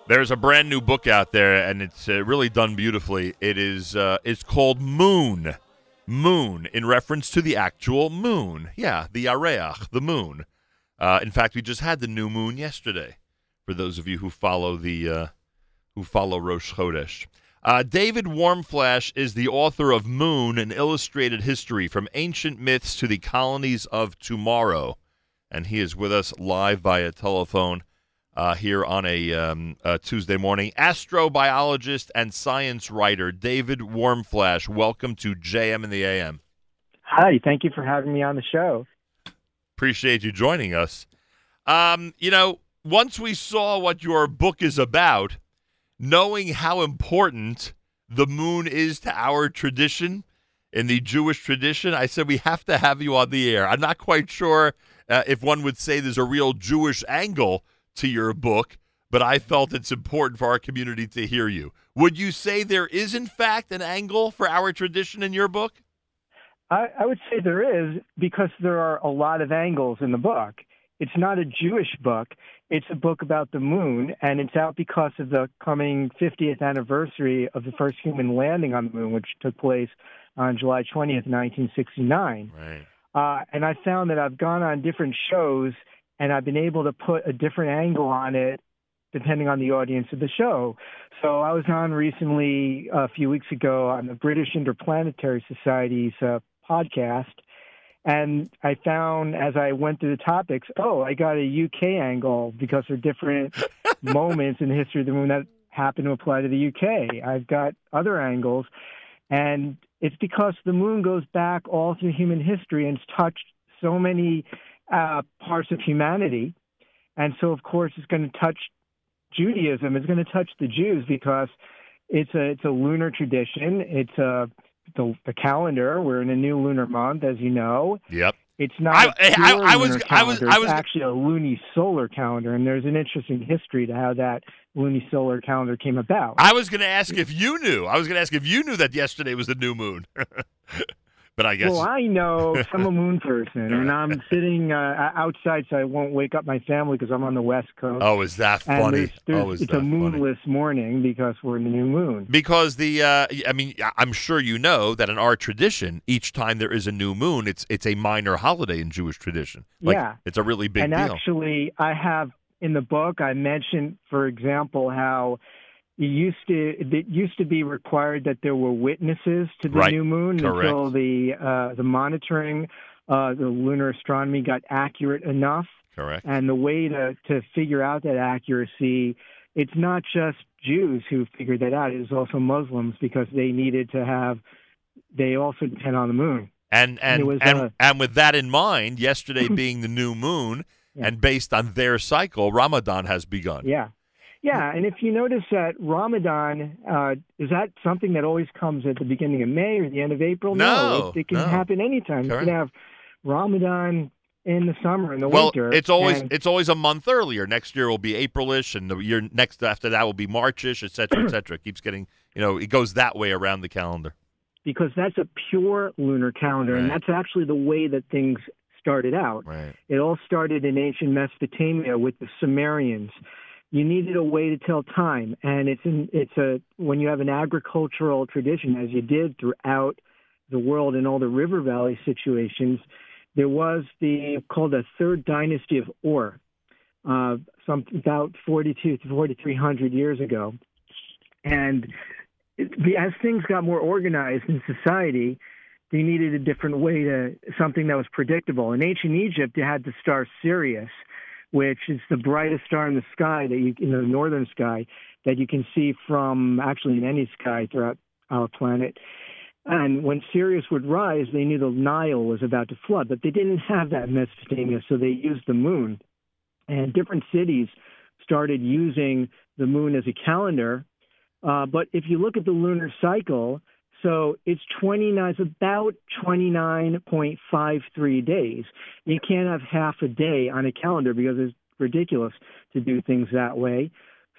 There's a brand new book out there, and it's uh, really done beautifully. It is uh, it's called Moon, Moon, in reference to the actual moon. Yeah, the Areach, the moon. Uh, in fact, we just had the new moon yesterday. For those of you who follow the uh, who follow Rosh Chodesh, uh, David Warmflash is the author of Moon: An Illustrated History from Ancient Myths to the Colonies of Tomorrow, and he is with us live via telephone uh, here on a, um, a Tuesday morning. Astrobiologist and science writer David Warmflash, welcome to JM in the AM. Hi, thank you for having me on the show. Appreciate you joining us. Um, you know, once we saw what your book is about, knowing how important the moon is to our tradition in the Jewish tradition, I said we have to have you on the air. I'm not quite sure uh, if one would say there's a real Jewish angle to your book, but I felt it's important for our community to hear you. Would you say there is, in fact, an angle for our tradition in your book? I, I would say there is because there are a lot of angles in the book. It's not a Jewish book. It's a book about the moon, and it's out because of the coming 50th anniversary of the first human landing on the moon, which took place on July 20th, 1969. Right. Uh, and I found that I've gone on different shows and I've been able to put a different angle on it depending on the audience of the show. So I was on recently a few weeks ago on the British Interplanetary Society's uh, podcast, and I found as I went through the topics, oh, I got a UK angle because there are different moments in the history of the moon that happen to apply to the UK. I've got other angles, and it's because the moon goes back all through human history and it's touched so many uh, parts of humanity. And so, of course, it's going to touch Judaism. It's going to touch the Jews because it's a it's a lunar tradition. It's a the, the calendar. We're in a new lunar month, as you know. Yep. It's not. I- a I- pure I was- I was- I was- It's actually a luni solar calendar, and there's an interesting history to how that luni solar calendar came about. I was going to ask if you knew. I was going to ask if you knew that yesterday was the new moon. but I guess. Well, I know I'm a moon person, and I'm sitting uh, outside so I won't wake up my family because I'm on the West Coast. Oh, is that funny? there's- there's- oh, is it's that a moonless morning because we're in the new moon. Because the, uh, I mean, I'm sure you know that in our tradition, each time there is a new moon, it's it's a minor holiday in Jewish tradition. Like, Yeah. it's a really big and deal. actually, I have in the book I mentioned, for example, how it used to it used to be required that there were witnesses to the Right. new moon until the uh, the monitoring uh, the lunar astronomy got accurate enough. Correct. And the way to to figure out that accuracy, it's not just Jews who figured that out. It was also Muslims because they needed to have. They also depend on the moon. And and was, and, uh, and with that in mind, yesterday being the new moon, and based on their cycle, Ramadan has begun. Yeah. Yeah, and if you notice that Ramadan uh, is that something that always comes at the beginning of May or the end of April? No, it, it can no. happen anytime. You can have Ramadan in the summer in the well, winter. it's always and- it's always a month earlier. Next year will be Aprilish, and the year next after that will be Marchish, et cetera, et cetera. It keeps getting you know it goes that way around the calendar. because that's a pure lunar calendar, and that's actually the way that things started out. Right. It all started in ancient Mesopotamia with the Sumerians. You needed a way to tell time, and it's in, it's a when you have an agricultural tradition, as you did throughout the world in all the river valley situations. There was the called the third dynasty of Ur, uh, some about 42 to 4300 years ago, and it- as things got more organized in society, they needed a different way to something that was predictable. In ancient Egypt, you had the star Sirius, which is the brightest star in the sky that you in the northern sky that you can see from actually in any sky throughout our planet. And when Sirius would rise, they knew the Nile was about to flood, but they didn't have that in Mesopotamia, so they used the moon. And different cities started using the moon as a calendar. Uh, but if you look at the lunar cycle, so it's 29, it's about 29.53 days. You can't have half a day on a calendar because it's ridiculous to do things that way.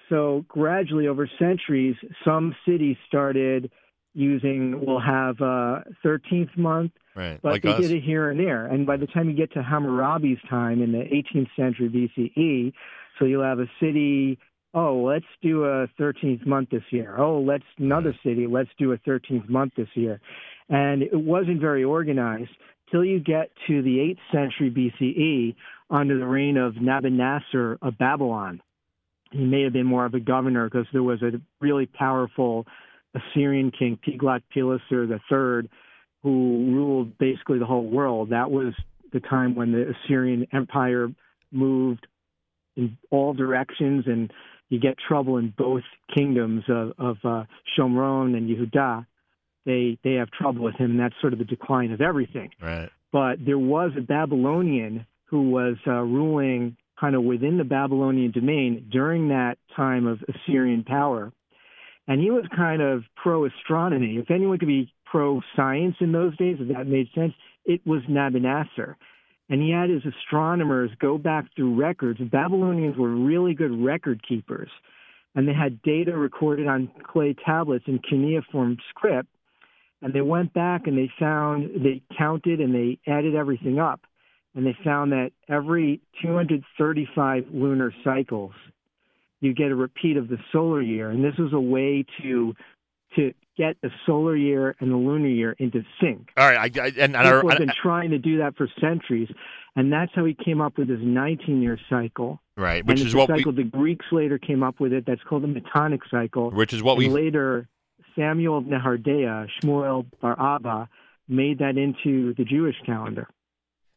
So gradually over centuries, some cities started using, we'll have a 13th month, Right. but like they us. did it here and there. And by the time you get to Hammurabi's time in the 18th century BCE, so you'll have a city, oh, let's do a 13th month this year. Oh, let's another city, let's do a 13th month this year. And it wasn't very organized till you get to the 8th century BCE under the reign of Nabonassar of Babylon. He may have been more of a governor because there was a really powerful Assyrian king, Tiglath-Pileser III, who ruled basically the whole world. That was the time when the Assyrian Empire moved in all directions, and you get trouble in both kingdoms of, of uh, Shomron and Yehuda. They they have trouble with him, and that's sort of the decline of everything. Right. But there was a Babylonian who was uh, ruling kind of within the Babylonian domain during that time of Assyrian power. And he was kind of pro astronomy. If anyone could be pro science in those days, if that made sense, it was Nabonassar. And had his astronomers go back through records. Babylonians were really good record keepers. And they had data recorded on clay tablets in cuneiform script. And they went back and they found, they counted and they added everything up. And they found that every 235 lunar cycles, you get a repeat of the solar year. And this was a way to to get the solar year and the lunar year into sync. All right, I, I, and, and I, People have I- been trying to do that for centuries, and that's how he came up with his 19-year cycle. right, which is what we, the Greeks later came up with it. That's called the Metonic cycle. which is what we later Samuel of Nehardea, Shmuel Bar Abba, made that into the Jewish calendar.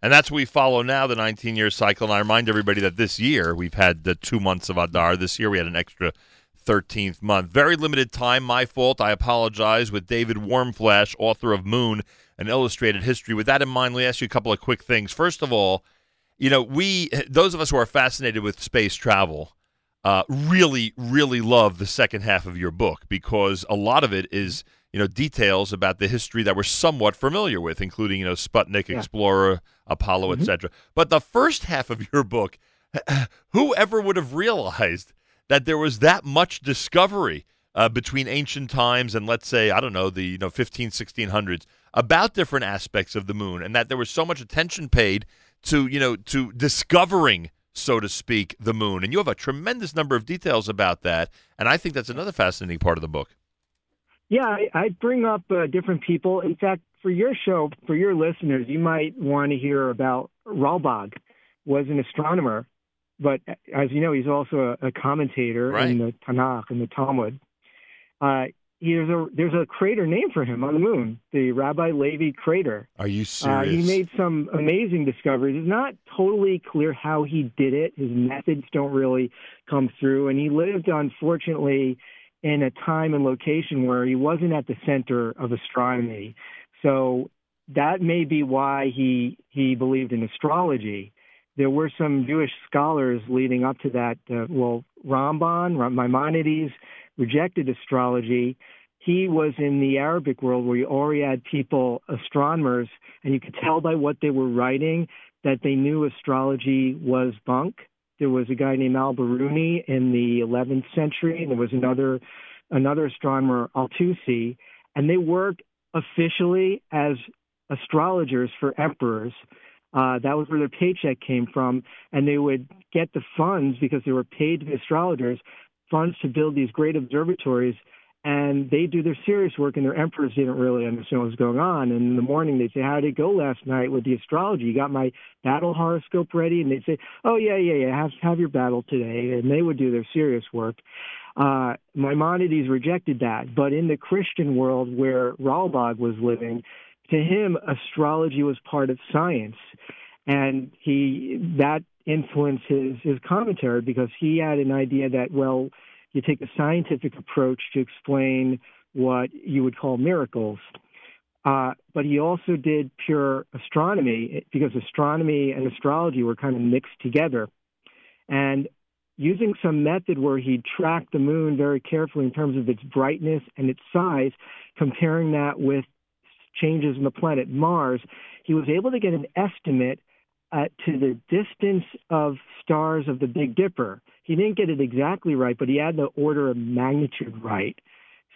And that's what we follow now, the 19 year cycle. And I remind everybody that this year we've had the two months of Adar. This year we had an extra 13th month. Very limited time, my fault. I apologize. With David Warmflash, author of Moon, an illustrated history. With that in mind, let me ask you a couple of quick things. First of all, you know, we, those of us who are fascinated with space travel, uh, really, really love the second half of your book because a lot of it is, you know, details about the history that we're somewhat familiar with, including, you know, Sputnik, Yeah. Explorer, Apollo, Mhm. etc. But the first half of your book, whoever would have realized that there was that much discovery uh, between ancient times and let's say I don't know the you know 15 1600s about different aspects of the moon and that there was so much attention paid to you know to discovering so to speak the moon and you have a tremendous number of details about that and I think that's another fascinating part of the book. Yeah, I, I bring up uh, different people. In fact, for your show, for your listeners, you might want to hear about Ralbag, was an astronomer, but as you know, he's also a, a commentator Right. in the Tanakh and the Talmud. Uh, there's a there's a crater named for him on the moon, the Rabbi Levi crater. Are you Uh, serious? he made some amazing discoveries. It's not totally clear how he did it. His methods don't really come through, and he lived, unfortunately, in a time and location where he wasn't at the center of astronomy. So that may be why he he believed in astrology. There were some Jewish scholars leading up to that. Uh, well, Rambam, Maimonides rejected astrology. He was in the Arabic world where you already had people, astronomers, and you could tell by what they were writing that they knew astrology was bunk. There was a guy named Al-Biruni in the 11th century, and there was another another astronomer, Altusi, and they worked officially as astrologers for emperors. Uh, that was where their paycheck came from, and they would get the funds because they were paid to be astrologers, funds to build these great observatories. And they do their serious work, and their emperors didn't really understand what was going on. And in the morning, they'd say, "How did it go last night with the astrology? You got my battle horoscope ready?" And they'd say, "Oh yeah, yeah, yeah. Have have your battle today." And they would do their serious work. Uh, Maimonides rejected that, but in the Christian world where Ralbag was living, to him, astrology was part of science, and he that influenced his his commentary because he had an idea that well, you take a scientific approach to explain what you would call miracles. Uh, but he also did pure astronomy because astronomy and astrology were kind of mixed together. And using some method where he tracked the moon very carefully in terms of its brightness and its size, comparing that with changes in the planet Mars, he was able to get an estimate uh, to the distance of stars of the Big Dipper. He didn't get it exactly right, but he had the order of magnitude right,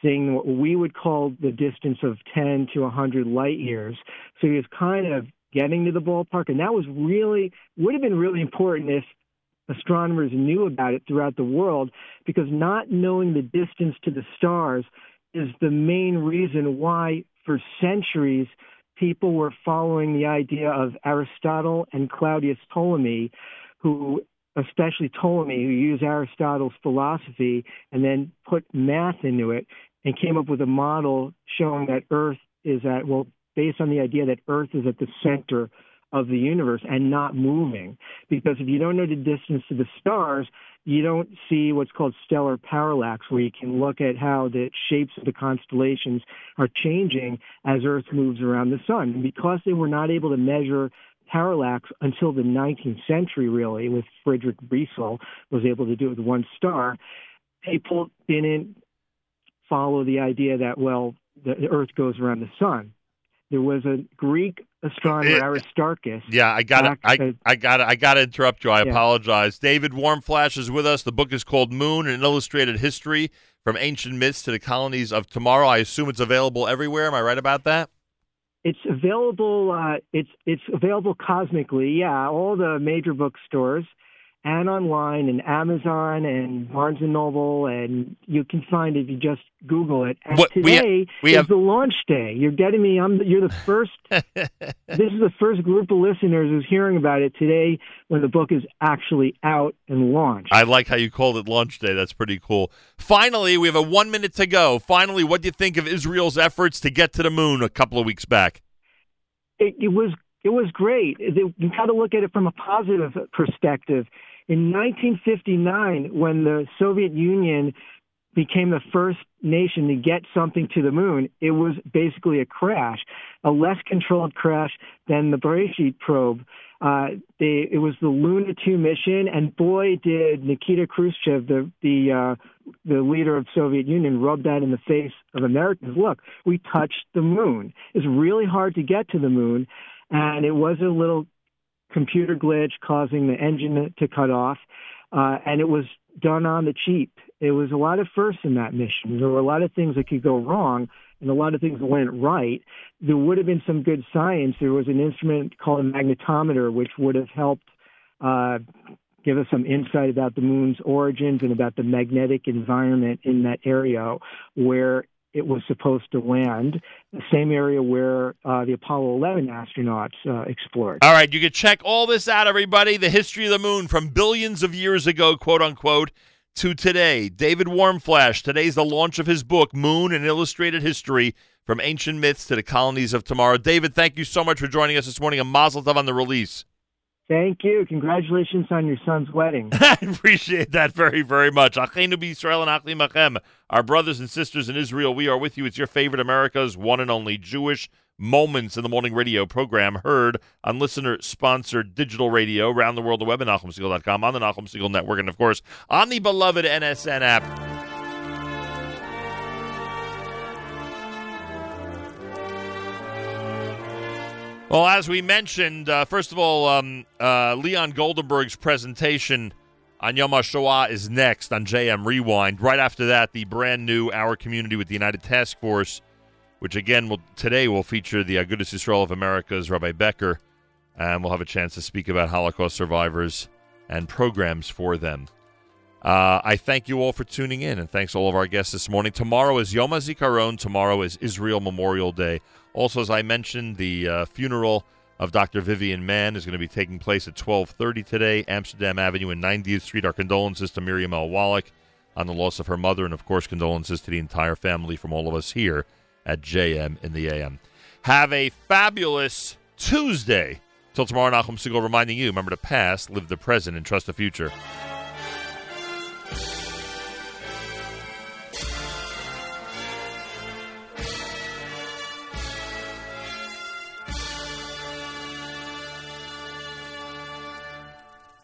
saying what we would call the distance of 10 to 100 light years. So he was kind of getting to the ballpark, and that was really would have been really important if astronomers knew about it throughout the world, because not knowing the distance to the stars is the main reason why, for centuries, people were following the idea of Aristotle and Claudius Ptolemy, who, especially Ptolemy, who used Aristotle's philosophy and then put math into it and came up with a model showing that Earth is at, well, based on the idea that Earth is at the center of the universe and not moving. Because if you don't know the distance to the stars, you don't see what's called stellar parallax, where you can look at how the shapes of the constellations are changing as Earth moves around the sun. And because they were not able to measure parallax until the 19th century, really, with Friedrich Bessel was able to do it with one star, people didn't follow the idea that, well, the Earth goes around the sun. There was a Greek astronomer, Yeah. Aristarchus. Yeah, I got I, I got I got to interrupt you. I Yeah. apologize. David Warmflash is with us. The book is called Moon: An Illustrated History from Ancient Myths to the Colonies of Tomorrow. I assume it's available everywhere. Am I right about that? It's available. Uh, it's it's available cosmically. Yeah, all the major bookstores, and online, and Amazon, and Barnes and Noble, and you can find it if you just Google it. And What- we ha- today we is have- the launch day. You're getting me. I'm. You're the first. this is the first group of listeners who's hearing about it today when the book is actually out and launched. I like how you called it launch day. That's pretty cool. Finally, we have a one minute to go. Finally, what do you think of Israel's efforts to get to the moon a couple of weeks back? it, it was it was great. It, you got to look at it from a positive perspective. In 1959, when the Soviet Union became the first nation to get something to the moon, it was basically a crash, a less controlled crash than the Beresheet probe. Uh, they, it was the Luna 2 mission, and boy, did Nikita Khrushchev, the the uh, the leader of Soviet Union, rub that in the face of Americans. Look, we touched the moon. It's really hard to get to the moon, and it was a little computer glitch causing the engine to cut off, uh, and it was done on the cheap. It was a lot of firsts in that mission. There were a lot of things that could go wrong, and a lot of things went right. There would have been some good science. There was an instrument called a magnetometer, which would have helped uh, give us some insight about the moon's origins and about the magnetic environment in that area where it was supposed to land, the same area where uh, the Apollo 11 astronauts uh, explored. All right, you can check all this out, everybody. The history of the moon from billions of years ago, quote unquote, to today. David Warmflash. Today's the launch of his book, Moon: An Illustrated History from Ancient Myths to the Colonies of Tomorrow. David, thank you so much for joining us this morning. A mazel tov on the release. Thank you. Congratulations on your son's wedding. I appreciate that very, very much. Achenu b'Yisrael and achli machem. Our brothers and sisters in Israel, we are with you. It's your favorite America's one and only Jewish Moments in the Morning radio program heard on listener-sponsored digital radio around the world, the web at NachumSegal.com, on the Nachum Segal Network, and, of course, on the beloved NSN app. Well, as we mentioned, uh, first of all, um, uh, Leon Goldenberg's presentation on Yom HaShoah is next on JM Rewind. Right after that, the brand new Our Community with the United Task Force, which again will today will feature the Agudas Yisrael of America's Rabbi Becker, and we'll have a chance to speak about Holocaust survivors and programs for them. Uh, I thank you all for tuning in, and thanks all of our guests this morning. Tomorrow is Yom HaZikaron. Tomorrow is Israel Memorial Day. Also, as I mentioned, the uh, funeral of Dr. Vivian Mann is going to be taking place at 12:30 today, Amsterdam Avenue and 90th Street. Our condolences to Miriam L. Wallach on the loss of her mother, and of course, condolences to the entire family from all of us here at JM in the AM. Have a fabulous Tuesday. Till tomorrow, Nachum Segal reminding you: remember the past, live the present, and trust the future.